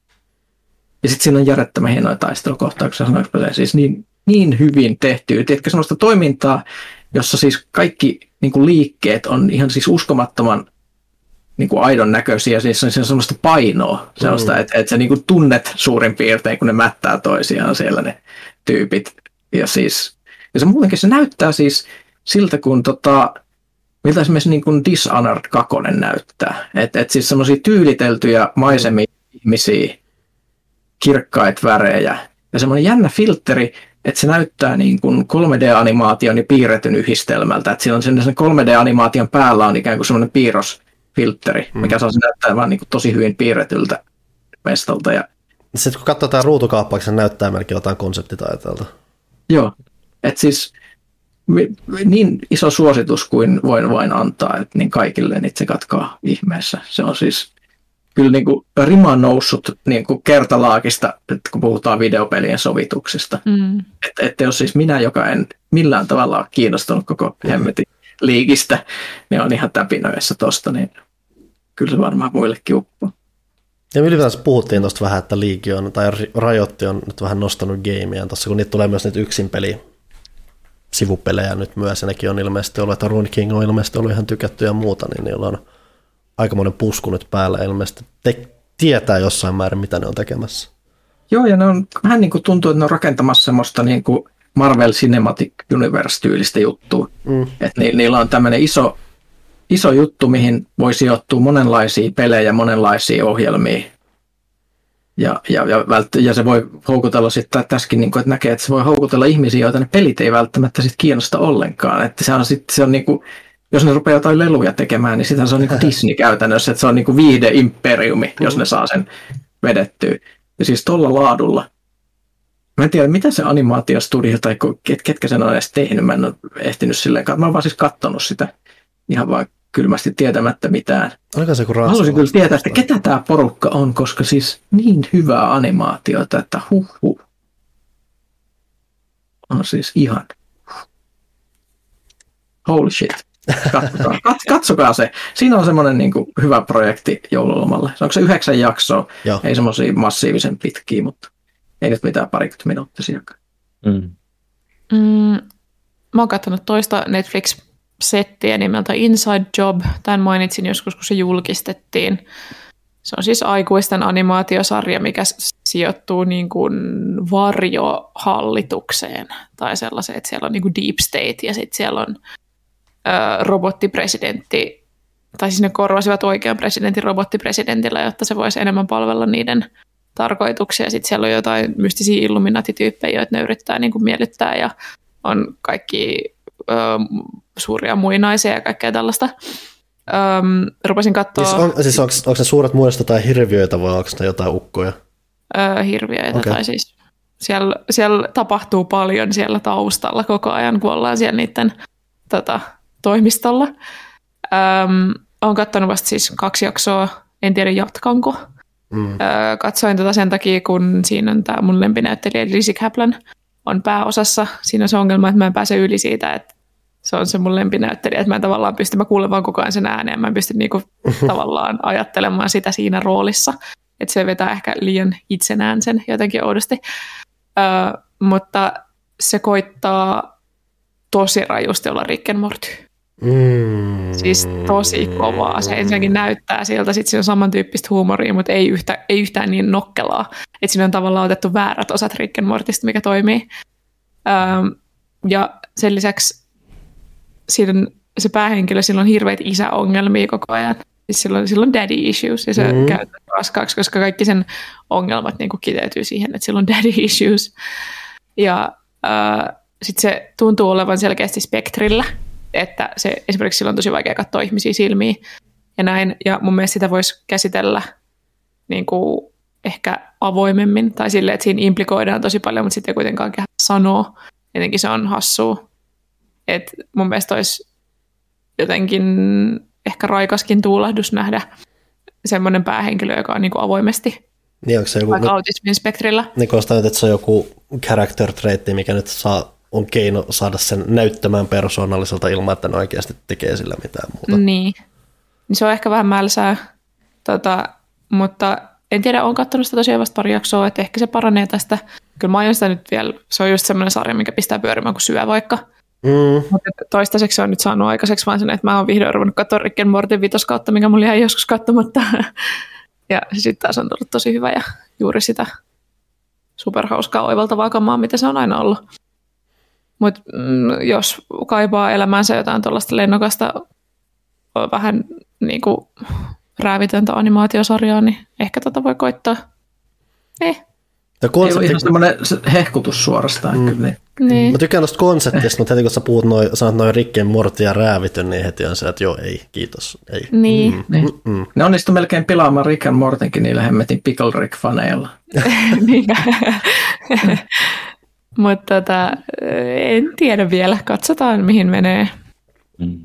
Ja sitten siinä on järjettömän hienoja taistelukohtauksia, sanoinko siis niin, niin hyvin tehty. Tiedätkö semmoista toimintaa, jossa siis kaikki niin kuin liikkeet on ihan siis uskomattoman niin kuin aidon näköisiä, siis on semmoista painoa, sellaista, mm. että, että sä niin kuin tunnet suurin piirtein, kun ne mättää toisiaan siellä ne tyypit. Ja siis, ja se muutenkin se näyttää siis, siltä, kun tota, miltä esimerkiksi niin kuin Dishonored 2 näyttää. Että et siis semmoisia tyyliteltyjä maisemia ihmisiä, kirkkaita värejä ja semmoinen jännä filtteri, että se näyttää niin kuin 3D-animaation ja piirretyn yhdistelmältä. Että siinä on sen 3D-animaation päällä on ikään kuin semmoinen piirrosfiltteri, mm. mikä saa se näyttää vaan niin kuin tosi hyvin piirretyltä mestalta. Ja... Sitten kun katsotaan ruutukaappaa, se näyttää melkein jotain konseptitaiteelta. Joo, että siis niin iso suositus kuin voin vain antaa, että niin kaikille niin katkaa ihmeessä. Se on siis kyllä niin kuin rima noussut niin kuin kertalaakista, että kun puhutaan videopelien sovituksista. Mm. Että, että jos siis minä, joka en millään tavalla ole kiinnostunut koko hemmetin liikistä, niin on ihan täpinöissä tosta, niin kyllä se varmaan muillekin uppoo. Ja ylipäätään puhuttiin tuosta vähän, että liiki on, tai rajoitti on nyt vähän nostanut gameia tuossa, kun niitä tulee myös niitä yksin peli sivupelejä nyt myös, ja nekin on ilmeisesti ollut, että Rune King on ilmeisesti ollut ihan tykätty ja muuta, niin niillä on aikamoinen pusku nyt päällä ilmeisesti. Te- tietää jossain määrin, mitä ne on tekemässä. Joo, ja ne on vähän niin kuin tuntuu, että ne on rakentamassa semmoista niin kuin Marvel Cinematic Universe-tyylistä juttua. Mm. Että ni- niillä on tämmöinen iso, iso juttu, mihin voi sijoittua monenlaisia pelejä, monenlaisia ohjelmia, ja, ja, ja, vält, ja se voi houkutella sitten tässäkin, niin kuin, että näkee, että se voi houkutella ihmisiä, joita ne pelit ei välttämättä sit kiinnosta ollenkaan. Että se on sitten, se on niin kuin, jos ne rupeaa jotain leluja tekemään, niin sitten se on niin kuin Disney käytännössä, että se on niin kuin viide-imperiumi, jos ne saa sen vedettyä. Ja siis tuolla laadulla, Mä en tiedä, mitä se animaatiostudio tai ket, ketkä sen on edes tehnyt. Mä en ole ehtinyt silleen, mä oon vaan siis kattonut sitä ihan vaan kylmästi tietämättä mitään. Oliko se Mä haluaisin kyllä tietää, että ketä tämä porukka on, koska siis niin hyvää animaatiota, että huh huh. On siis ihan holy shit. Katsokaa, kat, katsokaa se. Siinä on semmoinen niin hyvä projekti joululomalle. Onko se yhdeksän jaksoa? Joo. Ei semmoisia massiivisen pitkiä, mutta ei nyt mitään parikymmentä minuuttisiakaan. Mm. Mm, mä oon katsonut toista Netflix-settiä nimeltä Inside Job. Tämän mainitsin joskus, kun se julkistettiin. Se on siis aikuisten animaatiosarja, mikä sijoittuu niin kuin varjohallitukseen tai sellaiseen, että siellä on niin kuin deep state ja sitten siellä on ö, robottipresidentti, tai siis ne korvasivat oikean presidentin robottipresidentillä, jotta se voisi enemmän palvella niiden tarkoituksia. Sitten siellä on jotain mystisiä illuminatityyppejä, joita ne yrittää niin kuin miellyttää ja on kaikki ö, suuria muinaisia ja kaikkea tällaista. Öm, rupesin katsoa Siis, on, siis onko, onko ne suuret muodosta tai hirviöitä vai onko ne jotain ukkoja? ö, hirviöitä. Okei. Tai siis siellä, siellä tapahtuu paljon siellä taustalla koko ajan, kun ollaan siellä niiden tota, toimistolla. Öm, olen katsonut vasta siis kaksi jaksoa, en tiedä jatkanko. Mm. Öö, katsoin tätä sen takia, kun siinä on tämä mun lempinäyttelijä Lizzie Kaplan on pääosassa. Siinä on se ongelma, että mä en pääse yli siitä, että se on se mun lempinäyttelijä, että mä en tavallaan pysty, mä kuulen vaan koko ajan sen ääneen, mä en pysty niinku tavallaan ajattelemaan sitä siinä roolissa, että se vetää ehkä liian itsenään sen jotenkin oudosti. Öö, mutta se koittaa tosi rajusti olla Rick and Morty. Mm. Siis tosi kovaa. Se ensinnäkin näyttää siltä, sitten siinä on samantyyppistä huumoria, mutta ei, yhtä, ei yhtään niin nokkelaa. Että siinä on tavallaan otettu väärät osat Rick and Mortista, mikä toimii. Öm, ja sen lisäksi siinä on, se päähenkilö, sillä on hirveitä isäongelmia koko ajan. Siis sillä on, sillä on daddy issues ja se mm. käy raskaaksi, koska kaikki sen ongelmat niin kiteytyy siihen, että sillä on daddy issues. Ja äh, sitten se tuntuu olevan selkeästi spektrillä, että se esimerkiksi sillä on tosi vaikea katsoa ihmisiä silmiin ja näin. Ja mun mielestä sitä voisi käsitellä niin kuin ehkä avoimemmin tai silleen, että siinä implikoidaan tosi paljon, mutta sitten ei kuitenkaan sanoa. Jotenkin se on hassua. Et mun mielestä olisi jotenkin ehkä raikaskin tuulahdus nähdä semmoinen päähenkilö, joka on niin kuin avoimesti Niin onko se joku, vaikka autismin spektrillä. niin kun sitä, että se on joku character trait, mikä nyt saa, on keino saada sen näyttämään persoonalliselta ilman, että ne oikeasti tekee sillä mitään muuta. Niin. niin se on ehkä vähän mälsää, tota, mutta en tiedä, olen katsonut sitä tosiaan vasta pari jaksoa, että ehkä se paranee tästä. Kyllä mä aion sitä nyt vielä, se on just semmoinen sarja, mikä pistää pyörimään kuin syö vaikka. Mm. Mutta toistaiseksi se on nyt saanut aikaiseksi vaan sen, että mä oon vihdoin ruvennut katsoa Rick and Mortin vitoskautta, mikä mulla jäi joskus katsomatta. Ja se sitten taas on ollut tosi hyvä ja juuri sitä superhauskaa oivaltavaa kamaa, mitä se on aina ollut. Mutta mm, jos kaipaa elämäänsä jotain tuollaista lennokasta, vähän niin kuin räävitöntä animaatiosarjaa, niin ehkä tätä voi koittaa. Eh, Ja Ei ole konsepti, ihan semmoinen se- hehkutus suorastaan. Mm. Kyllä, niin. Mä tykkään tuosta konseptista, mutta heti kun sä puhut noin, sanot noin rikkeen morti ja räävitön, niin heti on se, että joo, ei, kiitos, ei. Niin. Mm, Niin. mm, mm. Ne onnistu melkein pilaamaan Rick and Mortenkin niillä hemmetin Pickle Rick-faneilla. Mutta tota, en tiedä vielä. Katsotaan, mihin menee. Mm.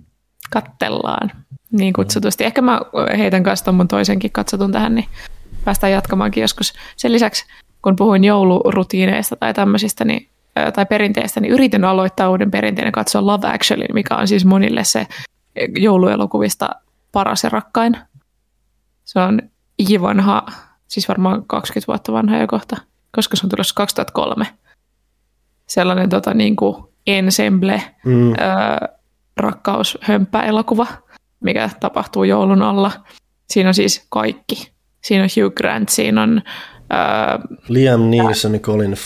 Kattellaan niin kutsutusti. Ehkä mä heitän kanssa mun toisenkin katsotun tähän, niin päästään jatkamaankin joskus. Sen lisäksi, kun puhuin joulurutiineista tai tämmöisistä, niin, tai perinteistä, niin yritin aloittaa uuden perinteen ja katsoa Love Actually, mikä on siis monille se jouluelokuvista paras ja rakkain. Se on ikivanha, siis varmaan 20 vuotta vanha jo kohta, koska se on tulossa 2003. Sellainen tota, niin kuin ensemble Mm. ö, rakkaushömppä-elokuva, mikä tapahtuu joulun alla. Siinä on siis kaikki. Siinä on Hugh Grant, siinä on ö, Liam Neeson, Colin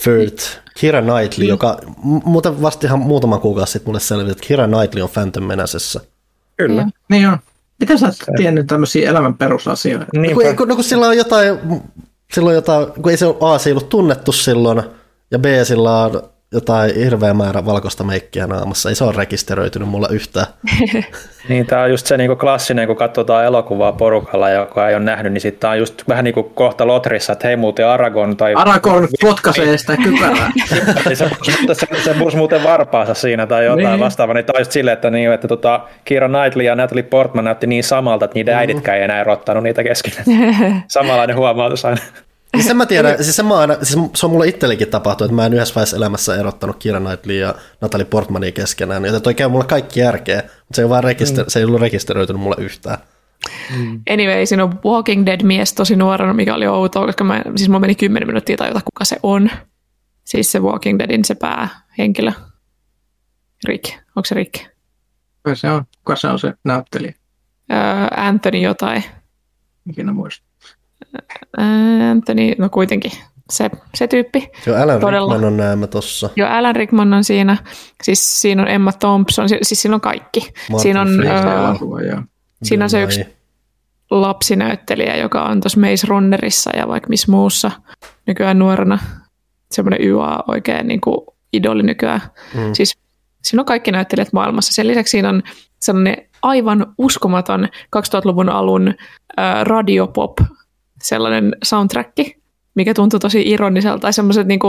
Firth, Kira Knightley, joka m- muuten vasta ihan muutama kuukausi sitten mulle selvisi, että Kira Knightley on Phantom Menacessa. Kyllä. Joo. Niin on. Miten sä oot tiennyt tämmöisiä elämän perusasioita? Niinpä. Kun, kun, no, kun sillä on jotain, silloin jotain, kun ei se ole, A, se ei ollut tunnettu silloin, ja B, sillä on jotain hirveä määrä valkoista meikkiä naamassa. Ei se ole rekisteröitynyt mulla yhtään. niin, tämä on just se niin klassinen, kun katsotaan elokuvaa porukalla, joka ei ole nähnyt, niin sitten on just vähän niin kuin kohta Lotrissa, että hei muuten Aragon tai... Aragon potkaisee sitä kypärää. se, se, se, se pursi muuten varpaansa siinä tai jotain niin. vastaavaa, niin tämä just silleen, että, niin, että tota, Kira Knightley ja Natalie Portman näytti niin samalta, että niiden mm. äiditkään ei enää erottanut niitä keskenään. Samanlainen huomautus aina. Siis sen mä tiedän, siis, sen mä aina, siis se on mulle itselleenkin tapahtunut, että mä en yhdessä vaiheessa elämässä erottanut Kira Knightley ja Natalie Portmania keskenään, joten toi käy mulle kaikki järkeä, mutta se ei, vaan rekister- mm. se ei ollut rekisteröitynyt mulle yhtään. Mm. Anyway, siinä on Walking Dead-mies tosi nuorena, mikä oli outoa, koska mä, siis mulla meni kymmenen minuuttia tajuta, kuka se on. Siis se Walking Deadin se päähenkilö. Rick. Onko se Rick? Kuka se on? Kuka se on se näyttelijä? Öö, Anthony jotain. Ikinä muista. Anthony, no kuitenkin se, se tyyppi. Joo, Alan Todella. Rickman on näemmä tossa. Joo, Alan Rickman on siinä. Siis siinä on Emma Thompson, siis siinä on kaikki. Martin siinä on, öö, siinä on se yksi lapsinäyttelijä, joka on tuossa Maze Runnerissa ja vaikka missä muussa nykyään nuorena. Semmoinen YA oikein niin kuin idoli nykyään. Mm. Siis siinä on kaikki näyttelijät maailmassa. Sen lisäksi siinä on sellainen aivan uskomaton 2000-luvun alun äh, radiopop sellainen soundtrack, mikä tuntuu tosi ironiselta tai semmoiset niin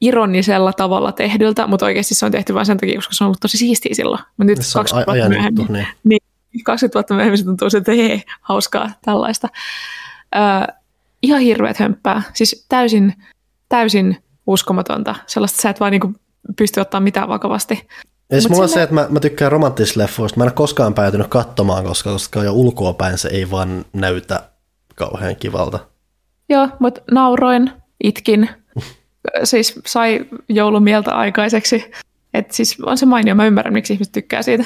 ironisella tavalla tehdyltä, mutta oikeasti se on tehty vain sen takia, koska se on ollut tosi siistiä silloin. Mutta nyt se 20 vuotta myöhemmin, niin. niin 20 vuotta myöhemmin se tuntuu, että hei, hauskaa tällaista. Ö, ihan hirveät hömppää, siis täysin, täysin uskomatonta. Sellaista sä et vaan niin pysty ottaa mitään vakavasti. Ja siis mulla on se, että mä, mä tykkään romanttisista leffoista. Mä en ole koskaan päätynyt katsomaan, koska, koska jo ulkoa päin se ei vaan näytä kauhean kivalta. Joo, mutta nauroin, itkin, siis sai joulumieltä aikaiseksi. Et siis on se mainio, mä ymmärrän, miksi ihmiset tykkää siitä.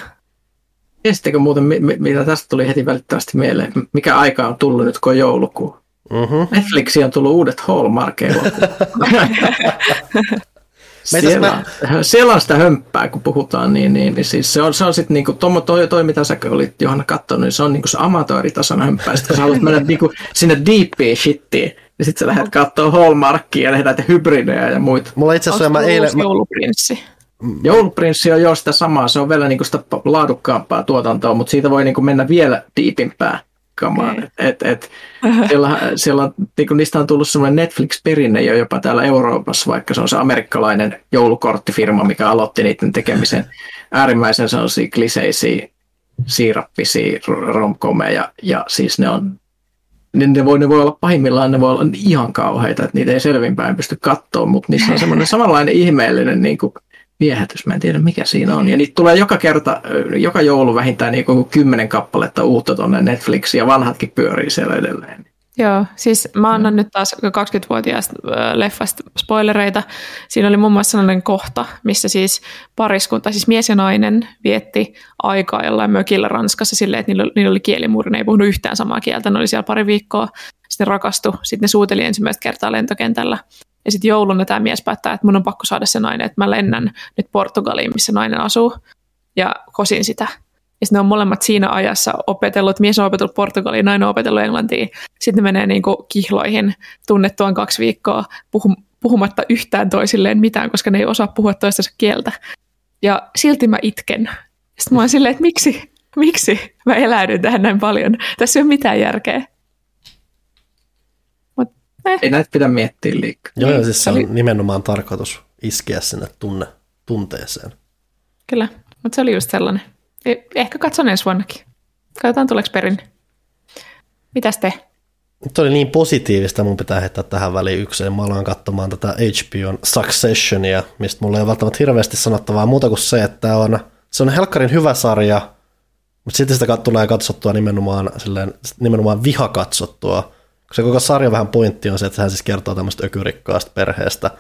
Tiesittekö muuten, mitä tästä tuli heti välittömästi mieleen? Mikä aika on tullut nyt, kun on joulukuu? Mm-hmm. Netflixiin on tullut uudet hallmark siellä, mä... sitä hömppää, kun puhutaan, niin, niin, niin siis se on, se on sitten niinku, toi, toi, mitä sä olit Johanna katsonut, niin se on niinku se amatööritason hömppää. Sitten kun sä haluat mennä niinku, sinne deepiin shittiin, niin sitten sä lähdet katsoa Hallmarkia ja lähdet hybridejä ja muita. Mulla itse asiassa mä eilen... Jouluprinssi. Jouluprinssi on jo sitä samaa, se on vielä niinku sitä laadukkaampaa tuotantoa, mutta siitä voi niinku mennä vielä diipimpään kamaan. Okay. Et, et, siellä, siellä on, niin niistä on tullut semmoinen Netflix-perinne jo jopa täällä Euroopassa, vaikka se on se amerikkalainen joulukorttifirma, mikä aloitti niiden tekemisen äärimmäisen sellaisia kliseisiä, siirappisia romkomeja, ja siis ne on niin ne voi, ne voi olla pahimmillaan, ne voi olla ihan kauheita, että niitä ei selvinpäin pysty katsoa, mutta niissä on semmoinen samanlainen ihmeellinen niin kuin viehätys, mä en tiedä mikä siinä on. Ja niitä tulee joka kerta, joka joulu vähintään niin kymmenen kappaletta uutta tuonne Netflixiin ja vanhatkin pyörii siellä edelleen. Joo, siis mä annan mm. nyt taas 20-vuotiaasta leffasta spoilereita. Siinä oli muun muassa sellainen kohta, missä siis pariskunta, siis mies ja nainen vietti aikaa jollain mökillä Ranskassa silleen, että niillä, niillä oli kielimuuri, ne ei puhunut yhtään samaa kieltä, ne oli siellä pari viikkoa, sitten rakastu, sitten ne suuteli ensimmäistä kertaa lentokentällä. Ja sitten jouluna tämä mies päättää, että mun on pakko saada se nainen, että mä lennän nyt Portugaliin, missä nainen asuu. Ja kosin sitä. Ja sitten ne on molemmat siinä ajassa opetellut, mies on opetellut Portugaliin, nainen on opetellut Englantiin. Sitten ne menee niin kuin kihloihin tunnettuaan kaksi viikkoa puhum- puhumatta yhtään toisilleen mitään, koska ne ei osaa puhua toistensa kieltä. Ja silti mä itken. Sitten mä oon silleen, että miksi, miksi mä eläydyn tähän näin paljon? Tässä ei ole mitään järkeä. Eh. Ei näitä pidä miettiä liikaa. Joo, niin, siis se on nimenomaan tarkoitus iskeä sinne tunne, tunteeseen. Kyllä, mutta se oli just sellainen. E, ehkä katson ensi vuonnakin. Katsotaan tuleeko perin. Mitäs te? Nyt oli niin positiivista, mun pitää heittää tähän väliin yksi. Mä aloin katsomaan tätä HBOn Successionia, mistä mulla ei ole välttämättä hirveästi sanottavaa muuta kuin se, että on, se on helkkarin hyvä sarja, mutta sitten sitä tulee katsottua nimenomaan, silleen, nimenomaan vihakatsottua se koko sarja vähän pointti on se, että hän siis kertoo tämmöistä ökyrikkaasta perheestä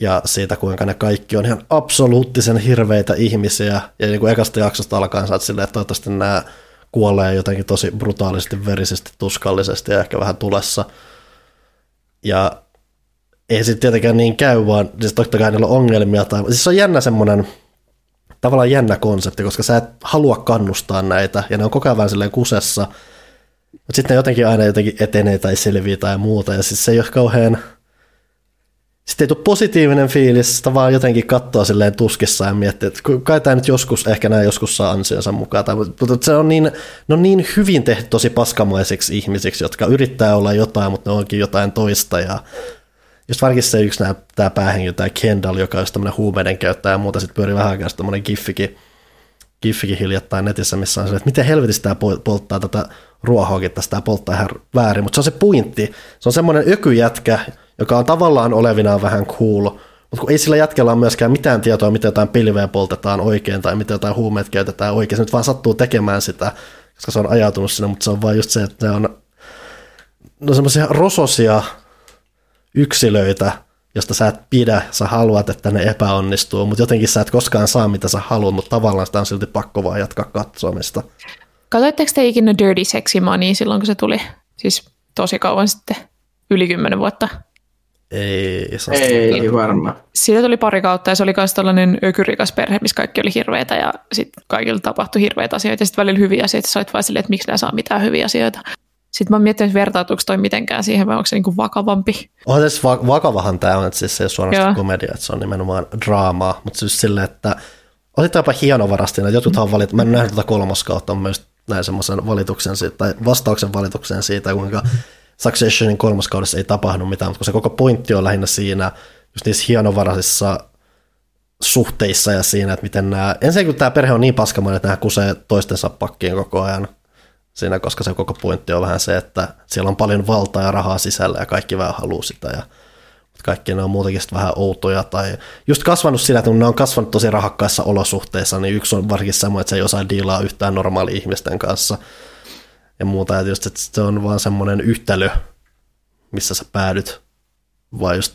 ja siitä, kuinka ne kaikki on ihan absoluuttisen hirveitä ihmisiä. Ja niin kuin ekasta jaksosta alkaen saat silleen, että toivottavasti nämä kuolee jotenkin tosi brutaalisesti, verisesti, tuskallisesti ja ehkä vähän tulessa. Ja ei sitten tietenkään niin käy, vaan siis totta kai niillä on ongelmia. Tai, siis se on jännä semmoinen, tavallaan jännä konsepti, koska sä et halua kannustaa näitä, ja ne on koko ajan vähän silleen kusessa, mutta sitten ne jotenkin aina jotenkin etenee tai selviää tai muuta, ja siis se ei ole kauhean, sitten ei tule positiivinen fiilis, sitä vaan jotenkin katsoa silleen tuskissa ja miettiä, että kai tämä nyt joskus, ehkä nämä joskus saa ansionsa mukaan. Tai, mutta se on niin, ne on niin hyvin tehty tosi paskamaiseksi ihmisiksi, jotka yrittää olla jotain, mutta ne onkin jotain toista. Ja just varsinkin se yksi tämä päähenkilö, tämä Kendall, joka on tämmöinen huumeiden käyttäjä ja muuta, sitten pyörii vähän aikaa tämmöinen giffikin, giffikin hiljattain netissä, missä on se, että miten helvetissä tämä polttaa tätä ruohoakin, tästä polttaa ihan väärin, mutta se on se pointti. Se on semmoinen ökyjätkä, joka on tavallaan olevinaan vähän cool, mutta kun ei sillä jätkellä ole myöskään mitään tietoa, miten jotain pilveä poltetaan oikein tai miten jotain huumeet käytetään oikein. Se nyt vaan sattuu tekemään sitä, koska se on ajautunut sinne, mutta se on vaan just se, että ne on no semmoisia rososia yksilöitä, josta sä et pidä, sä haluat, että ne epäonnistuu, mutta jotenkin sä et koskaan saa mitä sä haluat, mutta tavallaan sitä on silti pakko vaan jatkaa katsomista. Katoitteko te ikinä Dirty Sexy Money silloin, kun se tuli? Siis tosi kauan sitten, yli kymmenen vuotta. Ei, se ei, ei varmaan. Siitä tuli pari kautta ja se oli myös tällainen ökyrikas perhe, missä kaikki oli hirveitä ja sitten kaikilla tapahtui hirveitä asioita ja sitten välillä hyviä asioita. Sä olit vaan silleen, että miksi nämä saa mitään hyviä asioita. Sitten mä oon miettinyt, että vertautuuko toi mitenkään siihen vai onko se niinku vakavampi. On siis va- vakavahan tämä on, että siis se ei ole suorastaan komedia, että se on nimenomaan draamaa, mutta siis silleen, että osittain jopa hienovarasti, että jotkuthan valit, mä en nähnyt tätä kolmoskautta, mä myös näin semmoisen valituksen siitä, tai vastauksen valituksen siitä, kuinka Successionin kolmoskaudessa ei tapahdu mitään, mutta kun se koko pointti on lähinnä siinä, just niissä hienovaraisissa suhteissa ja siinä, että miten nämä, ensinnäkin kun tämä perhe on niin paskamainen, että nämä kusee toistensa pakkiin koko ajan siinä, koska se koko pointti on vähän se, että siellä on paljon valtaa ja rahaa sisällä ja kaikki vähän haluaa sitä ja kaikki ne on muutenkin vähän outoja tai just kasvanut sillä, että kun ne on kasvanut tosi rahakkaissa olosuhteissa, niin yksi on varsinkin semmoinen, että se ei osaa diilaa yhtään normaali ihmisten kanssa. Ja muuta, että just, että se on vaan semmoinen yhtälö, missä sä päädyt vaan just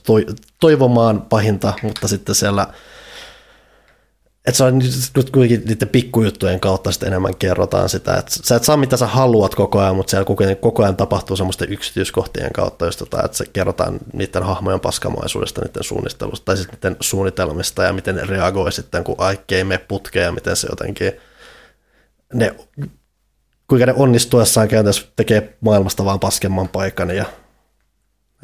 toivomaan pahinta, mutta sitten siellä että se on nyt kuitenkin niiden pikkujuttujen kautta sitten enemmän kerrotaan sitä, että sä et saa mitä sä haluat koko ajan, mutta siellä koko ajan, koko ajan tapahtuu semmoisten yksityiskohtien kautta, just tota, että se kerrotaan niiden hahmojen paskamaisuudesta, niiden suunnistelusta tai sitten niiden suunnitelmista ja miten ne reagoi sitten, kun aikki ei mene putkeen ja miten se jotenkin, ne, kuinka ne onnistuessaan käytännössä tekee maailmasta vaan paskemman paikan ja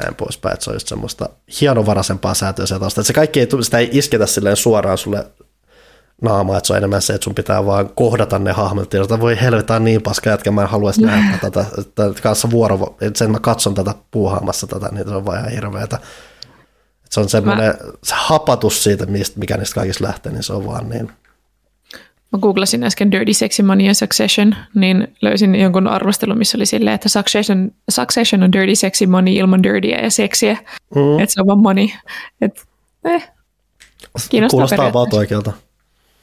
näin poispäin, että se on just semmoista hienovaraisempaa säätöä sieltä se kaikki ei, sitä ei isketä silleen suoraan sulle naama, että se on enemmän se, että sun pitää vaan kohdata ne hahmot, ja voi helvetää niin paska jätkä, mä en haluaisi nähdä tätä, että kanssa vuoro, että sen mä katson tätä puuhaamassa tätä, niin se on vaan ihan hirveetä. Että se on semmoinen, mä... se hapatus siitä, mikä niistä kaikista lähtee, niin se on vaan niin. Mä googlasin äsken Dirty Sexy Money ja Succession, niin löysin jonkun arvostelun, missä oli silleen, että Succession, Succession on Dirty Sexy Money ilman dirtyä ja seksiä. Mm. Että se on vaan money. Et, eh, Kuulostaa vaan oikealta.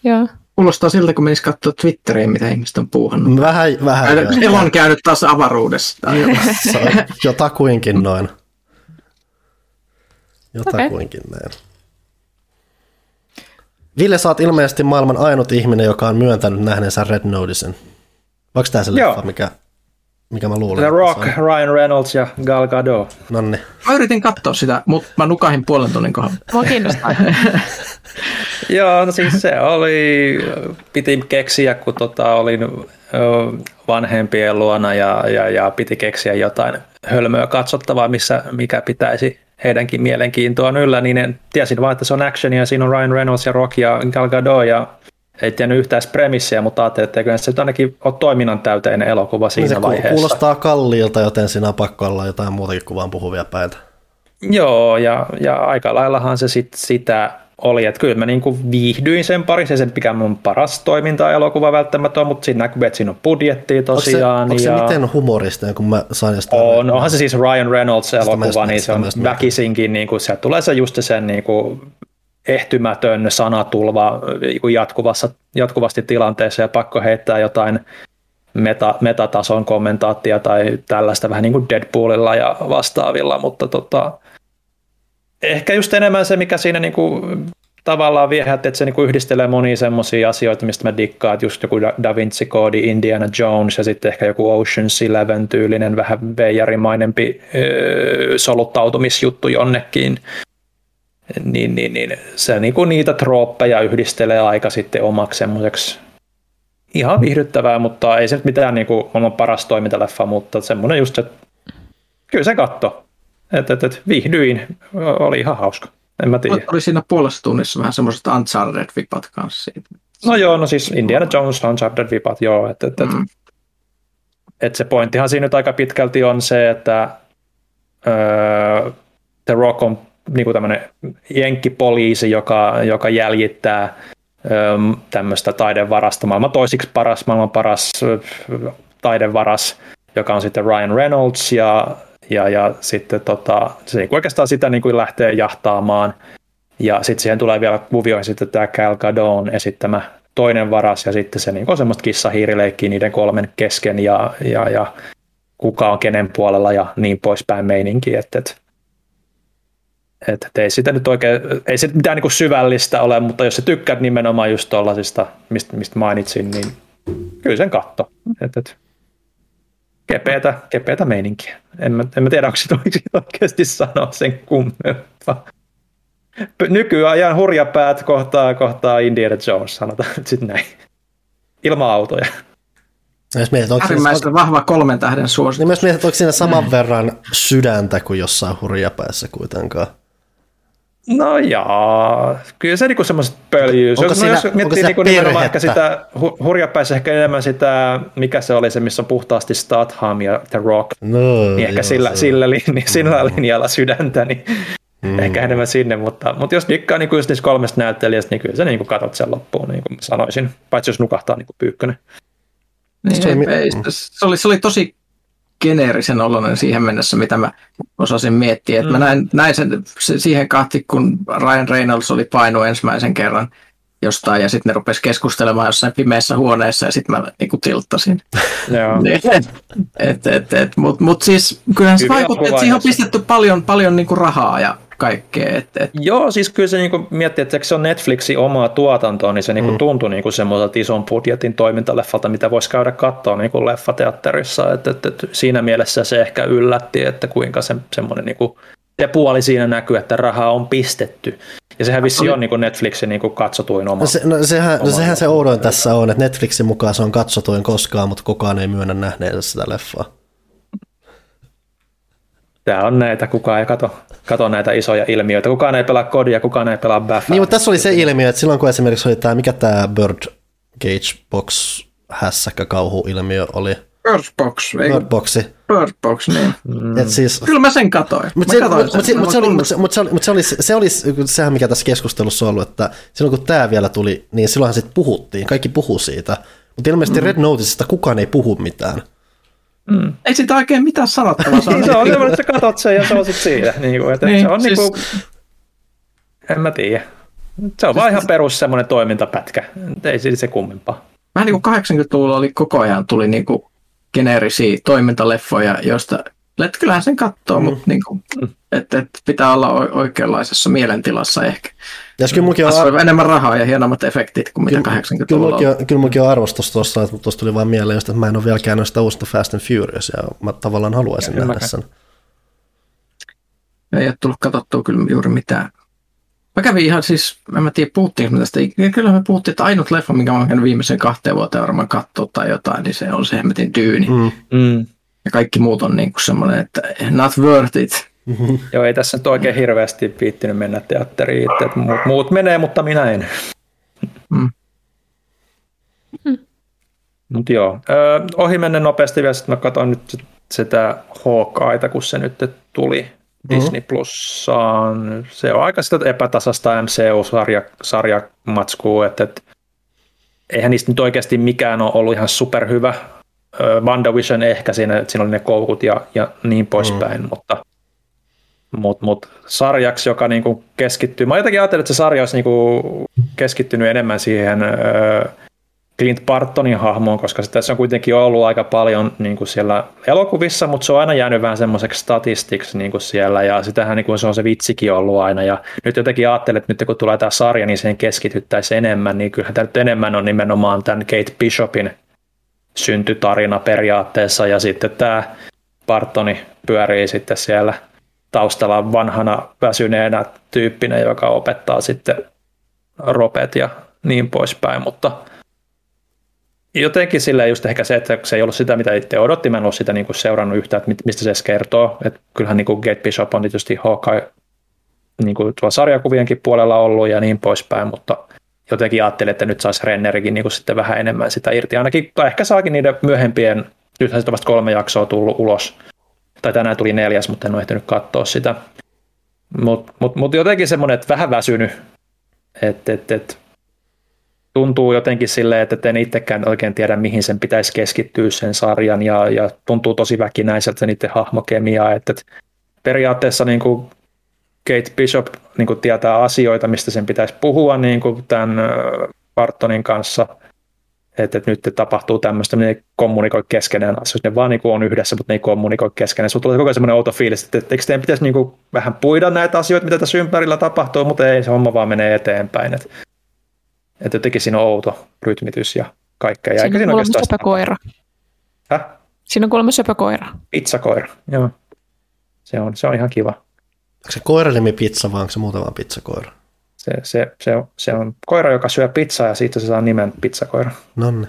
Joo. Kuulostaa siltä, kun menisi katsoa Twitteriä, mitä ihmiset on puuhannut. Vähän, vähän. Se on käynyt taas avaruudessa. jotakuinkin noin. Jotakuinkin okay. näin. Ville, sä oot ilmeisesti maailman ainut ihminen, joka on myöntänyt nähneensä Red Noticen. Onko tämä se leffa, mikä mikä mä luulen. The Rock, Ryan Reynolds ja Gal Gadot. Nonni. Mä yritin katsoa sitä, mutta mä nukahin puolen tunnin kohdalla. Mua kiinnostaa. Joo, no siis se oli, piti keksiä, kun tota, olin vanhempien luona ja, ja, ja piti keksiä jotain hölmöä katsottavaa, missä, mikä pitäisi heidänkin mielenkiintoa yllä, niin en, tiesin vaan, että se on action ja siinä on Ryan Reynolds ja Rock ja Gal Gadot ja ei tiennyt yhtään premissiä, mutta ajattelin, että kyllä se nyt ainakin ole toiminnan täyteinen elokuva siinä niin se vaiheessa. kuulostaa kalliilta, joten siinä on pakko olla jotain muutakin kuin vaan puhuvia päitä. Joo, ja, ja aika laillahan se sit sitä oli, että kyllä mä niinku viihdyin sen parissa, se mikä mun paras toiminta elokuva välttämättä on, mutta siinä näkyy, että siinä on budjettia tosiaan. Onko se, ja... onko se miten humorista, kun mä sain sitä? On, onhan se siis Ryan Reynolds elokuva, niin se on väkisinkin, niin kuin, se tulee se just sen niin kuin, ehtymätön sanatulva jatkuvassa, jatkuvasti tilanteessa ja pakko heittää jotain meta, metatason kommentaattia tai tällaista vähän niin kuin Deadpoolilla ja vastaavilla, mutta tota, ehkä just enemmän se, mikä siinä niin kuin tavallaan viehätti, että se niin kuin yhdistelee monia semmoisia asioita, mistä mä dikkaan, että just joku Da Vinci Code, Indiana Jones ja sitten ehkä joku Ocean's Eleven tyylinen vähän veijarimainempi öö, soluttautumisjuttu jonnekin niin, niin, niin se niin kuin niitä trooppeja yhdistelee aika sitten omaksi semmoiseksi ihan viihdyttävää, mutta ei se nyt mitään niin kuin maailman paras toimintaleffa, mutta semmoinen just, että kyllä se katto. Et, et, et, viihdyin, oli ihan hauska. En mä tiedä. Oli siinä puolessa tunnissa vähän semmoiset Uncharted-vipat kanssa siitä. No joo, no siis Indiana Jones, Uncharted-vipat, joo. Että et, et, mm. et se pointtihan siinä nyt aika pitkälti on se, että öö, The Rock on niin kuin tämmöinen jenkkipoliisi, joka, joka jäljittää tämmöistä taidevarasta, maailman toisiksi paras, maailman paras taidevaras, joka on sitten Ryan Reynolds, ja, ja, ja sitten tota, se niin oikeastaan sitä niin kuin lähtee jahtaamaan, ja sitten siihen tulee vielä kuvioihin sitten tämä Cal Gadon esittämä toinen varas, ja sitten se niin on semmoista kissahiirileikkiä niiden kolmen kesken, ja, ja, ja kuka on kenen puolella, ja niin poispäin meininki, että, että et, et ei sitä nyt oikein, ei se mitään niin syvällistä ole, mutta jos sä tykkäät nimenomaan just tollasista, mistä, mistä mainitsin, niin kyllä sen katto. Et, et, kepeätä, kepeätä meininkiä. En mä, en mä tiedä, onko sitä oikeasti sanoa sen kummempaa. Nykyajan hurjapäät kohtaa, kohtaa Indiana Jones, sanotaan nyt sitten näin. Ilman autoja. Jos mietit, onko siinä, vahva kolmen tähden suositus. Niin myös mietit, onko siinä saman verran sydäntä kuin jossain hurjapäässä kuitenkaan. No jaa, kyllä se niinku semmoiset pöljyys. Onko jos, siinä, no, jos miettii niinku nimenomaan ehkä sitä, hurjapäissä ehkä enemmän sitä, mikä se oli se, missä on puhtaasti Statham ja The Rock, no, niin ehkä joo, sillä, se. sillä, linja, sillä mm. linjalla sydäntä, niin mm. ehkä enemmän sinne, mutta, mutta jos dikkaa niinku just niistä kolmesta näyttelijästä, niin kyllä sä niinku katot sen loppuun, niin kuin sanoisin, paitsi jos nukahtaa niinku pyykkönen. Niin, se, ei, se, oli, se oli tosi geneerisen oloinen siihen mennessä, mitä mä osasin miettiä. Mm. mä näin, näin sen, se, siihen kahti, kun Ryan Reynolds oli painu ensimmäisen kerran jostain ja sitten ne rupesi keskustelemaan jossain pimeässä huoneessa ja sitten mä niinku tilttasin. Niin, et, et, et, Mutta mut siis kyllähän se vaikutti, että siihen on pistetty paljon, paljon niinku rahaa ja kaikkea. Et, et. Joo, siis kyllä se niinku miettii, että se on Netflixin omaa tuotantoa, niin se niinku mm. tuntui niinku semmoiselta ison budjetin toimintaleffalta, mitä voisi käydä katsoa niinku leffateatterissa. Et, et, et, siinä mielessä se ehkä yllätti, että kuinka se, semmoinen niinku, se puoli siinä näkyy, että rahaa on pistetty. Ja sehän vissi on niin Netflixin niin katsotuin oma. No, se, no sehän, oma no sehän se oudoin tässä on, että Netflixin mukaan se on katsotuin koskaan, mutta kukaan ei myönnä nähneensä sitä leffaa. Tämä on näitä, kukaan ei kato, kato näitä isoja ilmiöitä. Kukaan ei pelaa kodia, kukaan ei pelaa Baffaa. Niin, mutta tässä oli se ilmiö, että silloin kun esimerkiksi oli tämä, mikä tämä Bird Gage Box hässäkkä kauhuilmiö oli. Bird Box. Bird Boxi. Bird Box, niin. Mm. Et siis, Kyllä mä sen katoin. Mutta se, mut, mut, mut se, oli, mut se, mut se, mut se, oli, se oli sehän, mikä tässä keskustelussa on ollut, että silloin kun tämä vielä tuli, niin silloinhan sitten puhuttiin, kaikki puhu siitä. Mutta ilmeisesti mm. Red Noticesta kukaan ei puhu mitään. Mm. Ei sitä oikein mitään sanottavaa. Se on, se on semmoinen, että sä katot sen ja se on sitten siinä. Niin kuin, että niin, se on siis... niin kuin, en mä tiedä. Se on vaan ihan perus semmoinen toimintapätkä. Ei siitä se kummempaa. Vähän niin kuin 80-luvulla oli koko ajan tuli niin kuin geneerisiä toimintaleffoja, joista että kyllähän sen katsoo, mm. mutta niin kuin, mm. et, et pitää olla oikeanlaisessa mielentilassa ehkä. Ja kyllä on ar- enemmän rahaa ja hienommat efektit kuin mitä 80-luvulla kyllä, kyllä, kyllä on arvostus tuossa, että tuossa tuli vaan mieleen, että mä en ole vielä käynyt sitä uusta Fast and Furious ja mä tavallaan haluaisin ja nähdä sen. Ei ole tullut katsottua kyllä juuri mitään. Mä kävin ihan siis, en mä tiedä puhuttiinko me tästä, kyllä me puhuttiin, että ainut leffa, minkä mä oon viimeisen kahteen vuoteen varmaan katsoa tai jotain, niin se on se hemmetin dyyni. Mm. Mm. Ja kaikki muut on niin kuin semmoinen, että not worth it. Mm-hmm. Joo, ei tässä nyt oikein hirveästi viittinyt mennä teatteriin, että muut, muut menee, mutta minä en. Mm. Mm. Mutta joo, ö, ohi mennä nopeasti vielä, sitten mä katsoin nyt sitä Hawkeita, kun se nyt tuli mm-hmm. Disney Plussaan. Se on aika sitä epätasasta MCU-sarjamatskua, että, että eihän niistä nyt oikeasti mikään ole ollut ihan superhyvä. WandaVision ehkä siinä, siinä oli ne koukut ja, ja niin poispäin, mm. mutta mut, mut sarjaksi, joka niinku keskittyy, mä jotenkin ajattelin, että se sarja olisi niinku keskittynyt enemmän siihen ö, Clint Bartonin hahmoon, koska se tässä on kuitenkin ollut aika paljon niin kuin siellä elokuvissa, mutta se on aina jäänyt vähän semmoiseksi statistiksi niin kuin siellä, ja sitähän niin kuin se on se vitsikin ollut aina, ja nyt jotenkin ajattelen, että nyt kun tulee tämä sarja, niin siihen keskityttäisiin enemmän, niin kyllähän tämä nyt enemmän on nimenomaan tämän Kate Bishopin syntytarina periaatteessa ja sitten tämä Bartoni pyörii sitten siellä taustalla vanhana väsyneenä tyyppinen, joka opettaa sitten ropet ja niin poispäin, mutta jotenkin sillä just ehkä se, että se ei ollut sitä, mitä itse odotti, mä en ole sitä niin kuin seurannut yhtään, että mistä se edes kertoo. Että kyllähän niin kuin Gate Bishop on tietysti Hawkeye niin kuin tuolla sarjakuvienkin puolella ollut ja niin poispäin, mutta jotenkin ajattelin, että nyt saisi Rennerikin niin kuin sitten vähän enemmän sitä irti. Ainakin, tai ehkä saakin niiden myöhempien, nythän sitten vasta kolme jaksoa tullut ulos, tai tänään tuli neljäs, mutta en ole ehtinyt katsoa sitä. Mutta mut, mut jotenkin semmoinen, että vähän väsynyt, että et, et, tuntuu jotenkin silleen, että en itsekään oikein tiedä, mihin sen pitäisi keskittyä sen sarjan, ja, ja tuntuu tosi väkinäiseltä se niiden hahmokemiaa, että, että periaatteessa niin kuin Kate Bishop niin kuin tietää asioita, mistä sen pitäisi puhua niin kuin tämän Bartonin kanssa, että, että nyt tapahtuu tämmöistä, ne ei kommunikoi keskenään asioista, ne vaan niin kuin on yhdessä, mutta ne ei kommunikoi keskenään. Sulla tulee koko ajan semmoinen outo fiilis, että, että eikö teidän pitäisi niin kuin vähän puida näitä asioita, mitä tässä ympärillä tapahtuu, mutta ei, se homma vaan menee eteenpäin. Että, että jotenkin siinä on outo rytmitys ja kaikkea. Siinä on kuulemma söpökoira. Häh? Siinä on kuulemma söpökoira. Pizzakoira, joo. Se on, se on ihan kiva. Onko se koiranimi pizza vai onko se muuten vaan pizzakoira? Se, se, se, on, se on koira, joka syö pizzaa ja siitä se saa nimen pizzakoira. Nonne.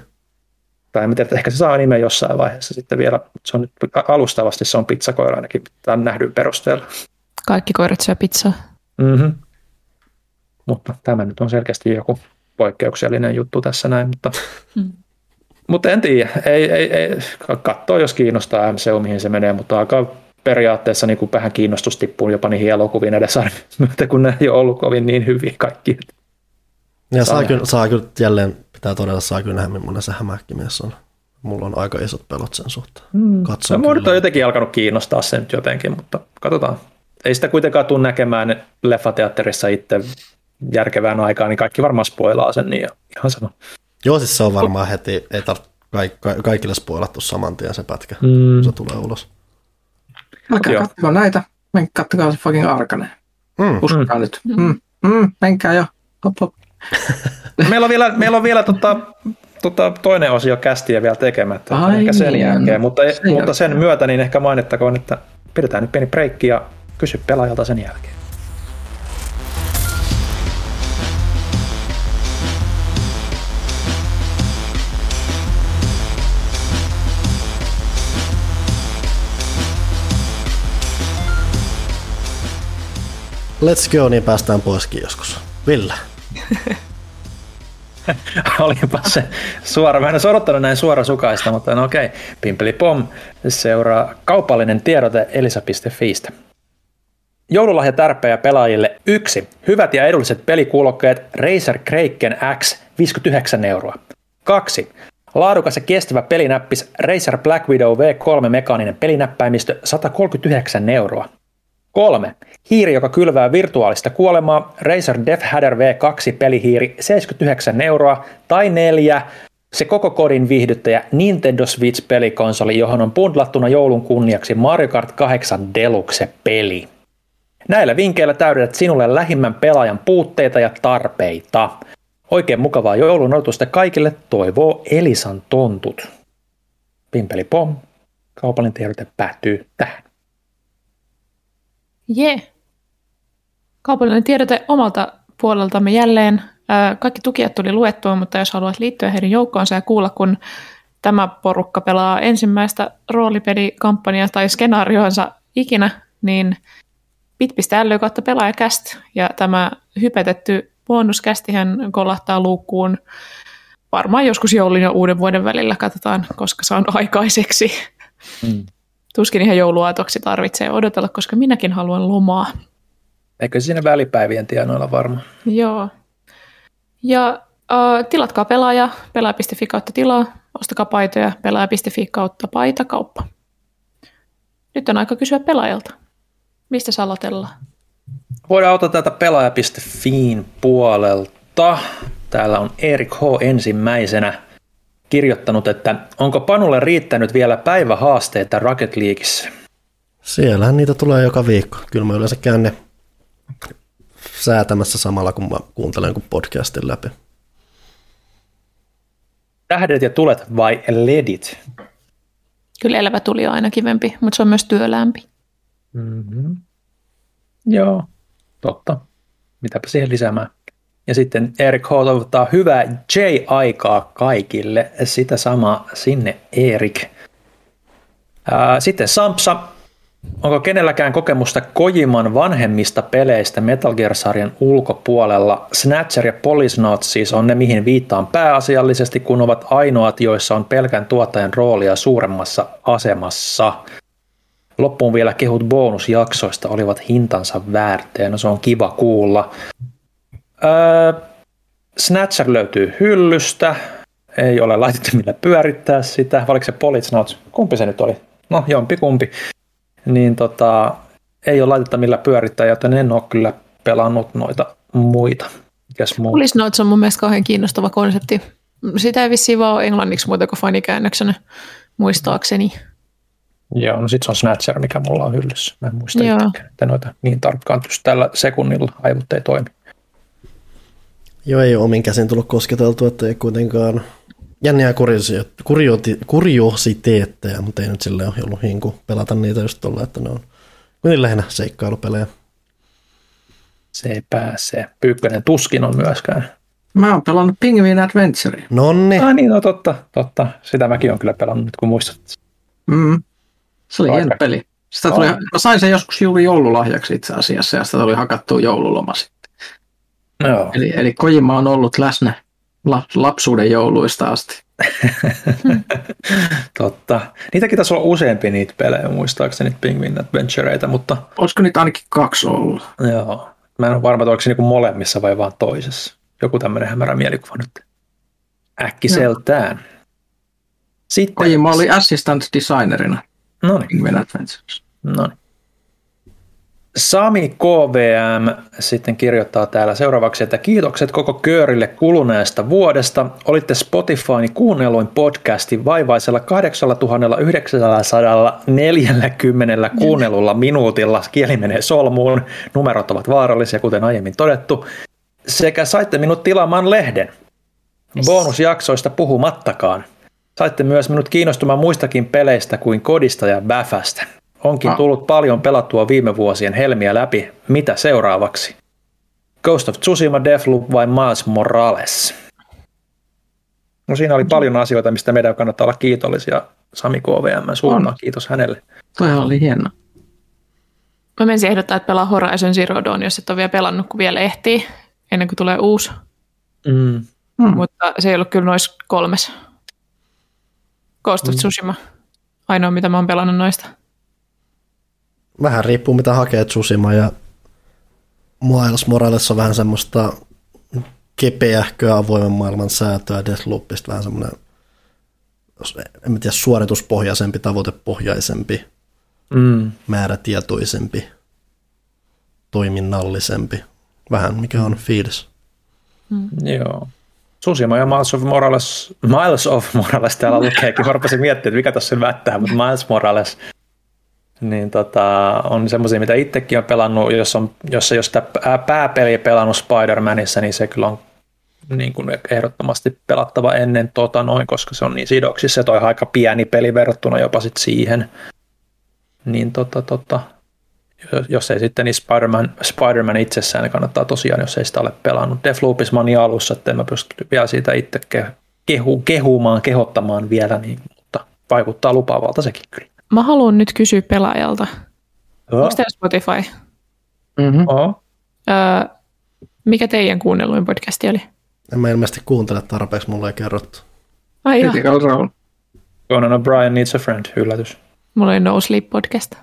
Tai en tiedä, ehkä se saa nimen jossain vaiheessa sitten vielä, se on nyt alustavasti se on pizzakoira ainakin tämän nähdyn perusteella. Kaikki koirat syö pizzaa. Mm-hmm. Mutta tämä nyt on selkeästi joku poikkeuksellinen juttu tässä näin, mutta, mm. mutta en tiedä, ei, ei, ei, katsoo jos kiinnostaa MCU, mihin se menee, mutta aika periaatteessa niin kuin vähän kiinnostus tippuu jopa niihin elokuviin edes myötä, kun ne ei ole ollut kovin niin hyviä kaikki. Ja saa, saa, kyllä, saa kyllä jälleen, pitää todella, saa kyllä nähdä, millainen se hämähäkkimies on. Mulla on aika isot pelot sen suhteen. Mm. Katson no, on jotenkin alkanut kiinnostaa sen nyt jotenkin, mutta katsotaan. Ei sitä kuitenkaan tule näkemään leffateatterissa itse järkevään aikaan, niin kaikki varmaan spoilaa sen, niin ihan sama. Joo, siis se on varmaan heti, ei tarvitse kaikille spoilattu saman tien se pätkä, mm. se tulee ulos. Älkää katsoa näitä. Men kattokaa se fucking arkane. Mm. Uskokaa mm. nyt. Mm. Mm. Menkää jo. Hop, hop. meillä on vielä, meillä on vielä tota, tota, toinen osio kästiä vielä tekemättä. Ai ehkä sen niin. jälkeen, mutta, sen mutta sen myötä niin ehkä mainittakoon, että pidetään nyt pieni breikki ja kysy pelaajalta sen jälkeen. Let's go, niin päästään poiskin joskus. Ville. Olipa se suora. Mä en olisi odottanut näin suora sukaista, mutta no okei. Pimpeli pom seuraa kaupallinen tiedote elisa.fiistä. Joululahja tärpeä pelaajille yksi. Hyvät ja edulliset pelikuulokkeet Razer Kraken X 59 euroa. Kaksi. Laadukas ja kestävä pelinäppis Razer Black Widow V3 mekaaninen pelinäppäimistö 139 euroa. Kolme. Hiiri, joka kylvää virtuaalista kuolemaa, Razer Death Hadder V2 pelihiiri 79 euroa. Tai neljä. Se koko kodin viihdyttäjä Nintendo Switch-pelikonsoli, johon on bundlattuna joulun kunniaksi Mario Kart 8 Deluxe-peli. Näillä vinkkeillä täydennät sinulle lähimmän pelaajan puutteita ja tarpeita. Oikein mukavaa joulun odotusta kaikille toivoo Elisan tontut. Pimpeli pom. Kaupallinen tiedote päättyy tähän. Jee. Kaupallinen tiedote omalta puoleltamme jälleen. Kaikki tukijat tuli luettua, mutta jos haluat liittyä heidän joukkoonsa ja kuulla, kun tämä porukka pelaa ensimmäistä roolipelikampanjaa tai skenaarioansa ikinä, niin bit.ly kautta pelaajakäst ja tämä hypetetty bonuskästihän kolahtaa luukkuun varmaan joskus joulun ja uuden vuoden välillä. Katsotaan, koska se on aikaiseksi. Mm. Tuskin ihan jouluaatoksi tarvitsee odotella, koska minäkin haluan lomaa. Eikö siinä välipäivien tienoilla varmaan? Joo. Ja äh, tilatkaa pelaaja, pelaaja.fi kautta tilaa, ostakaa paitoja, pelaaja.fi kautta paitakauppa. Nyt on aika kysyä pelaajalta. Mistä sä aloitellaan? Voidaan ottaa täältä pelaaja.fiin puolelta. Täällä on Erik H. ensimmäisenä kirjoittanut, että onko Panulle riittänyt vielä päivähaasteita Rocket Leagueissä? Siellähän niitä tulee joka viikko. Kyllä mä yleensä käyn ne säätämässä samalla, kun mä kuuntelen jonkun podcastin läpi. Tähdet ja tulet vai ledit? Kyllä elävä tuli on aina kivempi, mutta se on myös työlämpi. Mm-hmm. Joo, totta. Mitäpä siihen lisäämään. Ja sitten Erik H. toivottaa hyvää J-aikaa kaikille. Sitä sama sinne Erik. Sitten Sampsa. Onko kenelläkään kokemusta Kojiman vanhemmista peleistä Metal Gear-sarjan ulkopuolella? Snatcher ja Notes siis on ne, mihin viittaan pääasiallisesti, kun ovat ainoat, joissa on pelkän tuottajan roolia suuremmassa asemassa. Loppuun vielä kehut bonusjaksoista olivat hintansa väärteen. No se on kiva kuulla. Öö, Snatcher löytyy hyllystä. Ei ole laitettu millä pyörittää sitä. Oliko se Politsnots? Kumpi se nyt oli? No jompi kumpi. Niin tota, ei ole laitetta millä pyörittää, joten en ole kyllä pelannut noita muita. Politsnots on mun mielestä kauhean kiinnostava konsepti. Sitä ei vissiin vaan ole englanniksi muuta kuin fanikäännöksenä, muistaakseni. Joo, no sitten se on Snatcher, mikä mulla on hyllyssä. Mä en muista itsekään, että noita niin tarkkaan just tällä sekunnilla aivot ei toimi. Joo, ei ole omin käsin tullut kosketeltua, että ei kuitenkaan jänniä kuriositeetteja, mutta ei nyt sille ole ollut hinku pelata niitä just tuolla, että ne on niin lähinnä seikkailupelejä. Se ei pääse. Pyykkönen tuskin on myöskään. Mä oon pelannut Penguin Adventure. Nonni. Ah niin, no totta, totta. Sitä mäkin on kyllä pelannut nyt, kun muistat. Mm. Se oli hieno peli. Sitä tuli, mä sain sen joskus juuri joululahjaksi itse asiassa, ja sitä tuli hakattua joululoma sitten. Joo. Eli, eli Kojima on ollut läsnä lapsuuden jouluista asti. Totta. Niitäkin taisi olla useampi niitä pelejä, muistaakseni Penguin Adventureita, mutta... Olisiko niitä ainakin kaksi ollut? Joo. Mä en ole varma, että onko se niinku molemmissa vai vaan toisessa. Joku tämmöinen hämärä mielikuva nyt. Äkkiseltään. Sitten... Kojima oli assistant designerina. No niin. Adventures. No niin. Sami KVM sitten kirjoittaa täällä seuraavaksi, että kiitokset koko köörille kuluneesta vuodesta. Olitte Spotifyn kuunnelluin podcasti vaivaisella 8940 kuunnellulla minuutilla. Kieli menee solmuun, numerot ovat vaarallisia, kuten aiemmin todettu. Sekä saitte minut tilaamaan lehden. Bonusjaksoista puhumattakaan. Saitte myös minut kiinnostumaan muistakin peleistä kuin kodista ja bäfästä. Onkin ah. tullut paljon pelattua viime vuosien helmiä läpi. Mitä seuraavaksi? Ghost of Tsushima, Deathloop vai Miles Morales? No siinä oli paljon asioita, mistä meidän kannattaa olla kiitollisia Sami KVM suunnan. Kiitos hänelle. Toi oli hieno. Mä menisin ehdottaa, että pelaa Horizon Zero Dawn, jos et ole vielä pelannut, kun vielä ehtii, ennen kuin tulee uusi. Mm. Mm. Mutta se ei ollut kyllä noissa kolmes. Ghost of mm. Tsushima. Ainoa, mitä mä oon pelannut noista vähän riippuu mitä hakee Tsushima ja Miles Morales on vähän semmoista kepeähköä avoimen maailman säätöä, Deathloopista vähän semmoinen en tiedä, suorituspohjaisempi, tavoitepohjaisempi, mm. määrätietoisempi, toiminnallisempi. Vähän mikä on fiilis. Mm. Joo. Susima ja Miles of Morales, Miles of Morales täällä lukeekin. Mä rupesin miettimään, että mikä tässä vättää, mutta Miles Morales niin tota, on semmoisia, mitä itsekin on pelannut, jos, on, jos ei ole sitä pääpeliä pelannut Spider-Manissa, niin se kyllä on niin kuin ehdottomasti pelattava ennen tota noin, koska se on niin sidoksissa, että on aika pieni peli verrattuna jopa sit siihen. Niin tota, tota, jos ei sitten niin Spider-Man, Spider-Man itsessään, niin kannattaa tosiaan, jos ei sitä ole pelannut. Deathloopissa mä niin alussa, että en mä pysty vielä siitä itse kehu, kehumaan, kehottamaan vielä, niin, mutta vaikuttaa lupaavalta sekin kyllä. Mä haluan nyt kysyä pelaajalta. Oh. Onko teillä Spotify? Mm-hmm. Oh. Öö, mikä teidän kuunnelluin podcasti oli? En mä ilmeisesti kuuntele tarpeeksi, mulle ei kerrottu. Ai Role. Conan O'Brien Needs a Friend, yllätys. Mulla oli No Sleep podcast.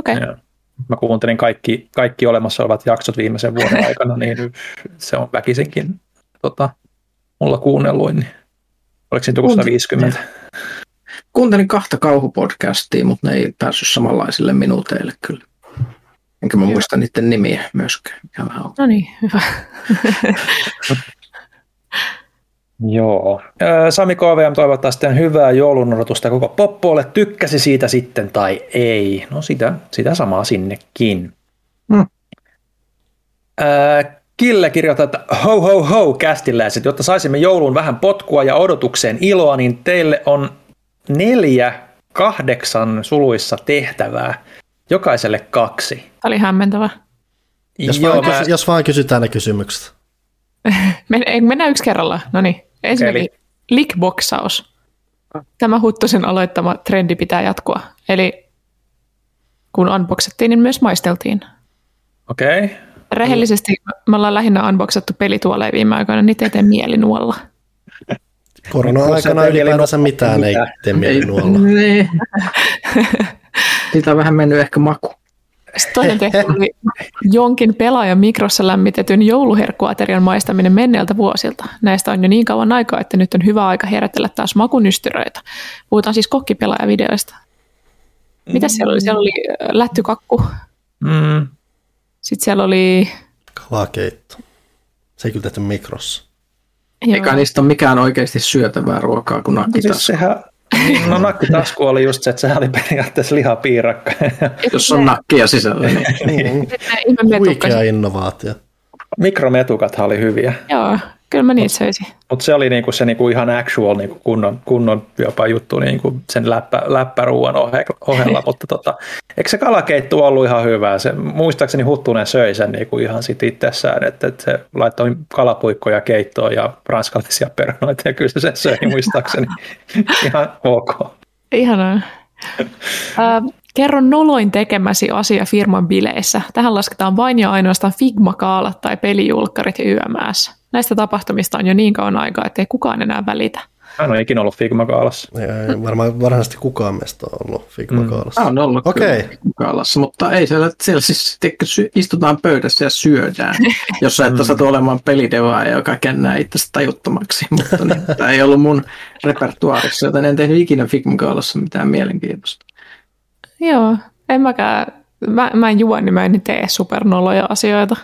Okei. Okay. Mä kuuntelin kaikki, kaikki olemassa olevat jaksot viimeisen vuoden aikana, niin se on väkisinkin tota, mulla kuunnelluin. Niin. Oliko siinä joku 150? Kuuntelin kahta kauhupodcastia, mutta ne ei päässyt samanlaisille minuuteille kyllä. Enkä mä Joo. muista niiden nimiä myöskään. No niin, hyvä. Joo. Sami KVM toivottaa sitten hyvää joulun odotusta koko poppolle. Tykkäsi siitä sitten tai ei. No sitä, sitä samaa sinnekin. Hmm. Kille kirjoittaa, että ho ho ho kästiläiset, jotta saisimme jouluun vähän potkua ja odotukseen iloa, niin teille on neljä kahdeksan suluissa tehtävää, jokaiselle kaksi. Tämä oli hämmentävä. Jos, Joo, vaan, mä... kysy, jos vaan kysytään ne kysymykset. Men, mennään yksi kerralla. No niin, ensinnäkin Eli... lickboxaus. Tämä Huttosen aloittama trendi pitää jatkua. Eli kun unboxattiin, niin myös maisteltiin. Okei. Okay. Rehellisesti me ollaan lähinnä unboxattu pelituoleja viime aikoina, niitä ei tee mieli nuolla. Korona-aikana ylipäätänsä mitään ei tee mieli nuolla. Niin. Siitä on vähän mennyt ehkä maku. Sitten toinen tehtävä oli jonkin pelaajan mikrossa lämmitetyn jouluherkkuaterian maistaminen menneiltä vuosilta. Näistä on jo niin kauan aikaa, että nyt on hyvä aika herätellä taas makunystyröitä. Puhutaan siis kokkipelaajavideoista. Mitä siellä oli? Siellä oli lättykakku. Mm. Sitten siellä oli... Kalakeitto. Se ei kyllä tehty mikrossa. Eikä niistä ole mikään oikeasti syötävää ruokaa kuin nakkitasku. Siis sehän, niin, no nakkitasku oli just se, että sehän oli periaatteessa lihapiirakka. Jos on nakkia sisällä. Niin. niin. Huikea innovaatio. Mikrometukathan oli hyviä. Joo, Kyllä mä niitä söisin. Mutta se oli niinku se niinku ihan actual niinku kunnon, kunnon jopa juttu niinku sen läppä, läppäruuan ohella, mutta tota, eikö se kalakeittu ollut ihan hyvää? Se, muistaakseni Huttunen söi sen niinku ihan sit itsessään, että, että se laittoi kalapuikkoja keittoon ja ranskalaisia perunoita ja kyllä se sen söi muistaakseni ihan ok. Ihanaa. Uh, kerro noloin tekemäsi asia firman bileissä. Tähän lasketaan vain ja ainoastaan Figma-kaalat tai pelijulkkarit ja YMS. Näistä tapahtumista on jo niin kauan aikaa, että ei kukaan enää välitä. Mä en ole ikinä ollut Figma-kaalassa. Ei, varmaan varsinaisesti kukaan meistä on ollut Figma-kaalassa. Mm. on ollut okay. Figma-kaalassa, mutta ei siellä, siellä siis istutaan pöydässä ja syödään, jos sä et osata olemaan pelidevaa, joka kennää itse tajuttomaksi. Mutta niin, tämä ei ollut mun repertuaarissa, joten en tehnyt ikinä Figma-kaalassa mitään mielenkiintoista. Joo, en mäkään. Mä, mä en juo, niin mä en tee supernoloja asioita.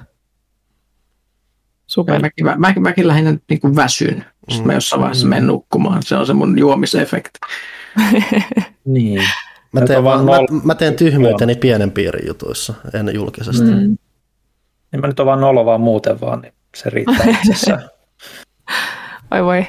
Super. Mäkin, mä, mä, mäkin lähinnä niin kuin väsyn. Sitten mä jossain vaiheessa menen nukkumaan. Se on se mun juomisefekti. niin. Mä teen, vaan, mä, mä teen tyhmyyteni pienen piirin jutuissa, en julkisesti. Mm. Niin mä nyt on vaan nolo vaan muuten vaan, niin se riittää itsessään. Oi voi.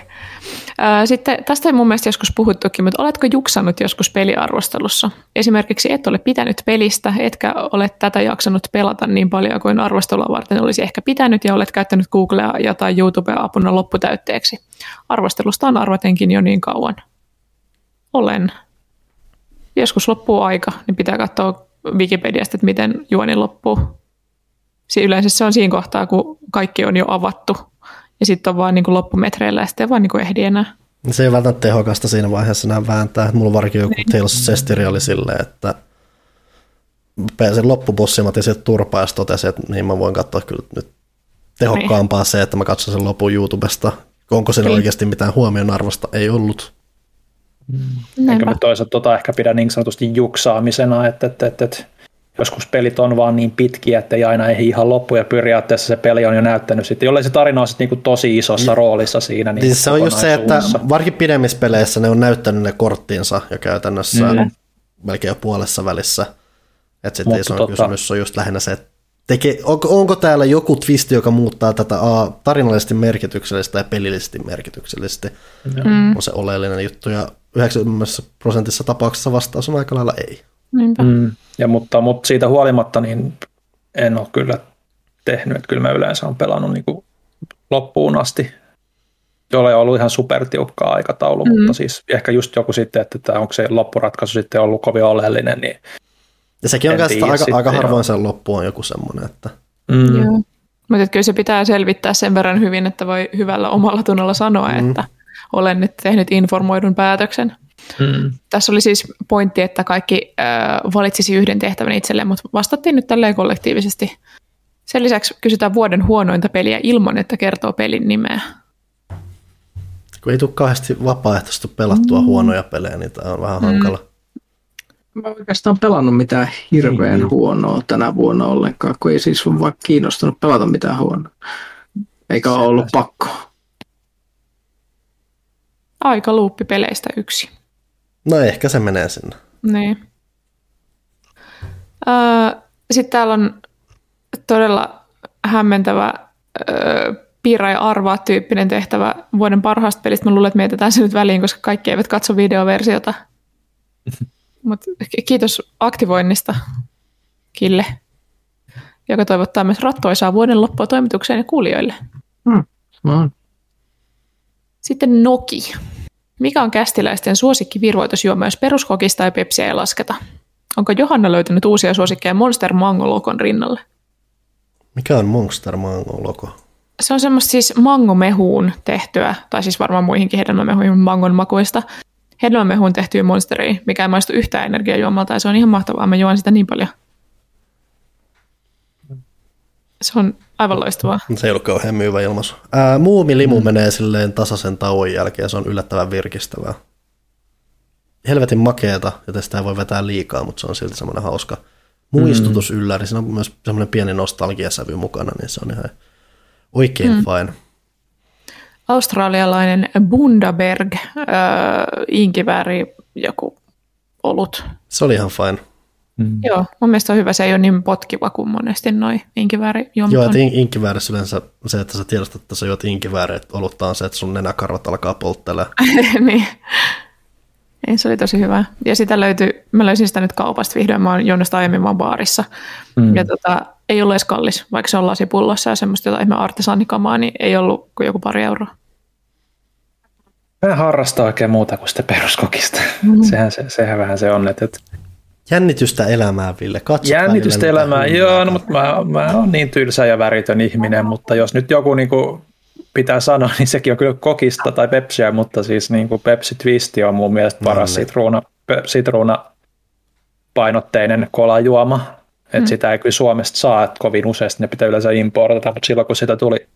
Sitten tästä ei mun mielestä joskus puhuttukin, mutta oletko juksannut joskus peliarvostelussa? Esimerkiksi et ole pitänyt pelistä, etkä ole tätä jaksanut pelata niin paljon kuin arvostelua varten olisi ehkä pitänyt ja olet käyttänyt Googlea ja tai YouTubea apuna lopputäytteeksi. Arvostelusta on arvatenkin jo niin kauan. Olen. Joskus loppuu aika, niin pitää katsoa Wikipediasta, että miten juoni loppuu. Yleensä se on siinä kohtaa, kun kaikki on jo avattu ja sitten on vaan niin kuin loppumetreillä ja sitten ei vaan niin kuin ehdi enää. Se ei välttämättä tehokasta siinä vaiheessa enää vääntää. Mulla varsinkin joku niin. Tales of Sestiri oli silleen, että pääsin loppubossin, mä otin sieltä turpaa ja totesi, että niin mä voin katsoa kyllä nyt tehokkaampaa niin. se, että mä katson sen lopun YouTubesta. Onko siinä niin. oikeasti mitään huomionarvosta? Ei ollut. Mm. Enkä mä toisaalta tota ehkä pidä niin sanotusti juksaamisena, että, että, että, että joskus pelit on vaan niin pitkiä, että ei aina ehdi ihan loppu ja periaatteessa se peli on jo näyttänyt sitten, jollei se tarina on sitten niin tosi isossa mm. roolissa siinä. Niin siis se on just se, että varsinkin pidemmissä peleissä ne on näyttänyt ne korttinsa jo käytännössä mm. melkein jo puolessa välissä. Että sitten iso tota... kysymys on just lähinnä se, että teke, onko, onko täällä joku twisti, joka muuttaa tätä A, tarinallisesti merkityksellistä ja pelillisesti merkityksellisesti, mm. on se oleellinen juttu, ja 90 prosentissa tapauksessa vastaus on aika lailla ei. Mm. Ja mutta, mutta siitä huolimatta niin en ole kyllä tehnyt, että kyllä mä yleensä olen pelannut niin kuin loppuun asti, jolle on ollut ihan supertiukkaa aikataulu, mm. mutta siis ehkä just joku sitten, että tämä, onko se loppuratkaisu sitten ollut kovin oleellinen, niin ja sekin on aika, aika harvoin sen loppu on joku semmoinen, että... Mm. Joo. Mutta kyllä se pitää selvittää sen verran hyvin, että voi hyvällä omalla tunnolla sanoa, mm. että olen nyt tehnyt informoidun päätöksen. Hmm. Tässä oli siis pointti, että kaikki äh, valitsisi yhden tehtävän itselleen, mutta vastattiin nyt tälleen kollektiivisesti. Sen lisäksi kysytään vuoden huonointa peliä ilman, että kertoo pelin nimeä. Kun ei tule kauheasti vapaaehtoisesti pelattua mm. huonoja pelejä, niin tämä on vähän mm. hankala. Mä oikeastaan pelannut mitään hirveän mm. huonoa tänä vuonna ollenkaan, kun ei siis ole vaikka kiinnostunut pelata mitään huonoa. Eikä ole ollut pakko. Aika luuppi peleistä yksi. No ehkä se menee sinne. Niin. Öö, Sitten täällä on todella hämmentävä öö, piirrä ja arvaa tyyppinen tehtävä vuoden parhaasta pelistä. Mä luulen, että mietitään se nyt väliin, koska kaikki eivät katso videoversiota. Mut kiitos aktivoinnista, Kille, joka toivottaa myös rattoisaa vuoden loppua toimitukseen ja kuulijoille. On. Sitten Noki. Mikä on kästiläisten suosikki virvoitusjuoma, jos peruskokista ja pepsiä ei lasketa? Onko Johanna löytänyt uusia suosikkeja Monster Mango Lokon rinnalle? Mikä on Monster Mango logo? Se on semmoista siis mangomehuun tehtyä, tai siis varmaan muihinkin hedelmämehuihin mangon makuista, hedelmämehuun tehtyä monsteria, mikä ei maistu yhtään energiajuomalta, ja se on ihan mahtavaa. Mä juon sitä niin paljon. Se on aivan loistavaa. Se ei ollut kauhean myyvä ilmaisu. Ää, muumi limu mm. menee silleen tasaisen tauon jälkeen, se on yllättävän virkistävää. Helvetin makeeta, joten sitä ei voi vetää liikaa, mutta se on silti semmoinen hauska muistutus mm. ylläri. Siinä on myös semmoinen pieni nostalgiasävy mukana, niin se on ihan oikein mm. fine. Australialainen Bundaberg, äh, inkivääri, joku olut. Se oli ihan fine. Mm. Joo, mun mielestä on hyvä. Se ei ole niin potkiva kuin monesti noin inkivääri Joo, että in- inkiväärissä yleensä se, että sä tiedostat, että sä juot inkivääri, että olutta on se, että sun nenäkarvat alkaa polttelemaan. niin. Ei, se oli tosi hyvä. Ja sitä löytyi, mä löysin sitä nyt kaupasta vihdoin, mä oon juonut sitä aiemmin vaan baarissa. Mm. Ja tota, ei ollut edes kallis, vaikka se on lasipullossa ja semmoista jotain ihme artesanikamaa, niin ei ollut kuin joku pari euroa. Mä harrastaa oikein muuta kuin sitä peruskokista. Mm. Sehän, se, sehän vähän se on, että Jännitystä elämää, Ville. Katsotaan Jännitystä elämää, joo, no, mutta mä, mä oon niin tylsä ja väritön ihminen, mutta jos nyt joku niin kuin, pitää sanoa, niin sekin on kyllä kokista tai pepsiä, mutta siis niin kuin Pepsi Twisti on mun mielestä paras no, sitruuna, sitruuna painotteinen kolajuoma. Että mm. sitä ei kyllä Suomesta saa, että kovin useasti ne pitää yleensä importata, mutta silloin kun sitä tuli,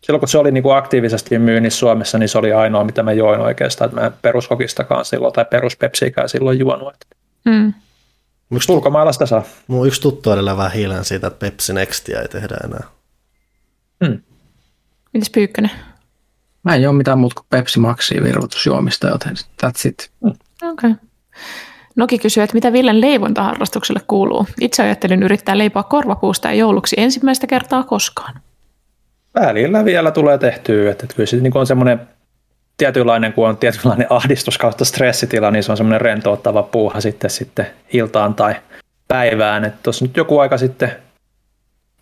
silloin kun se oli niin kuin aktiivisesti myynnissä Suomessa, niin se oli ainoa, mitä mä join oikeastaan, että mä en peruskokistakaan silloin tai peruspepsikään silloin juonut. Mm. Yksi ulkomailla sitä saa. Mun yksi tuttu edelleen vähän hiilen siitä, että Pepsi Nextia ei tehdä enää. Mm. Mites Pyykkönen? Mä en juo mitään muuta kuin Pepsi Maxia virvoitusjuomista, joten that's it. Mm. Okei. Okay. Noki kysyy, että mitä Villen leivontaharrastukselle kuuluu. Itse ajattelin yrittää leipoa korvapuusta ja jouluksi ensimmäistä kertaa koskaan. Välillä vielä tulee tehtyä, että kyllä se niin on semmoinen tietynlainen, kun on tietynlainen ahdistus kautta stressitila, niin se on semmoinen rentouttava puuha sitten, sitten iltaan tai päivään. Tuossa nyt joku aika sitten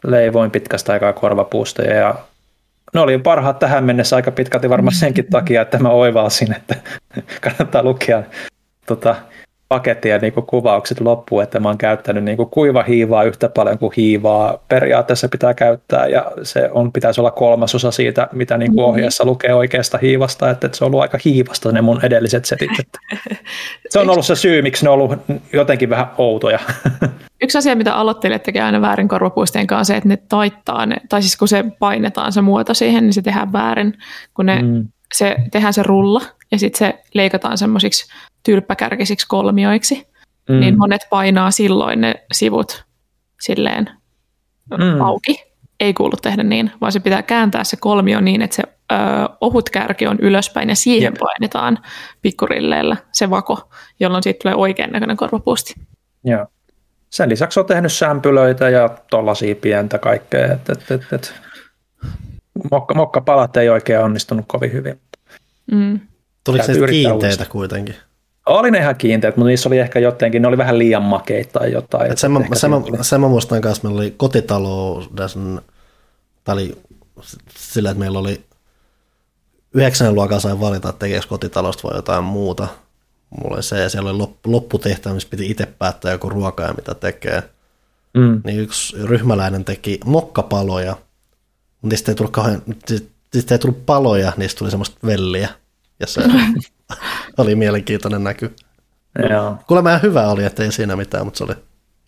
leivoin pitkästä aikaa korvapuusta ja ne oli parhaat tähän mennessä aika pitkälti varmaan senkin takia, että mä oivalsin, että kannattaa lukea tota, pakettia niin kuin kuvaukset loppuun, että mä oon käyttänyt niin kuin kuiva hiivaa yhtä paljon kuin hiivaa periaatteessa pitää käyttää ja se on, pitäisi olla kolmasosa siitä, mitä niin kuin ohjeessa lukee oikeasta hiivasta, että, että se on ollut aika hiivasta ne mun edelliset setit. Että se on ollut se syy, miksi ne on ollut jotenkin vähän outoja. Yksi asia, mitä aloittelijat tekee aina väärin korvapuisteen kanssa, se, että ne taittaa ne, tai siis kun se painetaan se muoto siihen, niin se tehdään väärin, kun ne, mm. se, tehdään se rulla ja sitten se leikataan semmoisiksi tylppäkärkisiksi kolmioiksi, mm. niin monet painaa silloin ne sivut silleen mm. auki. Ei kuulu tehdä niin, vaan se pitää kääntää se kolmio niin, että se ö, ohut kärki on ylöspäin ja siihen Jep. painetaan pikkurilleillä se vako, jolloin siitä tulee oikean näköinen korvapuusti. Joo. Sen lisäksi on tehnyt sämpylöitä ja tollaisia pientä kaikkea. Et, et, et, et. Mokka, mokkapalat ei oikein onnistunut kovin hyvin. Mm. Tuliko se kiinteitä kuitenkin? Oli ne ihan kiinteät, mutta niissä oli ehkä jotenkin, ne oli vähän liian makeita tai jotain. Et sen, mä, sen, mä, sen mä muistan kanssa, meillä oli kotitaloudessa, tämä oli sillä, että meillä oli yhdeksän luokan sain valita, että tekeekö kotitalosta vai jotain muuta. Mulla oli se, ja siellä oli lopputehtävä, missä piti itse päättää joku ruoka ja mitä tekee. Mm. Niin yksi ryhmäläinen teki mokkapaloja, mutta niistä ei tullut, kauhean, niistä ei tullut paloja, niistä tuli semmoista velliä. Ja se oli mielenkiintoinen näky. Joo. Kuulemma ihan hyvä oli, että ei siinä mitään, mutta se oli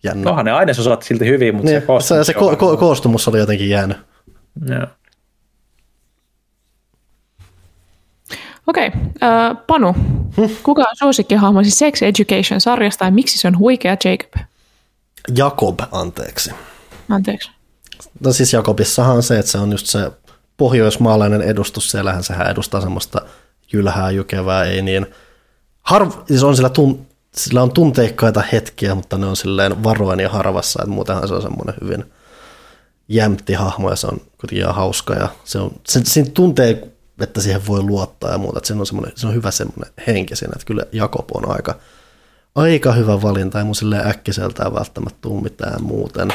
jännä. Onhan ne ainesosat silti hyvin, mutta niin, se koostumus, se, se ko- ko- koostumus oli jotenkin jäänyt. Joo. Okei, okay. uh, Panu, hm? kuka on suosikkihahmosi Sex Education-sarjasta ja miksi se on huikea Jacob? Jakob, anteeksi. Anteeksi. No siis Jakobissahan on se, että se on just se pohjoismaalainen edustus, siellähän sehän edustaa semmoista jylhää jykevää, ei niin. Harv, siis on sillä, tun, sillä on tunteikkaita hetkiä, mutta ne on silleen varoen ja harvassa, että muutenhan se on semmoinen hyvin jämpti hahmo ja se on kuitenkin ihan hauska ja se on, se, siinä tuntee, että siihen voi luottaa ja muuta, että se on, se on hyvä semmoinen henki siinä, että kyllä Jakob on aika, aika hyvä valinta, ei mun silleen äkkiseltään välttämättä tule mitään muuten.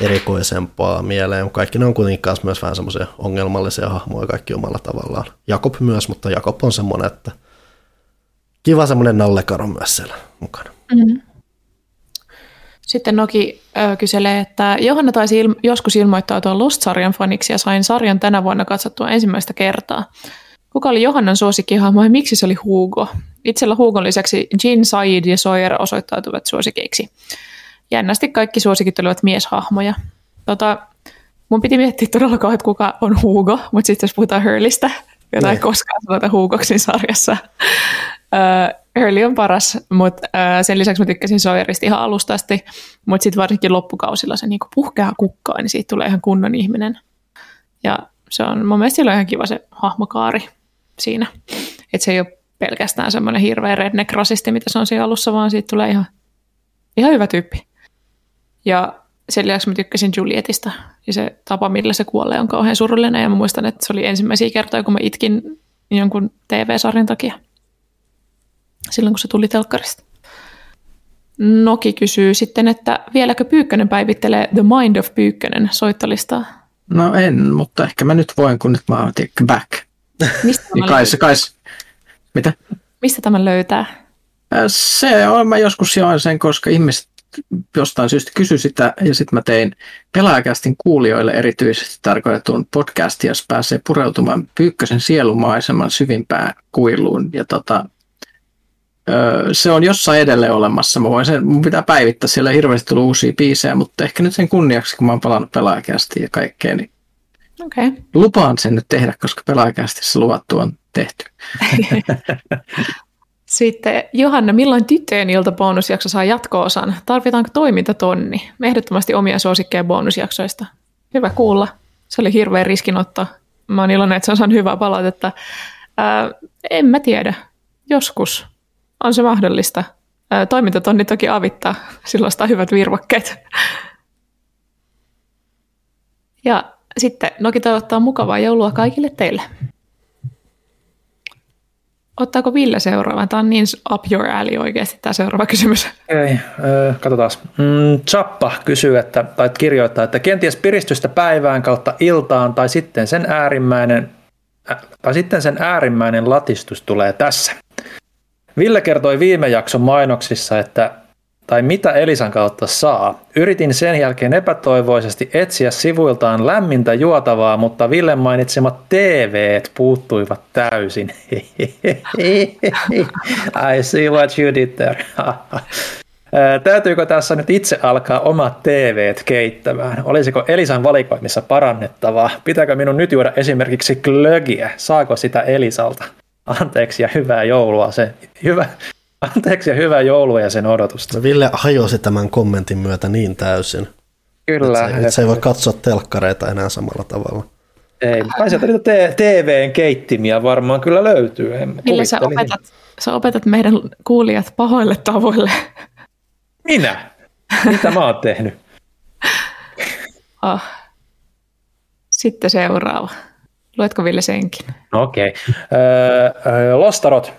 Erikoisempaa mieleen. Kaikki ne on kuitenkin kanssa myös vähän semmoisia ongelmallisia hahmoja kaikki omalla tavallaan. Jakob myös, mutta Jakob on semmoinen, että kiva semmoinen nallekaro myös siellä mukana. Mm-hmm. Sitten Noki ö, kyselee, että Johanna taisi il- joskus ilmoittautua Lost-sarjan faniksi ja sain sarjan tänä vuonna katsottua ensimmäistä kertaa. Kuka oli Johannan suosikkihahmo ja miksi se oli Hugo? Itsellä Hugon lisäksi Jean, Said ja Sawyer osoittautuvat suosikeiksi. Jännästi kaikki suosikit olivat mieshahmoja. Tota, mun piti miettiä todella kauan, että kuka on Hugo, mutta sitten jos puhutaan Hurlistä, jota ei niin. koskaan sanota Hugoksin sarjassa, Hurley on paras, mutta sen lisäksi mä tykkäsin Sawyerista ihan alusta asti, mutta sitten varsinkin loppukausilla se niinku puhkeaa kukkaa, niin siitä tulee ihan kunnon ihminen. Ja se on mun mielestä ihan kiva se hahmokaari siinä. Että se ei ole pelkästään semmoinen hirveä redneck-rasisti, mitä se on siinä alussa, vaan siitä tulee ihan, ihan hyvä tyyppi. Ja sen lisäksi mä tykkäsin Julietista ja se tapa, millä se kuolee, on kauhean surullinen. Ja mä muistan, että se oli ensimmäisiä kertoja, kun mä itkin jonkun TV-sarjan takia silloin, kun se tuli telkkarista. Noki kysyy sitten, että vieläkö Pyykkönen päivittelee The Mind of Pyykkönen soittolistaa? No en, mutta ehkä mä nyt voin, kun nyt mä oon back. Mistä niin kai, kai, mitä? Mistä tämän löytää? Se on, mä joskus join sen, koska ihmiset jostain syystä kysy sitä, ja sitten mä tein pelaajakästin kuulijoille erityisesti tarkoitetun podcastin, jos pääsee pureutumaan Pyykkösen sielumaiseman syvimpään kuiluun. Ja tota, se on jossain edelleen olemassa. Mä voin sen, mun pitää päivittää, siellä hirveästi tullut uusia biisejä, mutta ehkä nyt sen kunniaksi, kun mä oon palannut pelaajakästiin ja kaikkea, niin okay. lupaan sen nyt tehdä, koska pelaajakästissä luvattu on tehty. Sitten Johanna, milloin tyttöjen ilta bonusjakso saa jatko-osan? Tarvitaanko toimintatonni? Ehdottomasti omia suosikkeja bonusjaksoista. Hyvä kuulla. Se oli hirveä riskinotto. Mä oon iloinen, että se on saanut hyvää palautetta. Ää, en mä tiedä. Joskus on se mahdollista. Ää, toimintatonni toki avittaa. Silloin sitä hyvät virvokkeet. Ja sitten Noki toivottaa mukavaa joulua kaikille teille. Ottaako Ville seuraavan? Tämä on niin up your alley oikeasti tämä seuraava kysymys. Ei, katsotaan. Mm, Chappa kysyy, että, tai kirjoittaa, että kenties piristystä päivään kautta iltaan tai sitten sen äärimmäinen, tai sitten sen äärimmäinen latistus tulee tässä. Ville kertoi viime jakson mainoksissa, että tai mitä Elisan kautta saa. Yritin sen jälkeen epätoivoisesti etsiä sivuiltaan lämmintä juotavaa, mutta Villen mainitsemat TV puuttuivat täysin. I see what you did there. Täytyykö tässä nyt itse alkaa omat TV keittämään? Olisiko Elisan valikoimissa parannettavaa? Pitääkö minun nyt juoda esimerkiksi glögiä? Saako sitä Elisalta? Anteeksi ja hyvää joulua. Se, hyvä, Anteeksi ja hyvää joulua ja sen odotusta. Ville hajosi tämän kommentin myötä niin täysin. Kyllä. Että se, että se ei voi katsoa telkkareita enää samalla tavalla. Ei, tai sieltä niitä TVn keittimiä varmaan kyllä löytyy. Millä sä opetat, sä opetat meidän kuulijat pahoille tavoille? Minä? Mitä mä oon tehnyt? Oh. Sitten seuraava. Luetko Ville senkin? Okei. Okay. Öö, Lostarot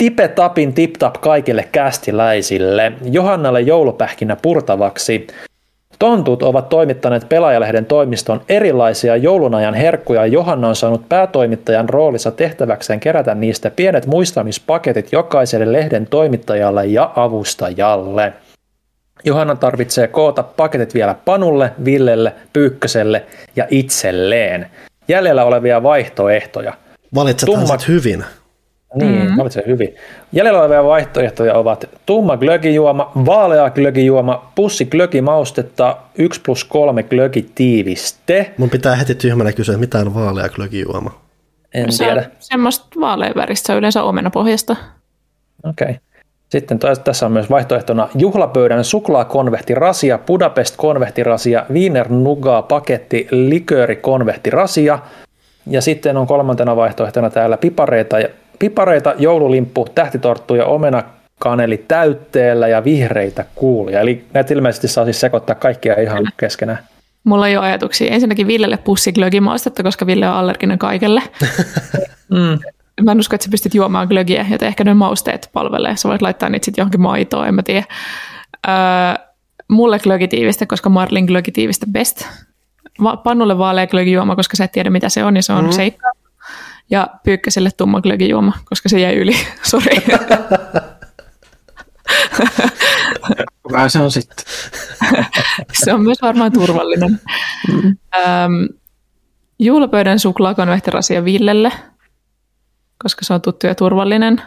Tipe tapin tip-tap kaikille kästiläisille. Johannalle joulupähkinä purtavaksi. Tontut ovat toimittaneet pelaajalehden toimiston erilaisia joulunajan herkkuja. Johanna on saanut päätoimittajan roolissa tehtäväkseen kerätä niistä pienet muistamispaketit jokaiselle lehden toimittajalle ja avustajalle. Johanna tarvitsee koota paketit vielä Panulle, Villelle, Pyykköselle ja itselleen. Jäljellä olevia vaihtoehtoja. Valitset Tummat... hyvin. Niin, mm. valitse hyvin. Jäljellä olevia vaihtoehtoja ovat tumma glögijuoma, vaalea glögijuoma, pussi glögimaustetta, 1 plus 3 glögitiiviste. Mun pitää heti tyhmänä kysyä, mitä on vaalea glögijuoma? En se tiedä. semmoista vaaleanväristä, yleensä omenapohjasta. Okei. Okay. Sitten tässä on myös vaihtoehtona juhlapöydän suklaakonvehtirasia, Budapest konvehtirasia, Wiener Nuga paketti, likööri konvehtirasia. Ja sitten on kolmantena vaihtoehtona täällä pipareita pipareita, joululimppu, tähtitorttu ja omena kaneli täytteellä ja vihreitä kuulia. Eli näitä ilmeisesti saa siis sekoittaa kaikkia ihan keskenään. Mulla on jo ajatuksia. Ensinnäkin Villelle pussi glögimaustetta, koska Ville on allerginen kaikelle. mm. Mä en usko, että sä pystyt juomaan glögiä, joten ehkä ne mausteet palvelee. Sä voit laittaa niitä sitten johonkin maitoon, en mä tiedä. Öö, mulle glögitiivistä, koska Marlin glögitiivistä best. Va- Pannulle vaalea glögijuoma, koska sä et tiedä mitä se on, niin se on mm. seikka. Ja Pyykkäselle tumma glögijuoma, koska se jäi yli. Sori. Kuka se on sitten? se on myös varmaan turvallinen. Mm. Ähm, juhlapöydän suklaakonvehtirasia Villelle, koska se on tuttu ja turvallinen.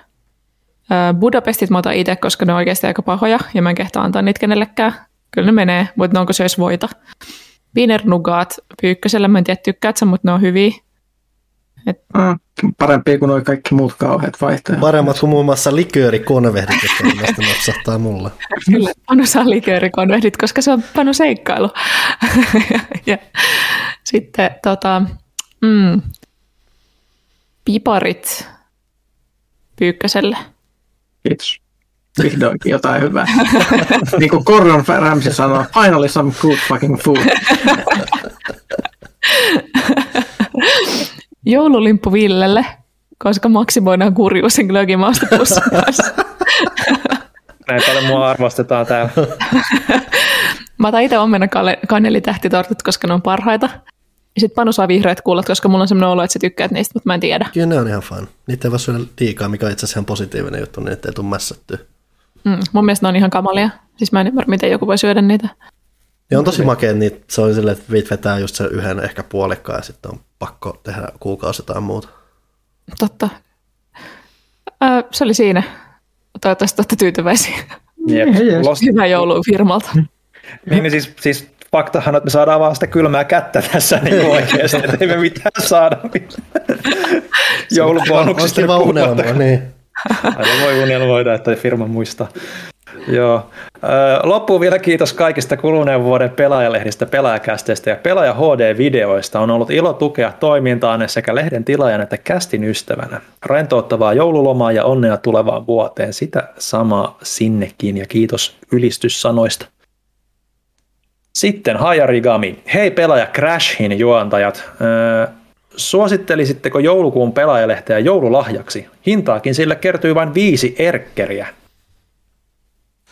Äh, Budapestit mä otan itse, koska ne on oikeasti aika pahoja ja mä en kehtaa antaa niitä kenellekään. Kyllä ne menee, mutta ne onko se edes voita. Wiener Nougat pyykkösellä, mä en tiedä tykkäät sä, mutta ne on hyviä. Et... Mm, parempia kuin nuo kaikki muut kauheat vaihtoehdot. Paremmat kuin muun muassa liköörikonvehdit, jotka tästä napsahtaa mulle. Kyllä, Panu saa liköörikonvehdit, koska se on Panu seikkailu. ja sitten tota, mm, piparit pyykkäselle. Kiitos. Vihdoinkin jotain hyvää. niin kuin Gordon Ramsay sanoo, finally some good fucking food. Joululimppu Villelle, koska maksimoidaan kurjuusen glögin maastopussin kanssa. Näin paljon mua arvostetaan täällä. Mä otan itse omena kanelitähtitortit, koska ne on parhaita. Ja sitten Panu saa vihreät kullat, koska mulla on semmoinen olo, että sä tykkäät niistä, mutta mä en tiedä. Kyllä ne on ihan fun. Niitä ei voi syödä liikaa, mikä on itse asiassa ihan positiivinen juttu, niin ettei tule mässättyä. Mm, mun mielestä ne on ihan kamalia. Siis mä en ymmärrä, miten joku voi syödä niitä. Ja on tosi makea, niin se on silleen, että viit vetää just sen yhden ehkä puolikkaan ja sitten on pakko tehdä kuukausi tai muuta. Totta. Ö, se oli siinä. Toivottavasti olette tyytyväisiä. Jep. Lost... Hyvä joulu firmalta. niin, niin siis, siis faktahan, että me saadaan vaan sitä kylmää kättä tässä niin oikeasti, että ei me mitään saada joulubonuksista. Kiva unelma, niin. Aivan voi unelmoida, että firma muistaa. Joo. Loppuun vielä kiitos kaikista kuluneen vuoden pelaajalehdistä, pelaajakästeistä ja pelaaja HD-videoista. On ollut ilo tukea toimintaanne sekä lehden tilaajana että kästin ystävänä. Rentouttavaa joululomaa ja onnea tulevaan vuoteen. Sitä samaa sinnekin ja kiitos ylistyssanoista. Sitten Hajarigami. Hei pelaaja Crashin juontajat. Suosittelisitteko joulukuun pelaajalehteä joululahjaksi? Hintaakin sille kertyy vain viisi erkkeriä.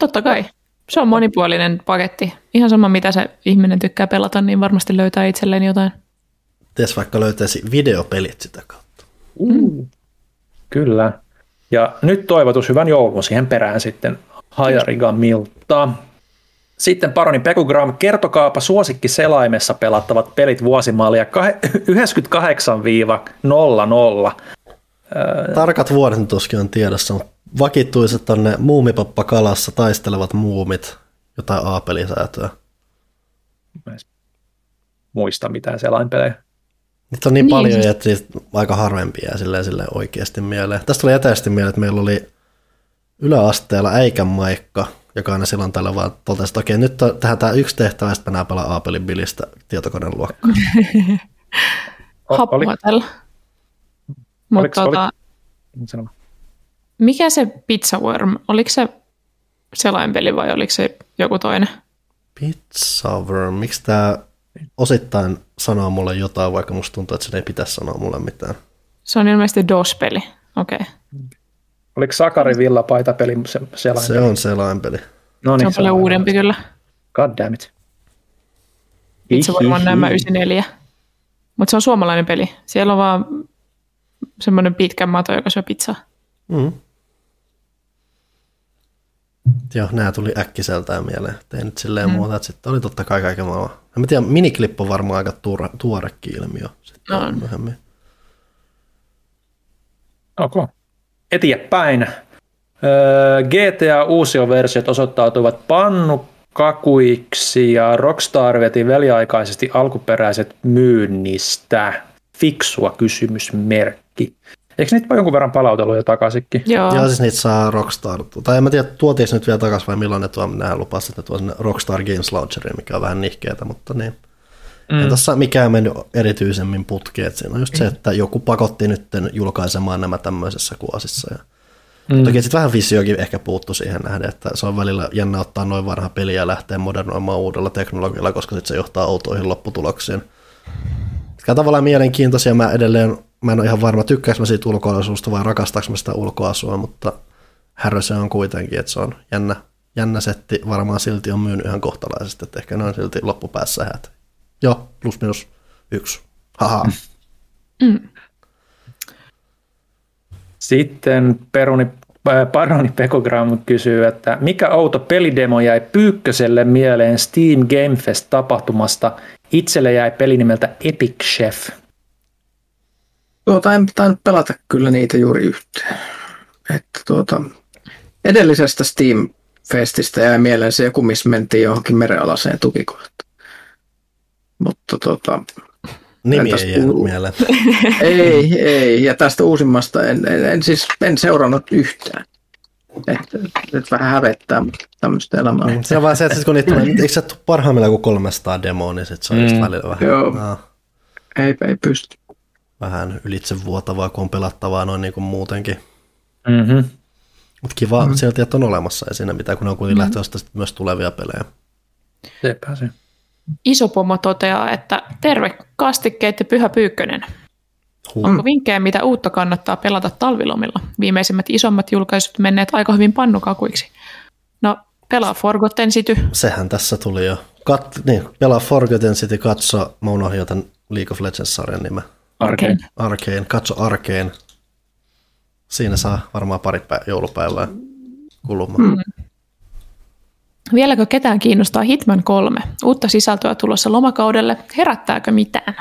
Totta kai. Se on monipuolinen paketti. Ihan sama, mitä se ihminen tykkää pelata, niin varmasti löytää itselleen jotain. Ties vaikka löytäisi videopelit sitä kautta. Uh, kyllä. Ja nyt toivotus hyvän joulun siihen perään sitten Hajarigamilta. Sitten paroni Pekugram, kertokaapa suosikki selaimessa pelattavat pelit vuosimallia 98-00. Tarkat vuodet tuskin on tiedossa, mutta vakittuiset on ne muumipappakalassa taistelevat muumit, jotain A-pelisäätöä. Mä muista mitään selainpelejä. Niitä on niin, niin paljon, että aika harvempia silleen, silleen oikeasti mieleen. Tästä tuli etäisesti mieleen, että meillä oli yläasteella Äikän Maikka, joka aina silloin tällä vaan totesi, että okei, nyt tähän tämä yksi tehtävä, ja sitten mennään pelaa A-pelin bilistä tietokoneen luokkaan. Happuatella. Mutta tota, mikä se Pizza Worm, oliko se selainpeli vai oliko se joku toinen? Pizza Worm, miksi tämä osittain sanoo mulle jotain, vaikka musta tuntuu, että se ei pitäisi sanoa mulle mitään. Se on ilmeisesti DOS-peli, okei. Okay. Oliko Sakari Villapaita peli selainpeli? Se on selainpeli. No niin, se on paljon uudempi kyllä. God damn it. Itse varmaan nämä 94. Mutta se on suomalainen peli. Siellä on vaan semmoinen pitkä mato, joka syö pizzaa. Mm. Joo, nämä tuli äkkiseltään mieleen. Tein nyt silleen mm. muuta, että sitten oli totta kai kaiken maailman. En mä tiedä, miniklip on varmaan aika tuore, tuorekin ilmiö. Sitten no. myöhemmin. Okay. Eteenpäin. Öö, GTA-uusioversiot osoittautuivat pannukakuiksi ja Rockstar veti väliaikaisesti alkuperäiset myynnistä. Fiksua kysymysmerkki. Eikö niitä jonkun verran palautellut jo takaisinkin? Joo. Joo, siis niitä saa Rockstar. Tai en mä tiedä, tuotiin nyt vielä takaisin vai milloin ne tuo, nämä lupasivat, että tuo sinne Rockstar Games Launcheriin, mikä on vähän nihkeetä, mutta niin. Mm. Ei tässä mikään mennyt erityisemmin putkeen. Siinä on just se, että joku pakotti nyt julkaisemaan nämä tämmöisessä kuosissa. Ja mm. Toki sitten vähän visiokin ehkä puuttu siihen nähden, että se on välillä jännä ottaa noin vanha peli ja lähteä modernoimaan uudella teknologialla, koska sitten se johtaa outoihin lopputuloksiin. Mikä tavallaan mielenkiintoisia. Mä edelleen, mä en ole ihan varma, tykkääkö mä siitä ulkoasusta vai rakastaako mä sitä ulkoasua, mutta härö se on kuitenkin, että se on jännä, jännä setti varmaan silti on myynyt ihan kohtalaisesti, että ehkä ne on silti loppupäässä häät. Joo, plus minus yksi. Haha. Mm. Sitten Peruni, äh, Paroni Pekogram kysyy, että mikä outo pelidemo jäi Pyykköselle mieleen Steam Game Fest-tapahtumasta? Itselle jäi peli nimeltä Epic Chef. Tuota, en tainnut pelata kyllä niitä juuri yhteen. Että tuota, edellisestä Steam Festistä jäi mieleen se joku, missä mentiin johonkin merenalaiseen tukikohtaan. Mutta tuota, Nimi ei jäänyt u- mieleen. ei, ei. Ja tästä uusimmasta en, en, en siis en seurannut yhtään. Että nyt vähän hävettää tämmöistä elämää. Mm, se on vaan se, että kun niitä tulee, eikö se tule parhaimmillaan kuin 300 demoa, niin sit se on mm. just välillä vähän. Joo. No. Ei, ei pysty. Vähän ylitse vuotavaa, kun on pelattavaa noin niin kuin muutenkin. Mm-hmm. Mutta kiva mm-hmm. sieltä, että on olemassa ei siinä mitään, kun ne on kuitenkin mm-hmm. lähtöistä myös tulevia pelejä. Sepä se. Iso pomo toteaa, että terve kastikkeet ja pyhä pyykkönen. Huh. Onko vinkkejä, mitä uutta kannattaa pelata talvilomilla? Viimeisimmät isommat julkaisut menneet aika hyvin pannukakuiksi. No, pelaa Forgotten City. Sehän tässä tuli jo. Kat, niin, pelaa Forgotten City, katso, mä unohdin League of Legends-sarjan nimen. Arkeen. Arkeen, katso Arkeen. Siinä saa varmaan pari pä- joulupäivää kulumaan. Mm. Vieläkö ketään kiinnostaa Hitman 3? Uutta sisältöä tulossa lomakaudelle. Herättääkö mitään?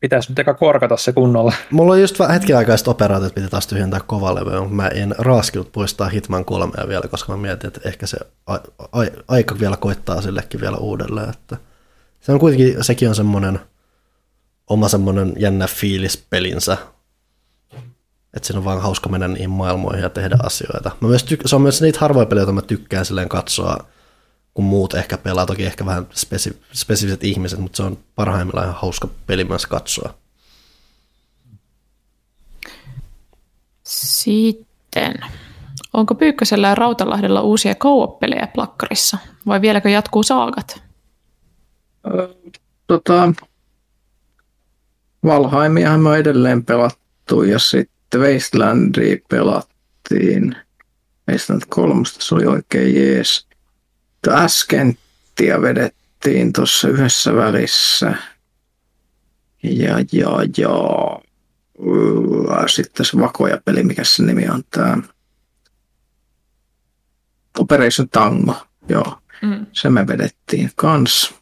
Pitäisi nyt eka korkata se kunnolla. Mulla on just hetken aikaa sitten operaatiot piti taas tyhjentää kovalevyä, mutta mä en raaskinut poistaa Hitman 3 vielä, koska mä mietin, että ehkä se a- a- aika vielä koittaa sillekin vielä uudelleen. Että se on kuitenkin, sekin on semmoinen oma semmoinen jännä fiilis pelinsä, että siinä on vaan hauska mennä niihin maailmoihin ja tehdä asioita. Mä myös tyk- se on myös niitä harvoja pelejä, joita mä tykkään silleen katsoa, kun muut ehkä pelaa, toki ehkä vähän spesi- spesifiset ihmiset, mutta se on parhaimmillaan ihan hauska peli myös katsoa. Sitten, onko Pyykkösellä ja Rautalahdella uusia co-op-pelejä plakkarissa, vai vieläkö jatkuu saagat? tota, Valheimiahan me on edelleen pelattu ja sitten Wastelandia pelattiin. Wasteland 3, se oli oikein jees. Äskenttiä vedettiin tuossa yhdessä välissä. Ja, ja, ja. Sitten se vakoja peli, mikä se nimi on tämä. Operation Tango, joo. Mm. Se me vedettiin kans.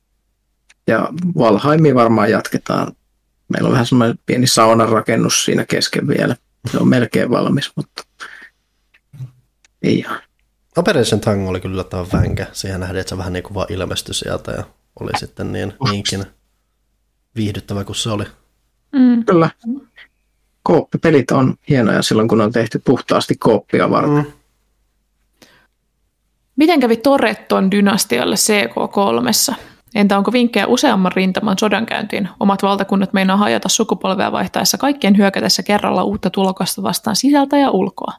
Ja Valheimi varmaan jatketaan Meillä on vähän semmoinen pieni saunarakennus siinä kesken vielä. Se on melkein valmis, mutta ei ihan. Operation Tango oli kyllä tämä vänkä. Siihen nähdään, että se vähän niin kuin vaan ilmestyi sieltä ja oli sitten niin, niinkin viihdyttävä kuin se oli. Mm. Kyllä. Kooppipelit on hienoja silloin, kun on tehty puhtaasti kooppia varten. Mm. Miten kävi Toretton dynastialle CK3? Entä onko vinkkejä useamman rintaman sodankäyntiin? Omat valtakunnat meinaa hajata sukupolvea vaihtaessa kaikkien hyökätessä kerralla uutta tulokasta vastaan sisältä ja ulkoa.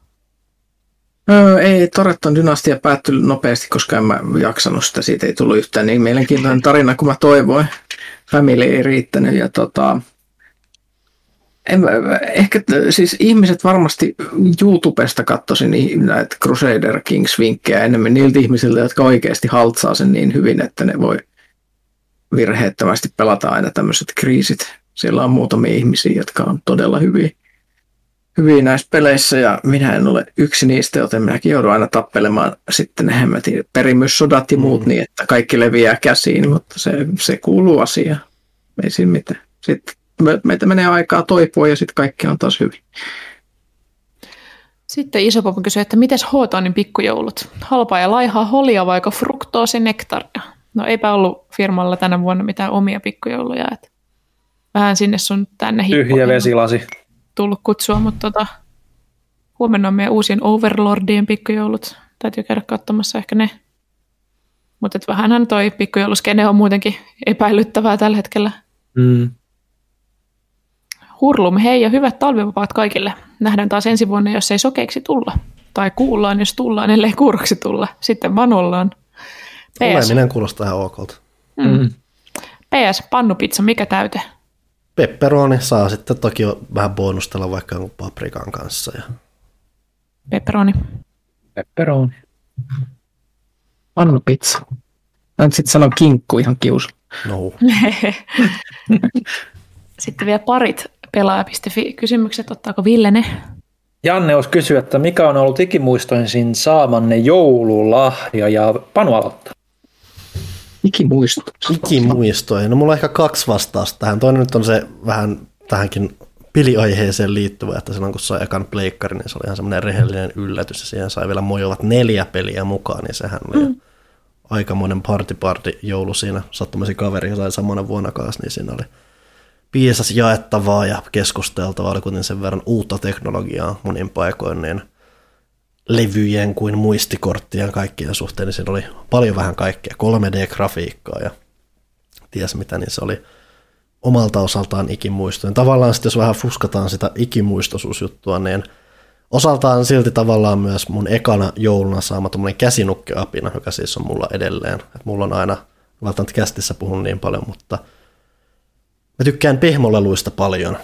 Öö, ei, Toretton dynastia päättyi nopeasti, koska en mä jaksanut sitä. Siitä ei tullut yhtään niin mielenkiintoinen tarina kuin mä toivoin. Family ei riittänyt ja tota, en, ehkä siis ihmiset varmasti YouTubesta katsoisin näitä Crusader Kings vinkkejä enemmän niiltä ihmisiltä, jotka oikeasti haltsaa sen niin hyvin, että ne voi virheettömästi pelata aina tämmöiset kriisit. Siellä on muutamia ihmisiä, jotka on todella hyviä, hyviä näissä peleissä ja minä en ole yksi niistä, joten minäkin joudun aina tappelemaan sitten ne hemmetin perimyssodat ja muut mm. niin, että kaikki leviää käsiin, mutta se, se kuuluu asiaan. Ei siinä mitään. Sitten meitä menee aikaa toipua ja sitten kaikki on taas hyvin. Sitten Isopapa kysyy, että miten Hootonin pikkujoulut? Halpaa ja laihaa holia vaikka fruktoosi nektaria? No eipä ollut firmalla tänä vuonna mitään omia pikkujouluja. Että vähän sinne sun tänne Tyhjä vesilasi. Tullut kutsua, mutta tota, huomenna on meidän uusien Overlordien pikkujoulut. Täytyy käydä katsomassa ehkä ne. Mutta vähänhän toi pikkujouluskene on muutenkin epäilyttävää tällä hetkellä. Mm. Hurlum, hei ja hyvät talvivapaat kaikille. Nähdään taas ensi vuonna, jos ei sokeiksi tulla. Tai kuullaan, jos tullaan, ellei kuuroksi tulla. Sitten vanollaan. PS. Oleminen kuulostaa ihan okolta. Mm. Mm. PS, pannupizza, mikä täyte? Pepperoni saa sitten toki vähän bonustella vaikka jonkun paprikan kanssa. Ja... Pepperoni. Pepperoni. Pannupizza. Mä nyt sitten sanon kinkku ihan kiusu. No. Sitten vielä parit pelaaja.fi kysymykset, ottaako Ville ne? Janne olisi kysyä, että mikä on ollut ikimuistoisin saamanne joululahja ja Panu aloittaa. Ikimuisto. Ikimuistoja. No mulla on ehkä kaksi vastausta tähän. Toinen nyt on se vähän tähänkin peliaiheeseen liittyvä, että silloin kun sai ekan pleikkari, niin se oli ihan semmoinen rehellinen yllätys ja siihen sai vielä mojovat neljä peliä mukaan, niin sehän oli mm. aikamoinen party party joulu siinä. Sattumasi kaveri ja sai samana vuonna kanssa, niin siinä oli piisas jaettavaa ja keskusteltavaa, oli kuitenkin sen verran uutta teknologiaa monin paikoin, niin levyjen kuin muistikorttien kaikkien suhteen, niin siinä oli paljon vähän kaikkea, 3D-grafiikkaa ja ties mitä, niin se oli omalta osaltaan ikimuistojen. Tavallaan sitten jos vähän fuskataan sitä ikimuistoisuusjuttua, niin osaltaan silti tavallaan myös mun ekana jouluna saama tuommoinen käsinukkeapina, joka siis on mulla edelleen. Et mulla on aina, välttämättä kästissä puhun niin paljon, mutta mä tykkään pehmoleluista paljon.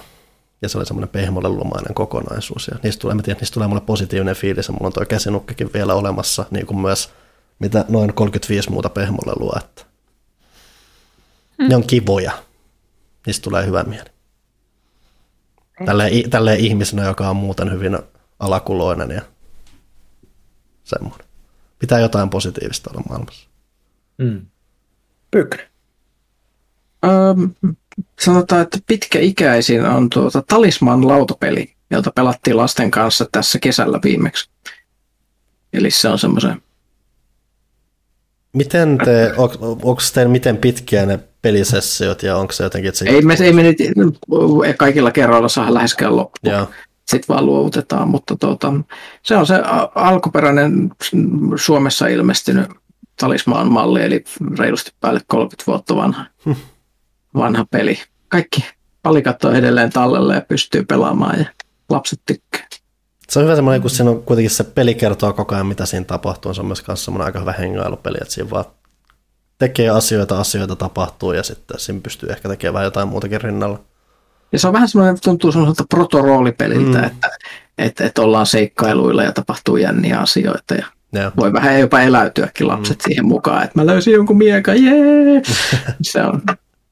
Ja se oli semmoinen pehmolelumainen kokonaisuus. Ja niistä tulee, mä tiedän, niistä tulee mulle positiivinen fiilis, ja mulla on tuo käsinukkekin vielä olemassa, niin kuin myös mitä noin 35 muuta pehmolelua. Että mm. Ne on kivoja niistä tulee hyvä mieli. Tälleen, tälleen ihmisenä, joka on muuten hyvin alakuloinen ja semmoinen. Pitää jotain positiivista olla maailmassa. Mm. Pykri. Öö, sanotaan, että pitkäikäisin on tuota Talisman lautapeli, jota pelattiin lasten kanssa tässä kesällä viimeksi. Eli se on semmoisen... Miten te, on, onko teillä miten pitkiä ne pelisessiot ja onko se jotenkin... Että se ei, me, ei me nyt kaikilla kerroilla saa läheskään loppuun. Sitten vaan luovutetaan, mutta tuota, se on se alkuperäinen Suomessa ilmestynyt talismaan malli, eli reilusti päälle 30 vuotta vanha, hm. Vanha peli. Kaikki palikat on edelleen tallella ja pystyy pelaamaan ja lapset tykkää. Se on hyvä semmoinen, kun siinä on kuitenkin se peli kertoo koko ajan, mitä siinä tapahtuu. Se on myös semmoinen aika hyvä hengailupeli, että siinä vaan tekee asioita, asioita tapahtuu ja sitten siinä pystyy ehkä tekemään jotain muutakin rinnalla. Ja se on vähän semmoinen, tuntuu semmoiselta protoroolipeliltä, mm. että, että, että ollaan seikkailuilla ja tapahtuu jänniä asioita ja ja. voi vähän jopa eläytyäkin lapset mm. siihen mukaan, että mä löysin jonkun miekan, jee! se, on,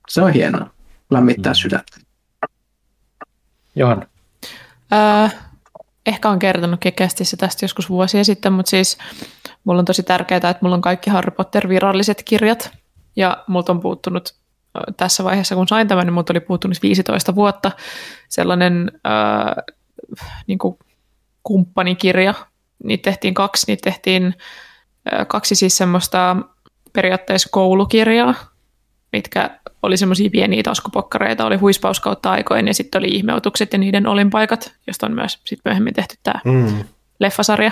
se on hienoa, lämmittää mm. sydäntä. Johanna. Äh, ehkä on kertonut kekästissä tästä joskus vuosia sitten, mutta siis mulla on tosi tärkeää, että mulla on kaikki Harry Potter viralliset kirjat, ja multa on puuttunut tässä vaiheessa, kun sain tämän, niin multa oli puuttunut 15 vuotta sellainen äh, niin kuin kumppanikirja. Niitä tehtiin kaksi, niitä tehtiin äh, kaksi siis semmoista periaatteessa koulukirjaa, mitkä oli semmoisia pieniä taskupokkareita, oli huispaus kautta aikoin ja sitten oli ihmeutukset ja niiden olinpaikat, josta on myös sit myöhemmin tehty tämä mm. leffasarja.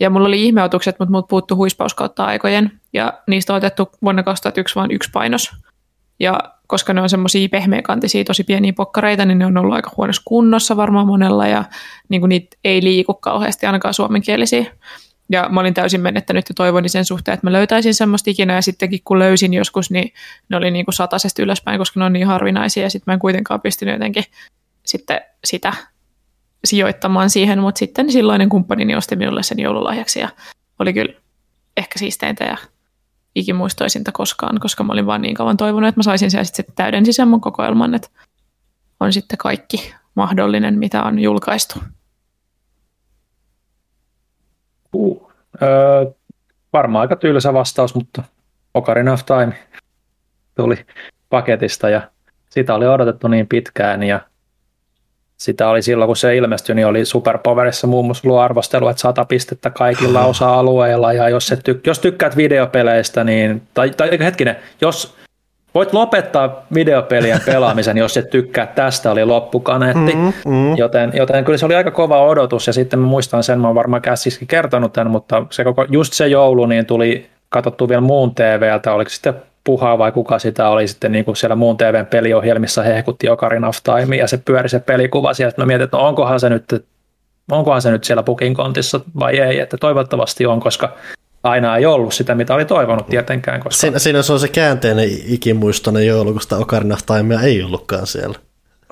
Ja mulla oli ihmeutukset, mutta mut puuttu huispaus kautta aikojen ja niistä on otettu vuonna 2001 vain yksi painos. Ja koska ne on semmoisia pehmeäkantisia, tosi pieniä pokkareita, niin ne on ollut aika huonossa kunnossa varmaan monella ja niin niitä ei liiku kauheasti ainakaan suomenkielisiä. Ja mä olin täysin menettänyt ja toivoni sen suhteen, että mä löytäisin semmoista ikinä. Ja sittenkin kun löysin joskus, niin ne oli niin kuin satasesta ylöspäin, koska ne on niin harvinaisia. Ja sitten mä en kuitenkaan pystynyt jotenkin sitten sitä sijoittamaan siihen, mutta sitten silloinen kumppanini osti minulle sen joululahjaksi ja oli kyllä ehkä siisteintä ja ikimuistoisinta koskaan, koska mä olin vaan niin kauan toivonut, että mä saisin sen sitten täydensi sen mun kokoelman, että on sitten kaikki mahdollinen, mitä on julkaistu. Uh, öö, varmaan aika tylsä vastaus, mutta Ocarina of Time tuli paketista ja sitä oli odotettu niin pitkään ja sitä oli silloin, kun se ilmestyi, niin oli Superpowerissa muun muassa ollut arvostelu, että 100 pistettä kaikilla osa-alueilla, ja jos, et tyk- jos tykkäät videopeleistä, niin, tai, tai hetkinen, jos voit lopettaa videopelien pelaamisen, jos et tykkää tästä, oli loppukaneetti, mm, mm. Joten, joten kyllä se oli aika kova odotus, ja sitten mä muistan sen, mä oon varmaan käsiskin kertonut tämän, mutta se koko, just se joulu, niin tuli katsottu vielä muun TVltä, oliko sitten Puhaa vai kuka sitä oli sitten niin kuin siellä muun TVn peliohjelmissa hehkutti Ocarina of Time ja se pyöri se pelikuva sieltä. Mä mietin, että no onkohan se nyt, onkohan se nyt siellä pukin kontissa vai ei, että toivottavasti on, koska aina ei ollut sitä, mitä oli toivonut tietenkään. Koska... Siinä, siinä se on se käänteinen ikimuistoinen joulu, kun sitä Ocarina of Timea ei ollutkaan siellä.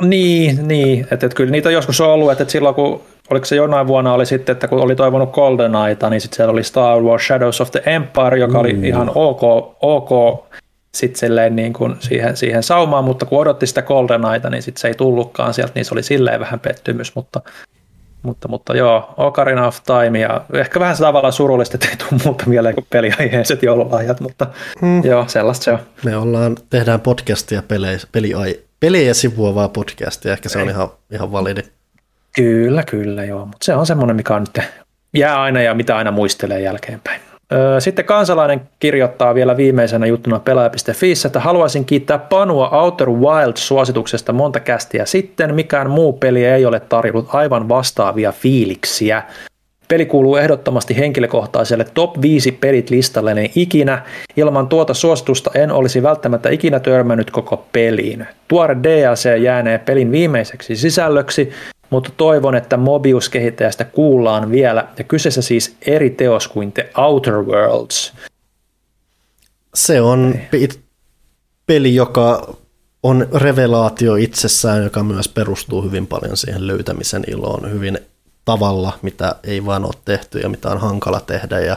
Niin, niin. Että, että kyllä niitä joskus on ollut, että, että silloin kun oliko se jonain vuonna oli sitten, että kun oli toivonut GoldenEyeta, niin sitten siellä oli Star Wars Shadows of the Empire, joka mm. oli ihan ok, ok sitten niin kuin siihen, siihen saumaan, mutta kun odotti sitä GoldenEyeta, niin sitten se ei tullutkaan sieltä, niin se oli silleen vähän pettymys, mutta, mutta, mutta joo, Ocarina of Time ja ehkä vähän tavallaan surullista, että ei tule muuta mieleen kuin peliaiheiset joululahjat, mutta mm. joo, sellaista se on. Me ollaan, tehdään podcastia pelejä, peliai, pelejä sivuavaa podcastia, ehkä se ei. on ihan, ihan validi. Kyllä, kyllä, joo, mutta se on semmoinen, mikä on nyt jää aina ja mitä aina muistelee jälkeenpäin. Sitten kansalainen kirjoittaa vielä viimeisenä juttuna pelaaja.fi, että haluaisin kiittää Panua Outer Wild-suosituksesta monta kästiä sitten. Mikään muu peli ei ole tarjonnut aivan vastaavia fiiliksiä. Peli kuuluu ehdottomasti henkilökohtaiselle top 5 pelit listalleni ikinä. Ilman tuota suositusta en olisi välttämättä ikinä törmännyt koko peliin. Tuore DLC jäänee pelin viimeiseksi sisällöksi, mutta toivon, että Mobius-kehittäjästä kuullaan vielä, ja kyseessä siis eri teos kuin The Outer Worlds. Se on peli, joka on revelaatio itsessään, joka myös perustuu hyvin paljon siihen löytämisen iloon hyvin tavalla, mitä ei vaan ole tehty ja mitä on hankala tehdä. Ja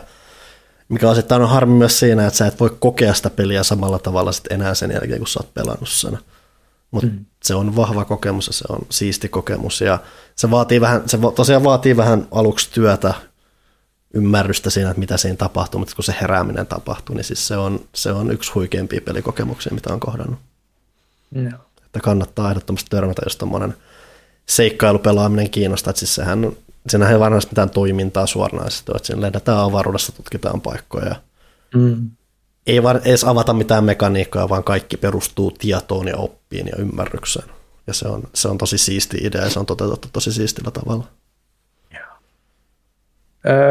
mikä osittain on harmi myös siinä, että sä et voi kokea sitä peliä samalla tavalla sit enää sen jälkeen, kun sä oot pelannut sen. Mutta mm. se on vahva kokemus ja se on siisti kokemus ja se, vaatii vähän, se tosiaan vaatii vähän aluksi työtä, ymmärrystä siinä, että mitä siinä tapahtuu, mutta kun se herääminen tapahtuu, niin siis se on, se on yksi huikeimpia pelikokemuksia, mitä on kohdannut. No. Että kannattaa ehdottomasti törmätä, jos tuommoinen seikkailupelaaminen kiinnostaa, että siis sehän, siinähän ei varmasti mitään toimintaa suoranaisesti, että siinä lennetään avaruudessa, tutkitaan paikkoja. Mm ei vaan edes avata mitään mekaniikkaa, vaan kaikki perustuu tietoon ja oppiin ja ymmärrykseen. Ja se on, se on tosi siisti idea ja se on toteutettu tosi siistillä tavalla.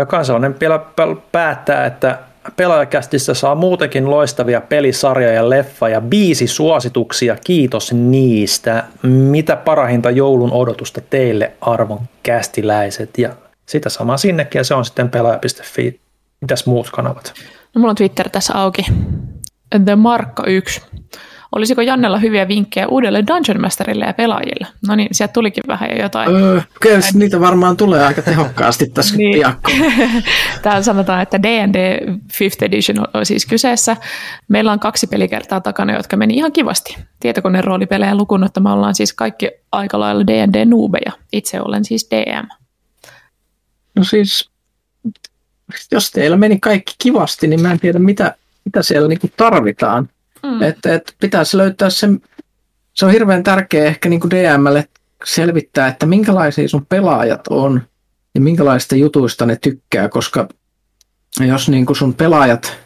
Kansalainen vielä päättää, että pelaajakästissä saa muutenkin loistavia pelisarjoja ja leffa ja biisi suosituksia. Kiitos niistä. Mitä parahinta joulun odotusta teille arvon kästiläiset? Ja sitä samaa sinnekin ja se on sitten pelaaja.fi. Mitäs muut kanavat? No mulla on Twitter tässä auki. The Markka 1. Olisiko Jannella hyviä vinkkejä uudelle Dungeon Masterille ja pelaajille? No niin, sieltä tulikin vähän jo jotain. Öö, kyllä niitä varmaan tulee aika tehokkaasti tässä niin. piakko. Täällä sanotaan, että D&D 5th Edition on siis kyseessä. Meillä on kaksi pelikertaa takana, jotka meni ihan kivasti. Tietokoneen roolipelejä lukuun me ollaan siis kaikki aika lailla D&D-nuubeja. Itse olen siis DM. No siis jos teillä meni kaikki kivasti, niin mä en tiedä, mitä, mitä siellä niin tarvitaan. Mm. Että et pitäisi löytää se, se on hirveän tärkeä ehkä niin DMlle selvittää, että minkälaisia sun pelaajat on ja minkälaista jutuista ne tykkää, koska jos niin kuin sun pelaajat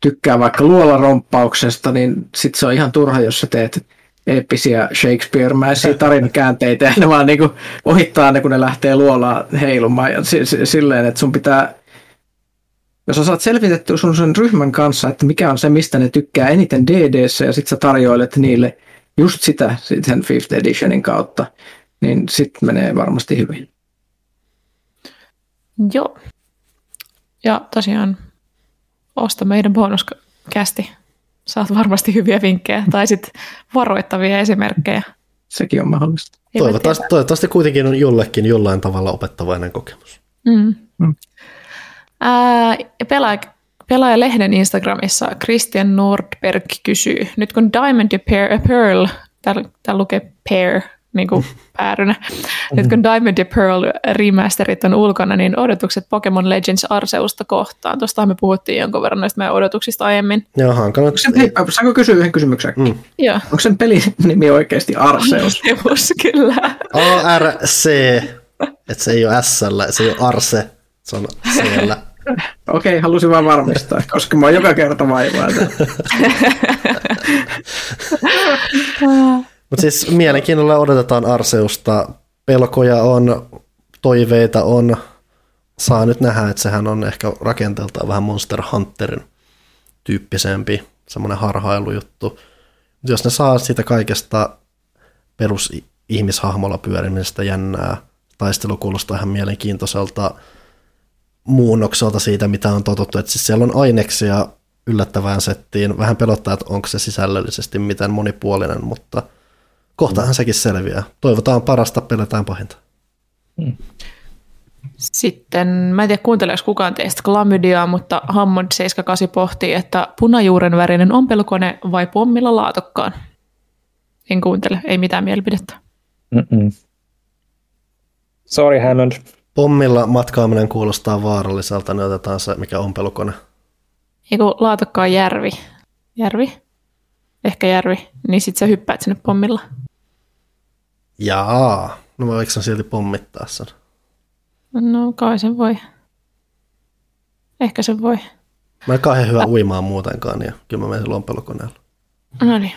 tykkää vaikka luolaromppauksesta, niin sit se on ihan turha, jos sä teet eeppisiä Shakespeare-mäisiä tarinakäänteitä ja ne vaan niinku ohittaa ne, kun ne lähtee luolaa heilumaan. Ja silleen, että sun pitää, jos sä saat selvitettyä sun sen ryhmän kanssa, että mikä on se, mistä ne tykkää eniten DDssä ja sit sä tarjoilet niille just sitä sen fifth editionin kautta, niin sit menee varmasti hyvin. Joo. Ja tosiaan osta meidän bonuskästi saat varmasti hyviä vinkkejä tai sitten varoittavia esimerkkejä. Sekin on mahdollista. Toivottavasti, toivottavasti kuitenkin on jollekin jollain tavalla opettavainen kokemus. Mm. Mm. Ää, pelaaja, pelaajalehden Instagramissa Christian Nordberg kysyy, nyt kun Diamond ja Pearl, täällä, täällä lukee Pear, niin kuin päärynä. Nyt kun Diamond ja Pearl remasterit on ulkona, niin odotukset Pokemon Legends Arseusta kohtaan. Tuosta me puhuttiin jonkon verran näistä meidän odotuksista aiemmin. Joo, hankala. Hei, saanko kysyä yhden kysymyksen? Mm. Joo. Onko sen pelin nimi oikeasti Arseus? Arseus, kyllä. A-R-C, että se ei ole S, se ei ole Arse, se on siellä. Okei, okay, halusin vaan varmistaa, koska mä oon joka kerta vaivaa. Mutta siis mielenkiinnolla odotetaan Arseusta. Pelkoja on, toiveita on. Saa nyt nähdä, että sehän on ehkä rakenteeltaan vähän Monster Hunterin tyyppisempi, semmoinen harhailujuttu. Jos ne saa siitä kaikesta perus ihmishahmolla pyörimisestä jännää, taistelu kuulostaa ihan mielenkiintoiselta muunnokselta siitä, mitä on totuttu. Että siis siellä on aineksia yllättävään settiin. Vähän pelottaa, että onko se sisällöllisesti miten monipuolinen, mutta – kohtahan sekin selviää. Toivotaan parasta, pelätään pahinta. Sitten, mä en tiedä kuunteleeko kukaan teistä klamydiaa, mutta Hammond 78 pohtii, että punajuuren värinen ompelukone vai pommilla laatokkaan. En kuuntele, ei mitään mielipidettä. Mm-mm. Sorry Hammond. Pommilla matkaaminen kuulostaa vaaralliselta, niin otetaan se, mikä on pelukone. Eiku laatokka on järvi. Järvi? Ehkä järvi. Niin sit sä hyppäät sinne pommilla. Jaa, no voiko sen silti pommittaa sen? No kai sen voi. Ehkä se voi. Mä en kauhean hyvä uimaan muutenkaan, niin kyllä mä menen sillä ompelukoneella. No niin,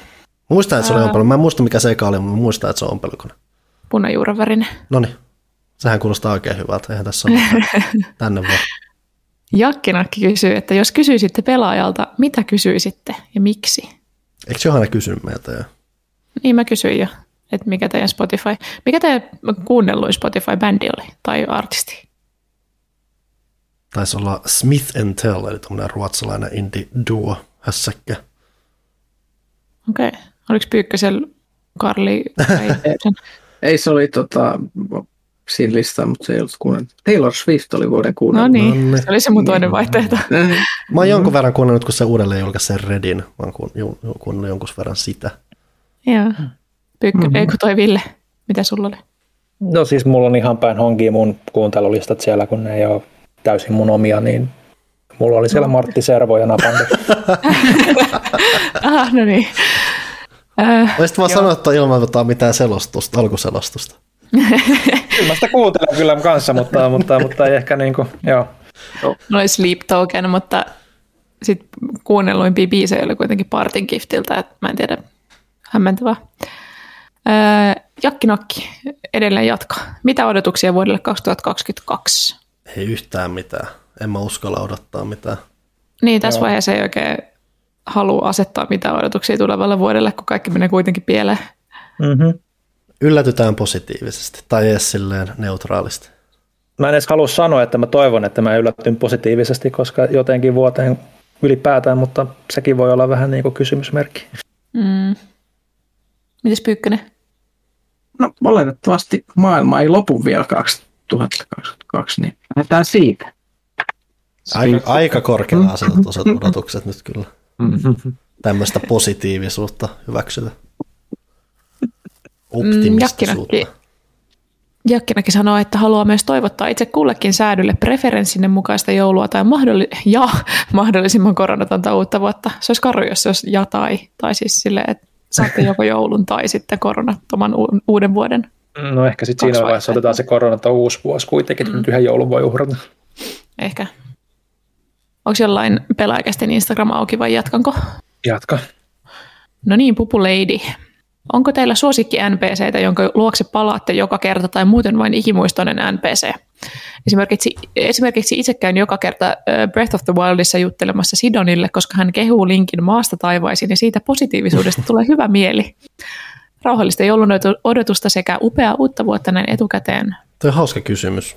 muistan, että se oli ompelu. Mä en muista, mikä se eka oli, mutta muistan, että se on ompelukone. punajuuren värinen. No niin, sehän kuulostaa oikein hyvältä. Eihän tässä ole. Tänne vaan. Jakkinakki kysyy, että jos kysyisitte pelaajalta, mitä kysyisitte ja miksi? Eikö Johanna kysy meiltä jo? Niin mä kysyin jo, että mikä teidän Spotify, mikä teidän kuunnelluin Spotify-bändi oli tai artisti? Taisi olla Smith and Tell, eli tämmöinen ruotsalainen indie-duo, hässäkkä. Okei. Okay. Oliko Pyykkösellä Karli? Ei se oli tota, siinä listaa, mutta se ei ollut kuunnellut. Taylor Swift oli vuoden No kuunnellut. niin, No se oli se mun toinen vaihtoehto. Mä oon jonkun verran kuunnellut, kun se uudelleen julkaisi sen Redin. Mä oon kuunnellut jonkun verran sitä. Joo. Pyykkö, mm-hmm. eikö toi Ville? Mitä sulla oli? No siis mulla on ihan päin honkia mun kuuntelulistat siellä, kun ne ei ole täysin mun omia, niin mulla oli siellä Martti Servo ja Napande. Ah, no niin. Äh, Olisit vaan sanoa, että ilman mitään selostusta, alkuselostusta. kyllä mä sitä kuuntelen kyllä kanssa, mutta, mutta, mutta ei ehkä niin kuin, joo. no oli Sleep Token, mutta sitten kuunnelluimpia biisejä oli kuitenkin Partin Giftiltä, että mä en tiedä, hämmentävää. Äh, Jakkinokki, edelleen jatka. Mitä odotuksia vuodelle 2022? Ei yhtään mitään. En mä uskalla odottaa mitään. Niin, tässä Joo. vaiheessa ei oikein halua asettaa mitään odotuksia tulevalle vuodelle, kun kaikki menee kuitenkin pieleen. Mm-hmm. Yllätytään positiivisesti tai edes silleen neutraalisti. Mä en edes halua sanoa, että mä toivon, että mä yllätyn positiivisesti, koska jotenkin vuoteen ylipäätään, mutta sekin voi olla vähän niin kuin kysymysmerkki. Mm. Mites Pyykkönen? No oletettavasti maailma ei lopu vielä 2022, niin lähdetään siitä. Aika, aika korkealla asetut osat odotukset nyt kyllä. Mm-hmm. Tämmöistä positiivisuutta hyväksytä. Mm, Optimistisuutta. Jakkinakki, Jakkinakki sanoo, että haluaa myös toivottaa itse kullekin säädylle preferenssinne mukaista joulua tai mahdolli- ja mahdollisimman koronatonta uutta vuotta. Se olisi karu, jos se olisi ja tai, tai siis silleen, että saatte joko joulun tai sitten koronattoman u- uuden vuoden. No ehkä sitten siinä vaiheessa otetaan se koronata uusi vuosi kuitenkin, että nyt yhden joulun voi uhrata. Ehkä. Onko jollain pelaajakästen Instagram auki vai jatkanko? Jatka. No niin, Pupu Lady. Onko teillä suosikki NPCtä, jonka luokse palaatte joka kerta tai muuten vain ikimuistoinen NPC? Esimerkiksi, esimerkiksi itse käyn joka kerta Breath of the Wildissa juttelemassa Sidonille, koska hän kehuu linkin maasta taivaisiin ja siitä positiivisuudesta tulee hyvä mieli. Rauhallista joulun odotusta sekä upeaa uutta vuotta näin etukäteen. Tuo on hauska kysymys.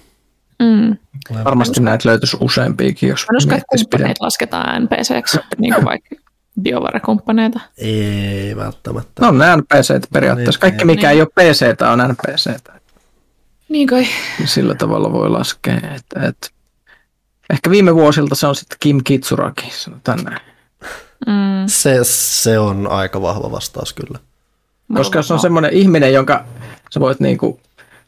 Mm. Varmasti näitä löytyisi useampiakin, jos Mä en usko, että miettisi pidempään. kumppaneet lasketaan NPCksi, niin kuin vaikka biovarakumppaneita. Ei välttämättä. No on ne NPC periaatteessa. Niin, Kaikki niin. mikä ei ole PC on NPC. Niin kai. Sillä tavalla voi laskea. Että, että ehkä viime vuosilta se on sitten Kim Kitsuraki, sanotaan näin. Mm. Se, se on aika vahva vastaus kyllä. Koska jos on semmoinen ihminen, jonka sä voit niinku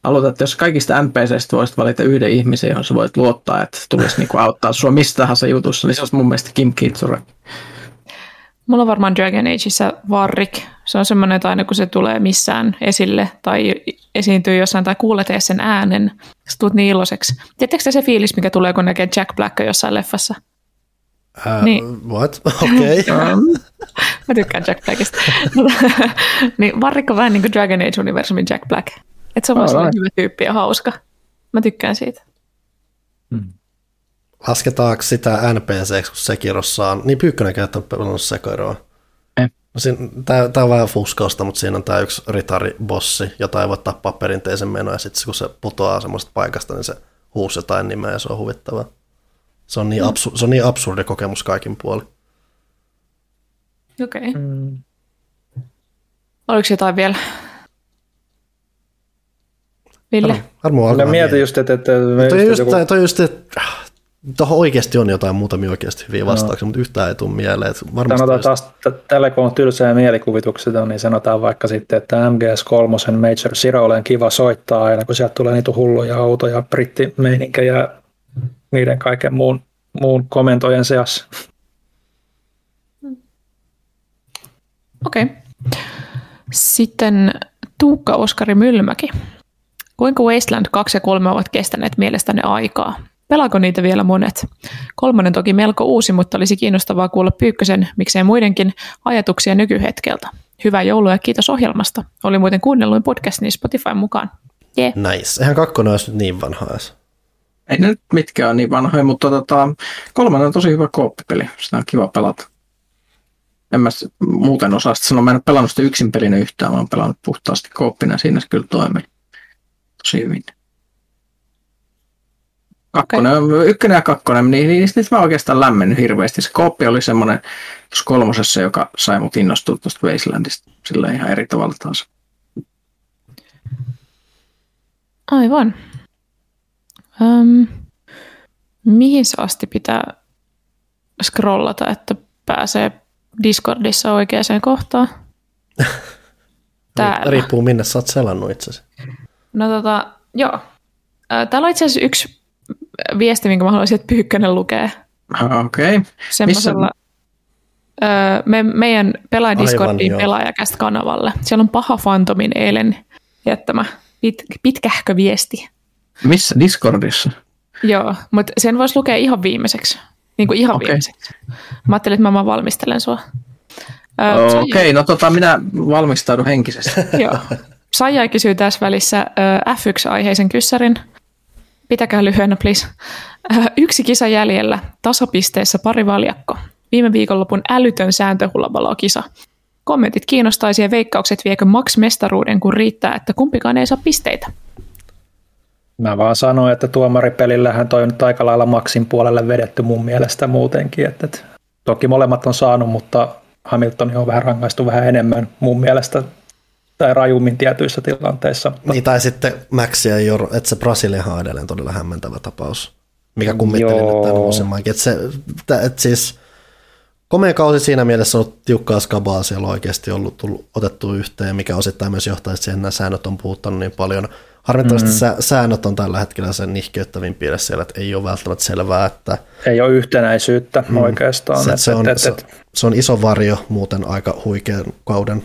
aloittaa, että jos kaikista NPCistä voisit valita yhden ihmisen, johon sä voit luottaa, että tulisi niinku auttaa sua mistä tahansa jutussa, niin se olisi mun mielestä Kim Kitsuraki. Mulla on varmaan Dragon Ageissa Varrik. Se on semmoinen, että aina kun se tulee missään esille tai esiintyy jossain tai kuulet edes sen äänen, sä tulet niin iloiseksi. Tiedättekö te se fiilis, mikä tulee, kun näkee Jack Black jossain leffassa? Ää, Niin. What? Okei. Okay. Mä tykkään Jack Blackista. niin Varrik on vähän niin kuin Dragon Age-universumin Jack Black. Et se on vaan sellainen hyvä tyyppi ja hauska. Mä tykkään siitä. Lasketaanko sitä NPC, kun Sekirossa on, niin Pyykkönen on pelannut Sekiroa. No Tämä, on vähän fuskausta, mutta siinä on tämä yksi ritari-bossi, jota ei voi tappaa perinteisen menoa, ja sitten kun se putoaa semmoista paikasta, niin se huusi jotain nimeä, ja se on huvittavaa. Se on niin, absu- se on niin absurdi kokemus kaikin puolin. Okei. Okay. Oliko jotain vielä? Ville? Armo Mä alkaa mietin just, että, että Toi just, joku, toi, just, että tuohon oikeasti on jotain muutamia oikeasti hyviä vastauksia, mutta yhtään ei tule mieleen. että Varmasti sanotaan taas, että tälle kun on tylsää mielikuvituksia, niin sanotaan vaikka sitten, että MGS3 Major Zero on kiva soittaa aina, kun sieltä tulee niitä hulluja autoja, brittimeininkäjä niiden kaiken muun, muun komentojen seassa. Okei. Okay. Sitten Tuukka Oskari Mylmäki. Kuinka Wasteland 2 ja 3 ovat kestäneet mielestänne aikaa? Pelaako niitä vielä monet? Kolmonen toki melko uusi, mutta olisi kiinnostavaa kuulla Pyykkösen, miksei muidenkin, ajatuksia nykyhetkeltä. Hyvää joulua ja kiitos ohjelmasta. Oli muuten kuunnelluin podcast niin Spotify mukaan. Jee. nice. Eihän kakkonen olisi nyt niin vanha edes. Ei ne nyt mitkään ole niin vanhoja, mutta tota, kolmannen on tosi hyvä kooppipeli. Sitä on kiva pelata. En mä muuten osaa sitä sanoa. Mä en ole pelannut sitä yksin pelinä yhtään, mä oon pelannut puhtaasti kooppina. Siinä se kyllä toimii tosi hyvin. Kakkonen, okay. ykkönen ja kakkonen, niin, niin niistä mä oikeastaan lämmennyt hirveästi. Se kooppi oli semmoinen tuossa kolmosessa, joka sai mut innostua tuosta Wastelandista sillä ihan eri tavalla taas. Aivan. Öm, mihin se asti pitää scrollata, että pääsee Discordissa oikeaan kohtaan? Täällä. Riippuu minne sä oot selannut itsesi. No tota, joo. Täällä on itse asiassa yksi viesti, minkä mä haluaisin, että Pyykkönen lukee. Ah, Okei. Okay. Semmoisella, öö, me, meidän pelaaja Discordin joo. pelaajakästä kanavalle. Siellä on paha Fantomin eilen jättämä pit, pitkähkö viesti. Missä Discordissa? Joo, mutta sen voisi lukea ihan viimeiseksi. Niin kuin ihan Okei. viimeiseksi. Mä ajattelin, että mä vaan valmistelen sua. Öö, Okei, okay, no tota, minä valmistaudun henkisesti. Joo. Saija kysyy tässä välissä ö, F1-aiheisen kyssärin. Pitäkää lyhyenä, please. Ö, Yksi kisa jäljellä, tasapisteessä pari valjakko. Viime viikonlopun älytön sääntöhullabalo-kisa. Kommentit kiinnostaisi ja veikkaukset viekö Max mestaruuden, kun riittää, että kumpikaan ei saa pisteitä. Mä vaan sanoin, että tuomaripelillähän toi on nyt aika lailla maksin puolelle vedetty mun mielestä muutenkin. Että, että toki molemmat on saanut, mutta Hamilton on vähän rangaistu vähän enemmän mun mielestä tai rajummin tietyissä tilanteissa. Niin, tai sitten Maxia ole, että se Brasiliahan on edelleen todella hämmentävä tapaus, mikä kummitteli nyt tämän uusimmankin. Että se, tä- et siis komea kausi siinä mielessä on tiukkaa skabaa, siellä on oikeasti ollut tullut, otettu yhteen, mikä osittain myös johtaa siihen, että nämä säännöt on puhuttanut niin paljon. Harmittavasti mm. säännöt on tällä hetkellä sen nihkeyttävin piirre siellä, että ei ole välttämättä selvää, että ei ole yhtenäisyyttä mm. oikeastaan. se, että, se, on, että, se, että, se on iso varjo muuten aika huikean kauden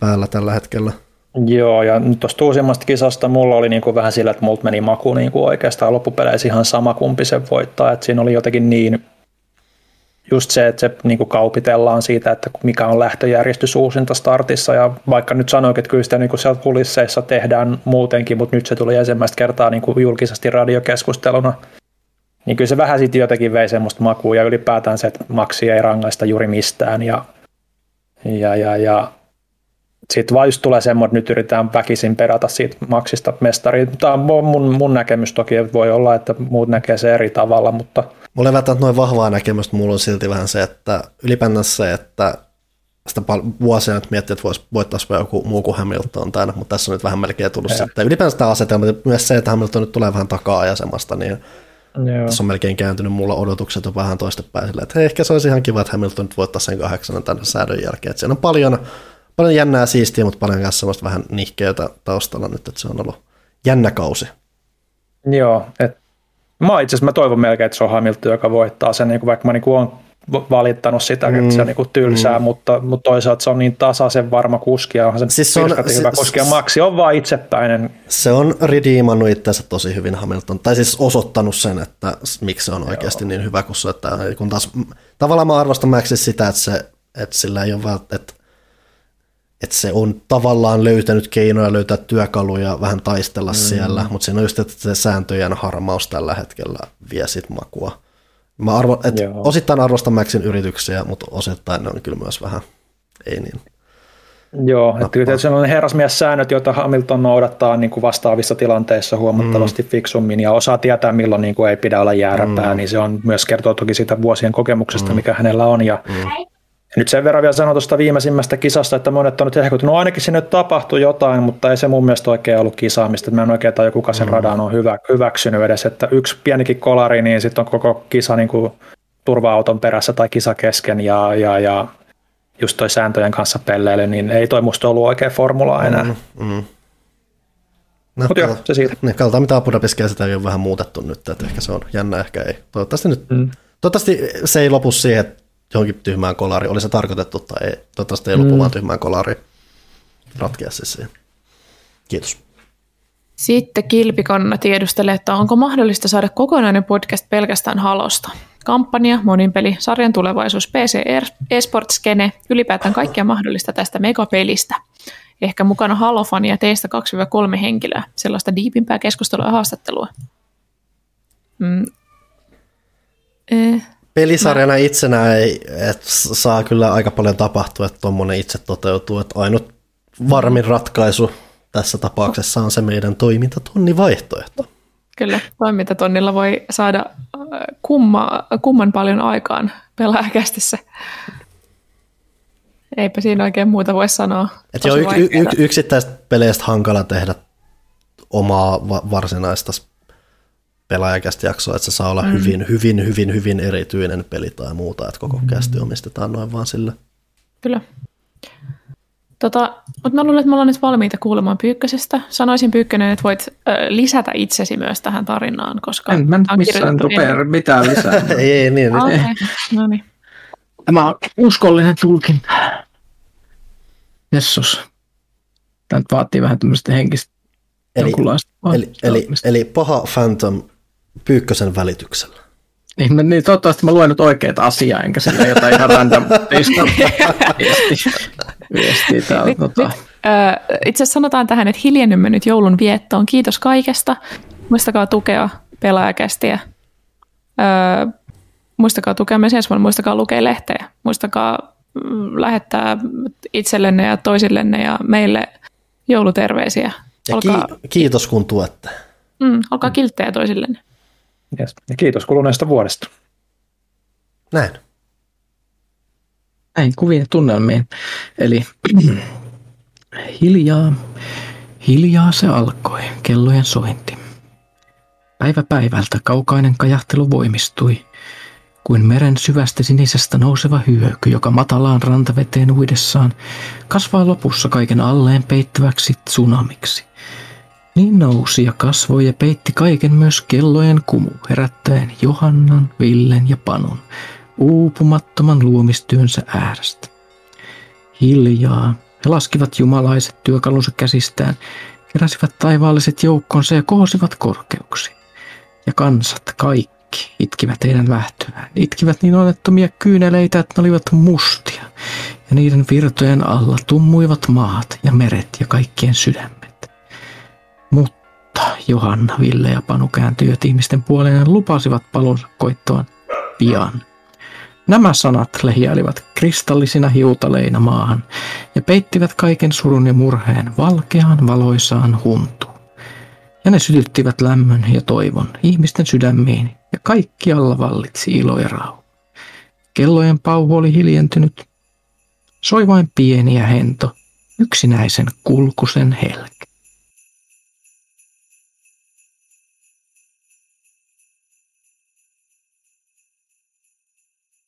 päällä tällä hetkellä. Joo, ja nyt tuosta uusimmasta kisasta mulla oli niinku vähän sillä, että multa meni maku niinku oikeastaan loppupeleissä ihan sama kumpi sen voittaa, että siinä oli jotenkin niin just se, että se niinku kaupitellaan siitä, että mikä on lähtöjärjestys uusinta startissa, ja vaikka nyt sanoikin, että kyllä sitä niinku siellä kulisseissa tehdään muutenkin, mutta nyt se tuli ensimmäistä kertaa niinku julkisesti radiokeskusteluna, niin kyllä se vähän sitten jotenkin vei semmoista makua, ja ylipäätään se, että maksi ei rangaista juuri mistään, ja, ja, ja, ja sitten vaan just tulee semmoinen, että nyt yritetään väkisin perata siitä maksista mestari. Tämä on mun, mun näkemys toki, että voi olla, että muut näkee se eri tavalla, mutta Mulla ei välttämättä noin vahvaa näkemystä, mulla on silti vähän se, että ylipäätään se, että sitä vuosia nyt miettii, että voisi voittaisi joku muu kuin Hamilton tai mutta tässä on nyt vähän melkein tullut Ja. sitten. Ylipäänsä tämä asetelma, myös se, että Hamilton nyt tulee vähän takaa asemasta, niin joo. tässä on melkein kääntynyt mulla odotukset on vähän toistepäin silleen, että hei, ehkä se olisi ihan kiva, että Hamilton nyt voittaa sen kahdeksannen tänne säädön jälkeen. Että siellä on paljon, paljon jännää siistiä, mutta paljon myös semmoista vähän nihkeytä taustalla nyt, että se on ollut jännä kausi. Joo, et, mä itse asiassa mä toivon melkein, että se on Hamilton, joka voittaa sen, niin kuin vaikka mä niin kuin olen valittanut sitä, mm. että se on niin kuin tylsää, mm. mutta, mutta toisaalta se on niin tasaisen varma kuski, ja onhan se, Siis siis se on- pirskatin hyvä kuski, ja Maxi on vaan itsepäinen. Se on redeemannut itseänsä tosi hyvin Hamilton, tai siis osoittanut sen, että miksi se on oikeasti niin hyvä kuin se, että kun taas tavallaan mä arvostan Maxissa sitä, että, se, että sillä ei ole välttämättä, että, että se on tavallaan löytänyt keinoja löytää työkaluja, vähän taistella mm. siellä, mutta siinä on just, että se sääntöjen harmaus tällä hetkellä vie sit makua. Mä arvo, Joo. osittain arvostan Maxin yrityksiä, mutta osittain ne on kyllä myös vähän, ei niin. Joo, että kyllä se on herrasmies säännöt, joita Hamilton noudattaa niin kuin vastaavissa tilanteissa huomattavasti mm. fiksummin ja osaa tietää, milloin niin kuin ei pidä olla jääräpää, mm. niin se on myös kertoo toki siitä vuosien kokemuksesta, mm. mikä hänellä on. Ja, mm. Nyt sen verran vielä sanon tuosta viimeisimmästä kisasta, että monet on nyt ehkä, no ainakin sinne tapahtui jotain, mutta ei se mun mielestä oikein ollut kisaamista. Mä en oikein tajua, kuka sen mm. radan on hyvä, hyväksynyt edes, että yksi pienikin kolari, niin sitten on koko kisa niin kuin turva-auton perässä tai kisa kesken ja, ja, ja just toi sääntöjen kanssa pelleille, niin ei toi musta ollut oikein formulaa enää. Mm, mm. No, Mutta joo, se siitä. Niin, katsotaan mitä Abu Dhabissa sitä on vähän muutettu nyt, että ehkä se on jännä, ehkä ei. Toivottavasti nyt, mm. toivottavasti se ei lopu siihen, että johonkin tyhmään kolari, oli se tarkoitettu tai ei. Toivottavasti ei lopu mm. vaan tyhmään kolari ratkea se siihen. Kiitos. Sitten Kilpikonna tiedustelee, että onko mahdollista saada kokonainen podcast pelkästään Halosta. Kampanja, moninpeli, sarjan tulevaisuus, PC, eSports-skene, ylipäätään kaikkea mahdollista tästä megapelistä. Ehkä mukana Halofania teistä 2-3 henkilöä, sellaista diipimpää keskustelua ja haastattelua. Mm. Eh. Pelisarjana Mä... itsenä ei et saa kyllä aika paljon tapahtua, että tuommoinen itse toteutuu. Että ainut varmin ratkaisu tässä tapauksessa on se meidän toimintatunni vaihtoehto. Kyllä, toimintatonnilla voi saada äh, kumma, kumman paljon aikaan pelaajakästissä. Eipä siinä oikein muuta voi sanoa. Et jo y- y- y- yksittäistä peleistä hankala tehdä omaa va- varsinaista pelaajakästi jaksoa, että se saa olla mm. hyvin, hyvin, hyvin, hyvin erityinen peli tai muuta, että koko mm. kästi omistetaan noin vaan sille. Kyllä. Tota, mutta mä luulen, että me ollaan nyt valmiita kuulemaan Pyykkösestä. Sanoisin Pyykkönen, että voit ö, lisätä itsesi myös tähän tarinaan, koska... En mä nyt missään rupea mitään lisää. ei, ei, niin. Okay. No niin. Tämä on uskollinen tulkinta. Jessus. Tämä nyt vaatii vähän tämmöistä henkistä eli, eli, eli, eli paha Phantom Pyykkösen välityksellä. Niin, mä, niin toivottavasti mä luen nyt oikeita asiaa, enkä sillä jotain ihan random viestiä. viestiä täällä. Nyt, tota. nyt, itse asiassa sanotaan tähän, että hiljennymme nyt joulun viettoon. Kiitos kaikesta. Muistakaa tukea pelaajakästiä. Öö, muistakaa tukea myös ensi vuonna. Muistakaa lukea lehteä. Muistakaa mm, lähettää itsellenne ja toisillenne ja meille jouluterveisiä. Ja olkaa, kiitos kun tuette. Mm, olkaa kilttejä toisillenne. Yes. Ja kiitos kuluneesta vuodesta. Näin. Näin kuviin tunnelmiin. Eli hiljaa, hiljaa se alkoi, kellojen sointi. Päivä päivältä kaukainen kajahtelu voimistui, kuin meren syvästä sinisestä nouseva hyöky, joka matalaan rantaveteen uidessaan kasvaa lopussa kaiken alleen peittäväksi tsunamiksi – niin nousi ja kasvoi ja peitti kaiken myös kellojen kumu, herättäen Johannan, Villen ja Panun uupumattoman luomistyönsä äärestä. Hiljaa he laskivat jumalaiset työkalunsa käsistään, keräsivät taivaalliset joukkonsa ja kohosivat korkeuksi. Ja kansat kaikki itkivät heidän lähtöään. Itkivät niin onnettomia kyyneleitä, että ne olivat mustia. Ja niiden virtojen alla tummuivat maat ja meret ja kaikkien sydämet. Mutta Johanna, Ville ja Panu kääntyivät ihmisten puoleen ja lupasivat palunsa koittoon pian. Nämä sanat lehiäilivät kristallisina hiutaleina maahan ja peittivät kaiken surun ja murheen valkeaan valoisaan huntuun. Ja ne sytyttivät lämmön ja toivon ihmisten sydämiin ja kaikkialla vallitsi ilo ja rauha. Kellojen pauhu oli hiljentynyt. Soi vain pieni ja hento, yksinäisen kulkusen helki.